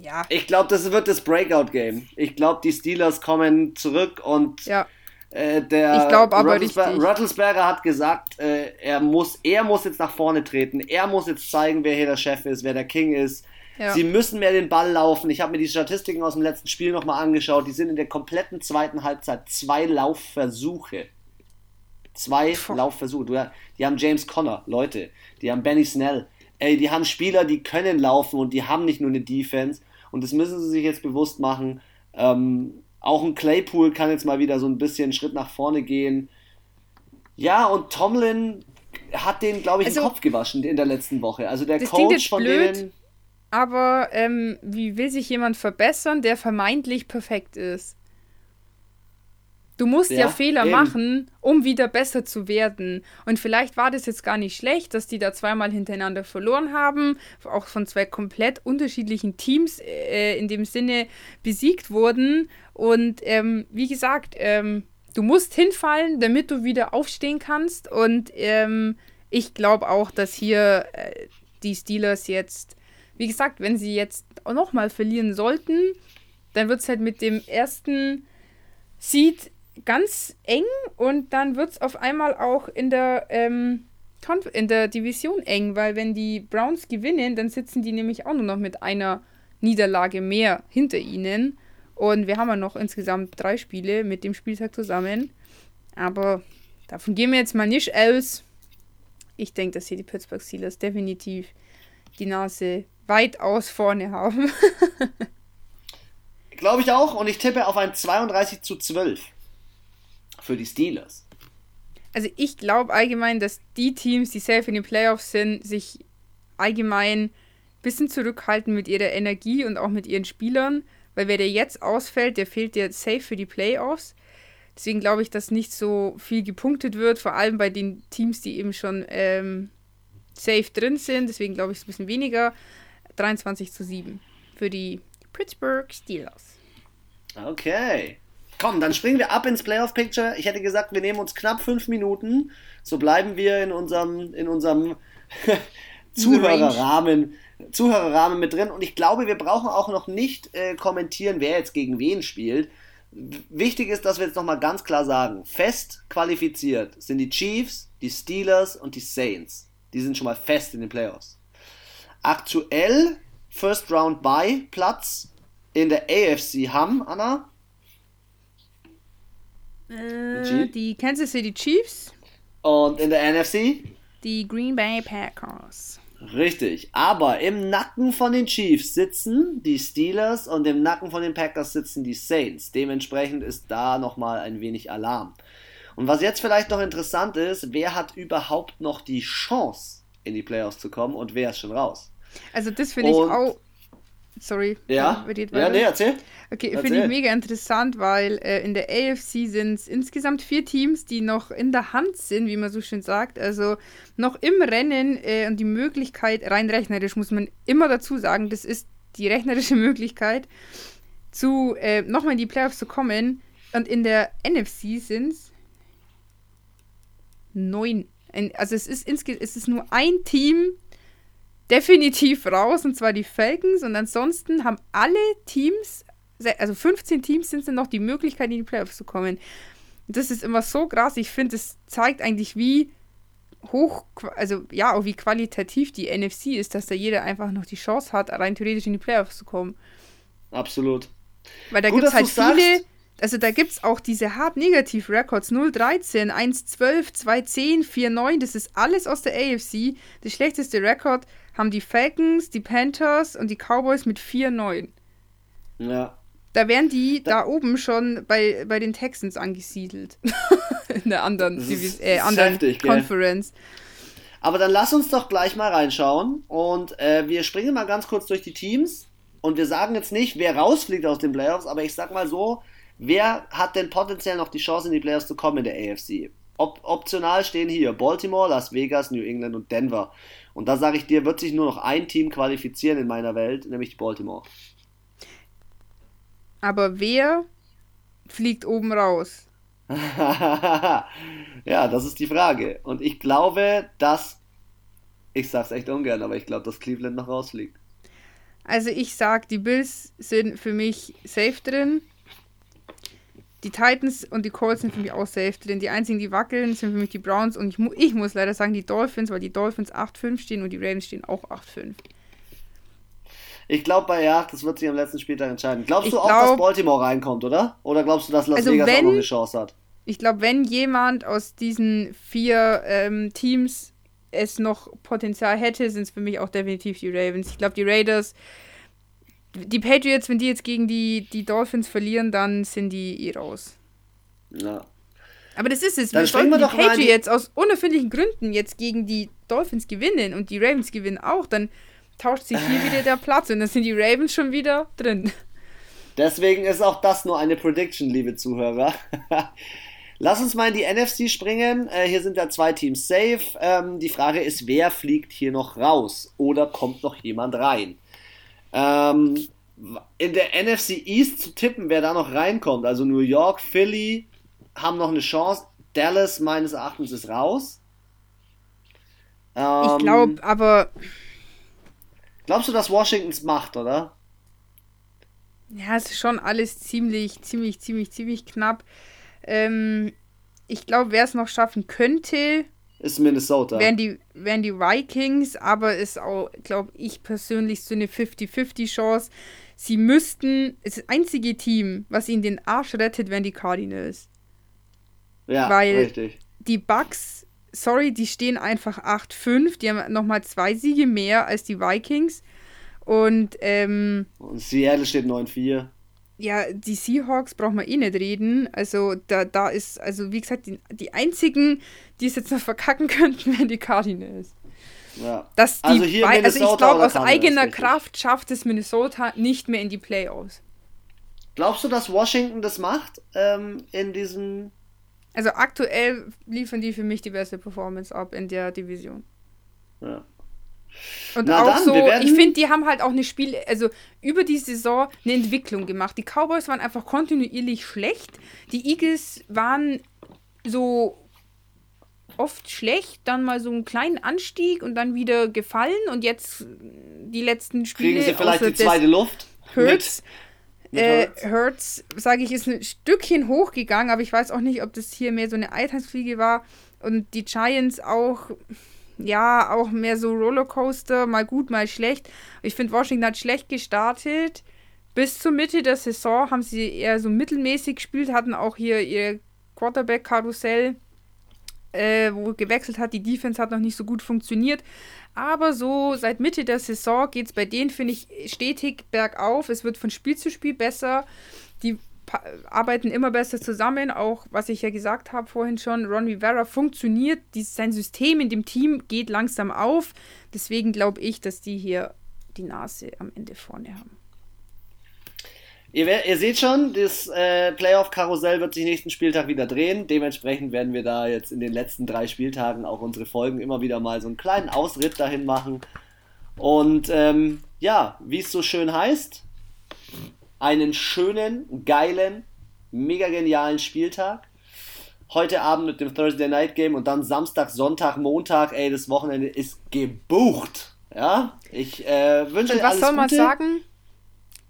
ja. Ich glaube, das wird das Breakout-Game. Ich glaube, die Steelers kommen zurück und ja. äh, der ich aber Rattlesberger, Rattlesberger hat gesagt, äh, er, muss, er muss jetzt nach vorne treten. Er muss jetzt zeigen, wer hier der Chef ist, wer der King ist. Ja. Sie müssen mehr den Ball laufen. Ich habe mir die Statistiken aus dem letzten Spiel nochmal angeschaut. Die sind in der kompletten zweiten Halbzeit zwei Laufversuche. Zwei Puh. Laufversuche. Die haben James Conner, Leute. Die haben Benny Snell. Ey, die haben Spieler, die können laufen und die haben nicht nur eine Defense. Und das müssen sie sich jetzt bewusst machen. Ähm, auch ein Claypool kann jetzt mal wieder so ein bisschen einen Schritt nach vorne gehen. Ja, und Tomlin hat den, glaube ich, also, den Kopf gewaschen in der letzten Woche. Also der Coach von blöd, denen. Aber ähm, wie will sich jemand verbessern, der vermeintlich perfekt ist? Du musst ja, ja Fehler eben. machen, um wieder besser zu werden. Und vielleicht war das jetzt gar nicht schlecht, dass die da zweimal hintereinander verloren haben, auch von zwei komplett unterschiedlichen Teams äh, in dem Sinne besiegt wurden. Und ähm, wie gesagt, ähm, du musst hinfallen, damit du wieder aufstehen kannst. Und ähm, ich glaube auch, dass hier äh, die Steelers jetzt, wie gesagt, wenn sie jetzt nochmal verlieren sollten, dann wird es halt mit dem ersten Seed ganz eng und dann wird es auf einmal auch in der, ähm, in der Division eng, weil wenn die Browns gewinnen, dann sitzen die nämlich auch nur noch mit einer Niederlage mehr hinter ihnen. Und wir haben ja noch insgesamt drei Spiele mit dem Spieltag zusammen. Aber davon gehen wir jetzt mal nicht aus. Ich denke, dass hier die Pittsburgh Steelers definitiv die Nase weitaus vorne haben. <laughs> Glaube ich auch. Und ich tippe auf ein 32 zu 12 für die Steelers? Also ich glaube allgemein, dass die Teams, die safe in den Playoffs sind, sich allgemein ein bisschen zurückhalten mit ihrer Energie und auch mit ihren Spielern, weil wer der jetzt ausfällt, der fehlt dir safe für die Playoffs. Deswegen glaube ich, dass nicht so viel gepunktet wird, vor allem bei den Teams, die eben schon ähm, safe drin sind. Deswegen glaube ich es ein bisschen weniger. 23 zu 7 für die Pittsburgh Steelers. Okay. Komm, dann springen wir ab ins Playoff Picture. Ich hätte gesagt, wir nehmen uns knapp fünf Minuten. So bleiben wir in unserem, in unserem <laughs> Zuhörerrahmen, Zuhörerrahmen mit drin. Und ich glaube, wir brauchen auch noch nicht äh, kommentieren, wer jetzt gegen wen spielt. Wichtig ist, dass wir jetzt nochmal ganz klar sagen: Fest qualifiziert sind die Chiefs, die Steelers und die Saints. Die sind schon mal fest in den Playoffs. Aktuell First Round Bye Platz in der AFC haben, Anna? Äh, die Kansas City Chiefs. Und in der NFC? Die Green Bay Packers. Richtig, aber im Nacken von den Chiefs sitzen die Steelers und im Nacken von den Packers sitzen die Saints. Dementsprechend ist da nochmal ein wenig Alarm. Und was jetzt vielleicht noch interessant ist, wer hat überhaupt noch die Chance, in die Playoffs zu kommen und wer ist schon raus? Also das finde ich auch Sorry. Ja, ja nee, erzähl. Okay, finde ich mega interessant, weil äh, in der AFC sind es insgesamt vier Teams, die noch in der Hand sind, wie man so schön sagt. Also noch im Rennen äh, und die Möglichkeit, rein rechnerisch muss man immer dazu sagen, das ist die rechnerische <laughs> Möglichkeit, zu äh, nochmal in die Playoffs zu kommen. Und in der NFC sind es neun. Also es ist, es ist nur ein Team, definitiv raus, und zwar die Falcons. Und ansonsten haben alle Teams, also 15 Teams sind es noch die Möglichkeit, in die Playoffs zu kommen. Das ist immer so krass. Ich finde, es zeigt eigentlich, wie hoch, also ja, auch wie qualitativ die NFC ist, dass da jeder einfach noch die Chance hat, rein theoretisch in die Playoffs zu kommen. Absolut. Weil da gibt es halt viele, also da gibt es auch diese hart negativ Records 013, 112, 210, 49, das ist alles aus der AFC. Das schlechteste Rekord haben die Falcons, die Panthers und die Cowboys mit 4-9. Ja. Da wären die da, da, oben schon bei, bei den Texans angesiedelt. <laughs> In der anderen, Divis äh, anderen heftig, Conference. Gell? Aber dann lass uns doch gleich mal reinschauen. Und äh, wir springen mal ganz kurz durch die Teams. Und wir sagen jetzt nicht, wer rausfliegt aus den Playoffs, aber ich sag mal so, wer hat denn potenziell noch die Chance, in die Playoffs zu kommen in der AFC? Op optional stehen hier Baltimore, Las Vegas, New England und Denver. Und da sage ich dir, wird sich nur noch ein Team qualifizieren in meiner Welt, nämlich Baltimore. Aber wer fliegt oben raus? <laughs> ja, das ist die Frage. Und ich glaube, dass. Ich sag's echt ungern, aber ich glaube, dass Cleveland noch rausfliegt. Also ich sag, die Bills sind für mich safe drin. Die Titans und die Colts sind für mich auch safe drin. Die einzigen, die wackeln, sind für mich die Browns und ich, mu ich muss leider sagen, die Dolphins, weil die Dolphins 8-5 stehen und die Ravens stehen auch 8-5. Ich glaube bei ja, das wird sich am letzten Spieltag entscheiden. Glaubst ich du auch, glaub, dass Baltimore reinkommt, oder? Oder glaubst du, dass Las also Vegas wenn, auch noch eine Chance hat? Ich glaube, wenn jemand aus diesen vier ähm, Teams es noch Potenzial hätte, sind es für mich auch definitiv die Ravens. Ich glaube, die Raiders, die Patriots, wenn die jetzt gegen die, die Dolphins verlieren, dann sind die eh raus. Ja. Aber das ist es. Dann wir sollten wir die Patriots die... aus unerfindlichen Gründen jetzt gegen die Dolphins gewinnen und die Ravens gewinnen auch, dann tauscht sich hier wieder der Platz und dann sind die Ravens schon wieder drin. Deswegen ist auch das nur eine Prediction, liebe Zuhörer. <laughs> Lass uns mal in die NFC springen. Äh, hier sind ja zwei Teams safe. Ähm, die Frage ist, wer fliegt hier noch raus? Oder kommt noch jemand rein? Ähm, in der NFC East zu tippen, wer da noch reinkommt. Also New York, Philly haben noch eine Chance. Dallas meines Erachtens ist raus. Ähm, ich glaube, aber Glaubst du, dass Washington es macht, oder? Ja, es ist schon alles ziemlich, ziemlich, ziemlich, ziemlich knapp. Ähm, ich glaube, wer es noch schaffen könnte, ist Minnesota. Wären die, wären die Vikings, aber ist auch, glaube ich persönlich, so eine 50-50 Chance. Sie müssten, das einzige Team, was ihnen den Arsch rettet, wären die Cardinals. Ja, Weil richtig. Die Bucks sorry, die stehen einfach 8-5. Die haben nochmal zwei Siege mehr als die Vikings. Und, ähm, Und Seattle steht 9-4. Ja, die Seahawks braucht man eh nicht reden. Also da, da ist, also wie gesagt, die, die einzigen, die es jetzt noch verkacken <laughs> könnten, wären die Cardinals. Ja. Dass die also, hier also ich glaube, aus eigener Kraft schafft es Minnesota nicht mehr in die Playoffs. Glaubst du, dass Washington das macht ähm, in diesem also aktuell liefern die für mich die beste Performance ab in der Division. Ja. Und Na auch dann, so, ich finde, die haben halt auch eine Spiel, also über die Saison eine Entwicklung gemacht. Die Cowboys waren einfach kontinuierlich schlecht. Die Eagles waren so oft schlecht, dann mal so einen kleinen Anstieg und dann wieder gefallen und jetzt die letzten Spiele. Kriegen sie vielleicht die zweite Luft? Hurts. Äh, Hertz, sage ich, ist ein Stückchen hochgegangen, aber ich weiß auch nicht, ob das hier mehr so eine Alltagsfliege war. Und die Giants auch, ja, auch mehr so Rollercoaster, mal gut, mal schlecht. Ich finde, Washington hat schlecht gestartet. Bis zur Mitte der Saison haben sie eher so mittelmäßig gespielt, hatten auch hier ihr Quarterback-Karussell, äh, wo gewechselt hat. Die Defense hat noch nicht so gut funktioniert. Aber so seit Mitte der Saison geht es bei denen, finde ich, stetig bergauf. Es wird von Spiel zu Spiel besser. Die arbeiten immer besser zusammen. Auch was ich ja gesagt habe vorhin schon, Ron Rivera funktioniert. Dies, sein System in dem Team geht langsam auf. Deswegen glaube ich, dass die hier die Nase am Ende vorne haben. Ihr, ihr, seht schon, das äh, Playoff-Karussell wird sich nächsten Spieltag wieder drehen. Dementsprechend werden wir da jetzt in den letzten drei Spieltagen auch unsere Folgen immer wieder mal so einen kleinen Ausritt dahin machen. Und ähm, ja, wie es so schön heißt, einen schönen, geilen, mega genialen Spieltag. Heute Abend mit dem Thursday Night Game und dann Samstag, Sonntag, Montag. Ey, das Wochenende ist gebucht. Ja, ich äh, wünsche euch alles Was soll man sagen?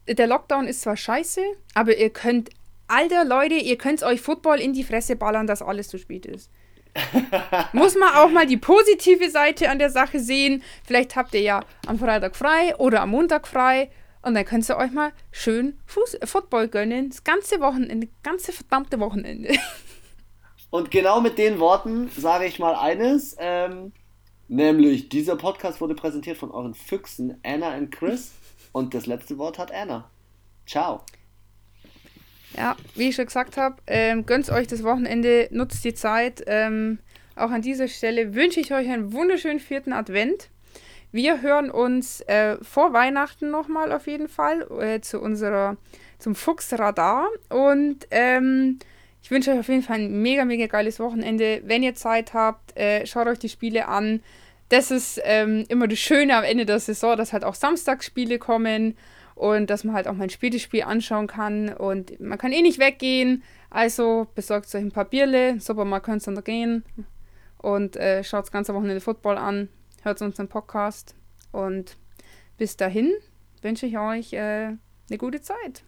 der Lockdown ist zwar scheiße, aber ihr könnt, alter Leute, ihr könnt euch Football in die Fresse ballern, dass alles zu spät ist. <laughs> Muss man auch mal die positive Seite an der Sache sehen. Vielleicht habt ihr ja am Freitag frei oder am Montag frei. Und dann könnt ihr euch mal schön Fuß Football gönnen. Das ganze Wochenende, ganze verdammte Wochenende. <laughs> Und genau mit den Worten sage ich mal eines. Ähm, nämlich, dieser Podcast wurde präsentiert von euren Füchsen Anna und Chris. Und das letzte Wort hat Anna. Ciao. Ja, wie ich schon gesagt habe, ähm, gönnt euch das Wochenende, nutzt die Zeit. Ähm, auch an dieser Stelle wünsche ich euch einen wunderschönen vierten Advent. Wir hören uns äh, vor Weihnachten nochmal auf jeden Fall äh, zu unserer, zum Fuchsradar. Und ähm, ich wünsche euch auf jeden Fall ein mega, mega geiles Wochenende. Wenn ihr Zeit habt, äh, schaut euch die Spiele an. Das ist ähm, immer das Schöne am Ende der Saison, dass halt auch Samstagsspiele kommen und dass man halt auch mal ein spätes Spiel anschauen kann. Und man kann eh nicht weggehen. Also besorgt euch ein paar Bierle, Supermarkt könnt ihr da gehen und äh, schaut das ganze Wochenende Football an hört unseren Podcast und bis dahin wünsche ich euch äh, eine gute Zeit.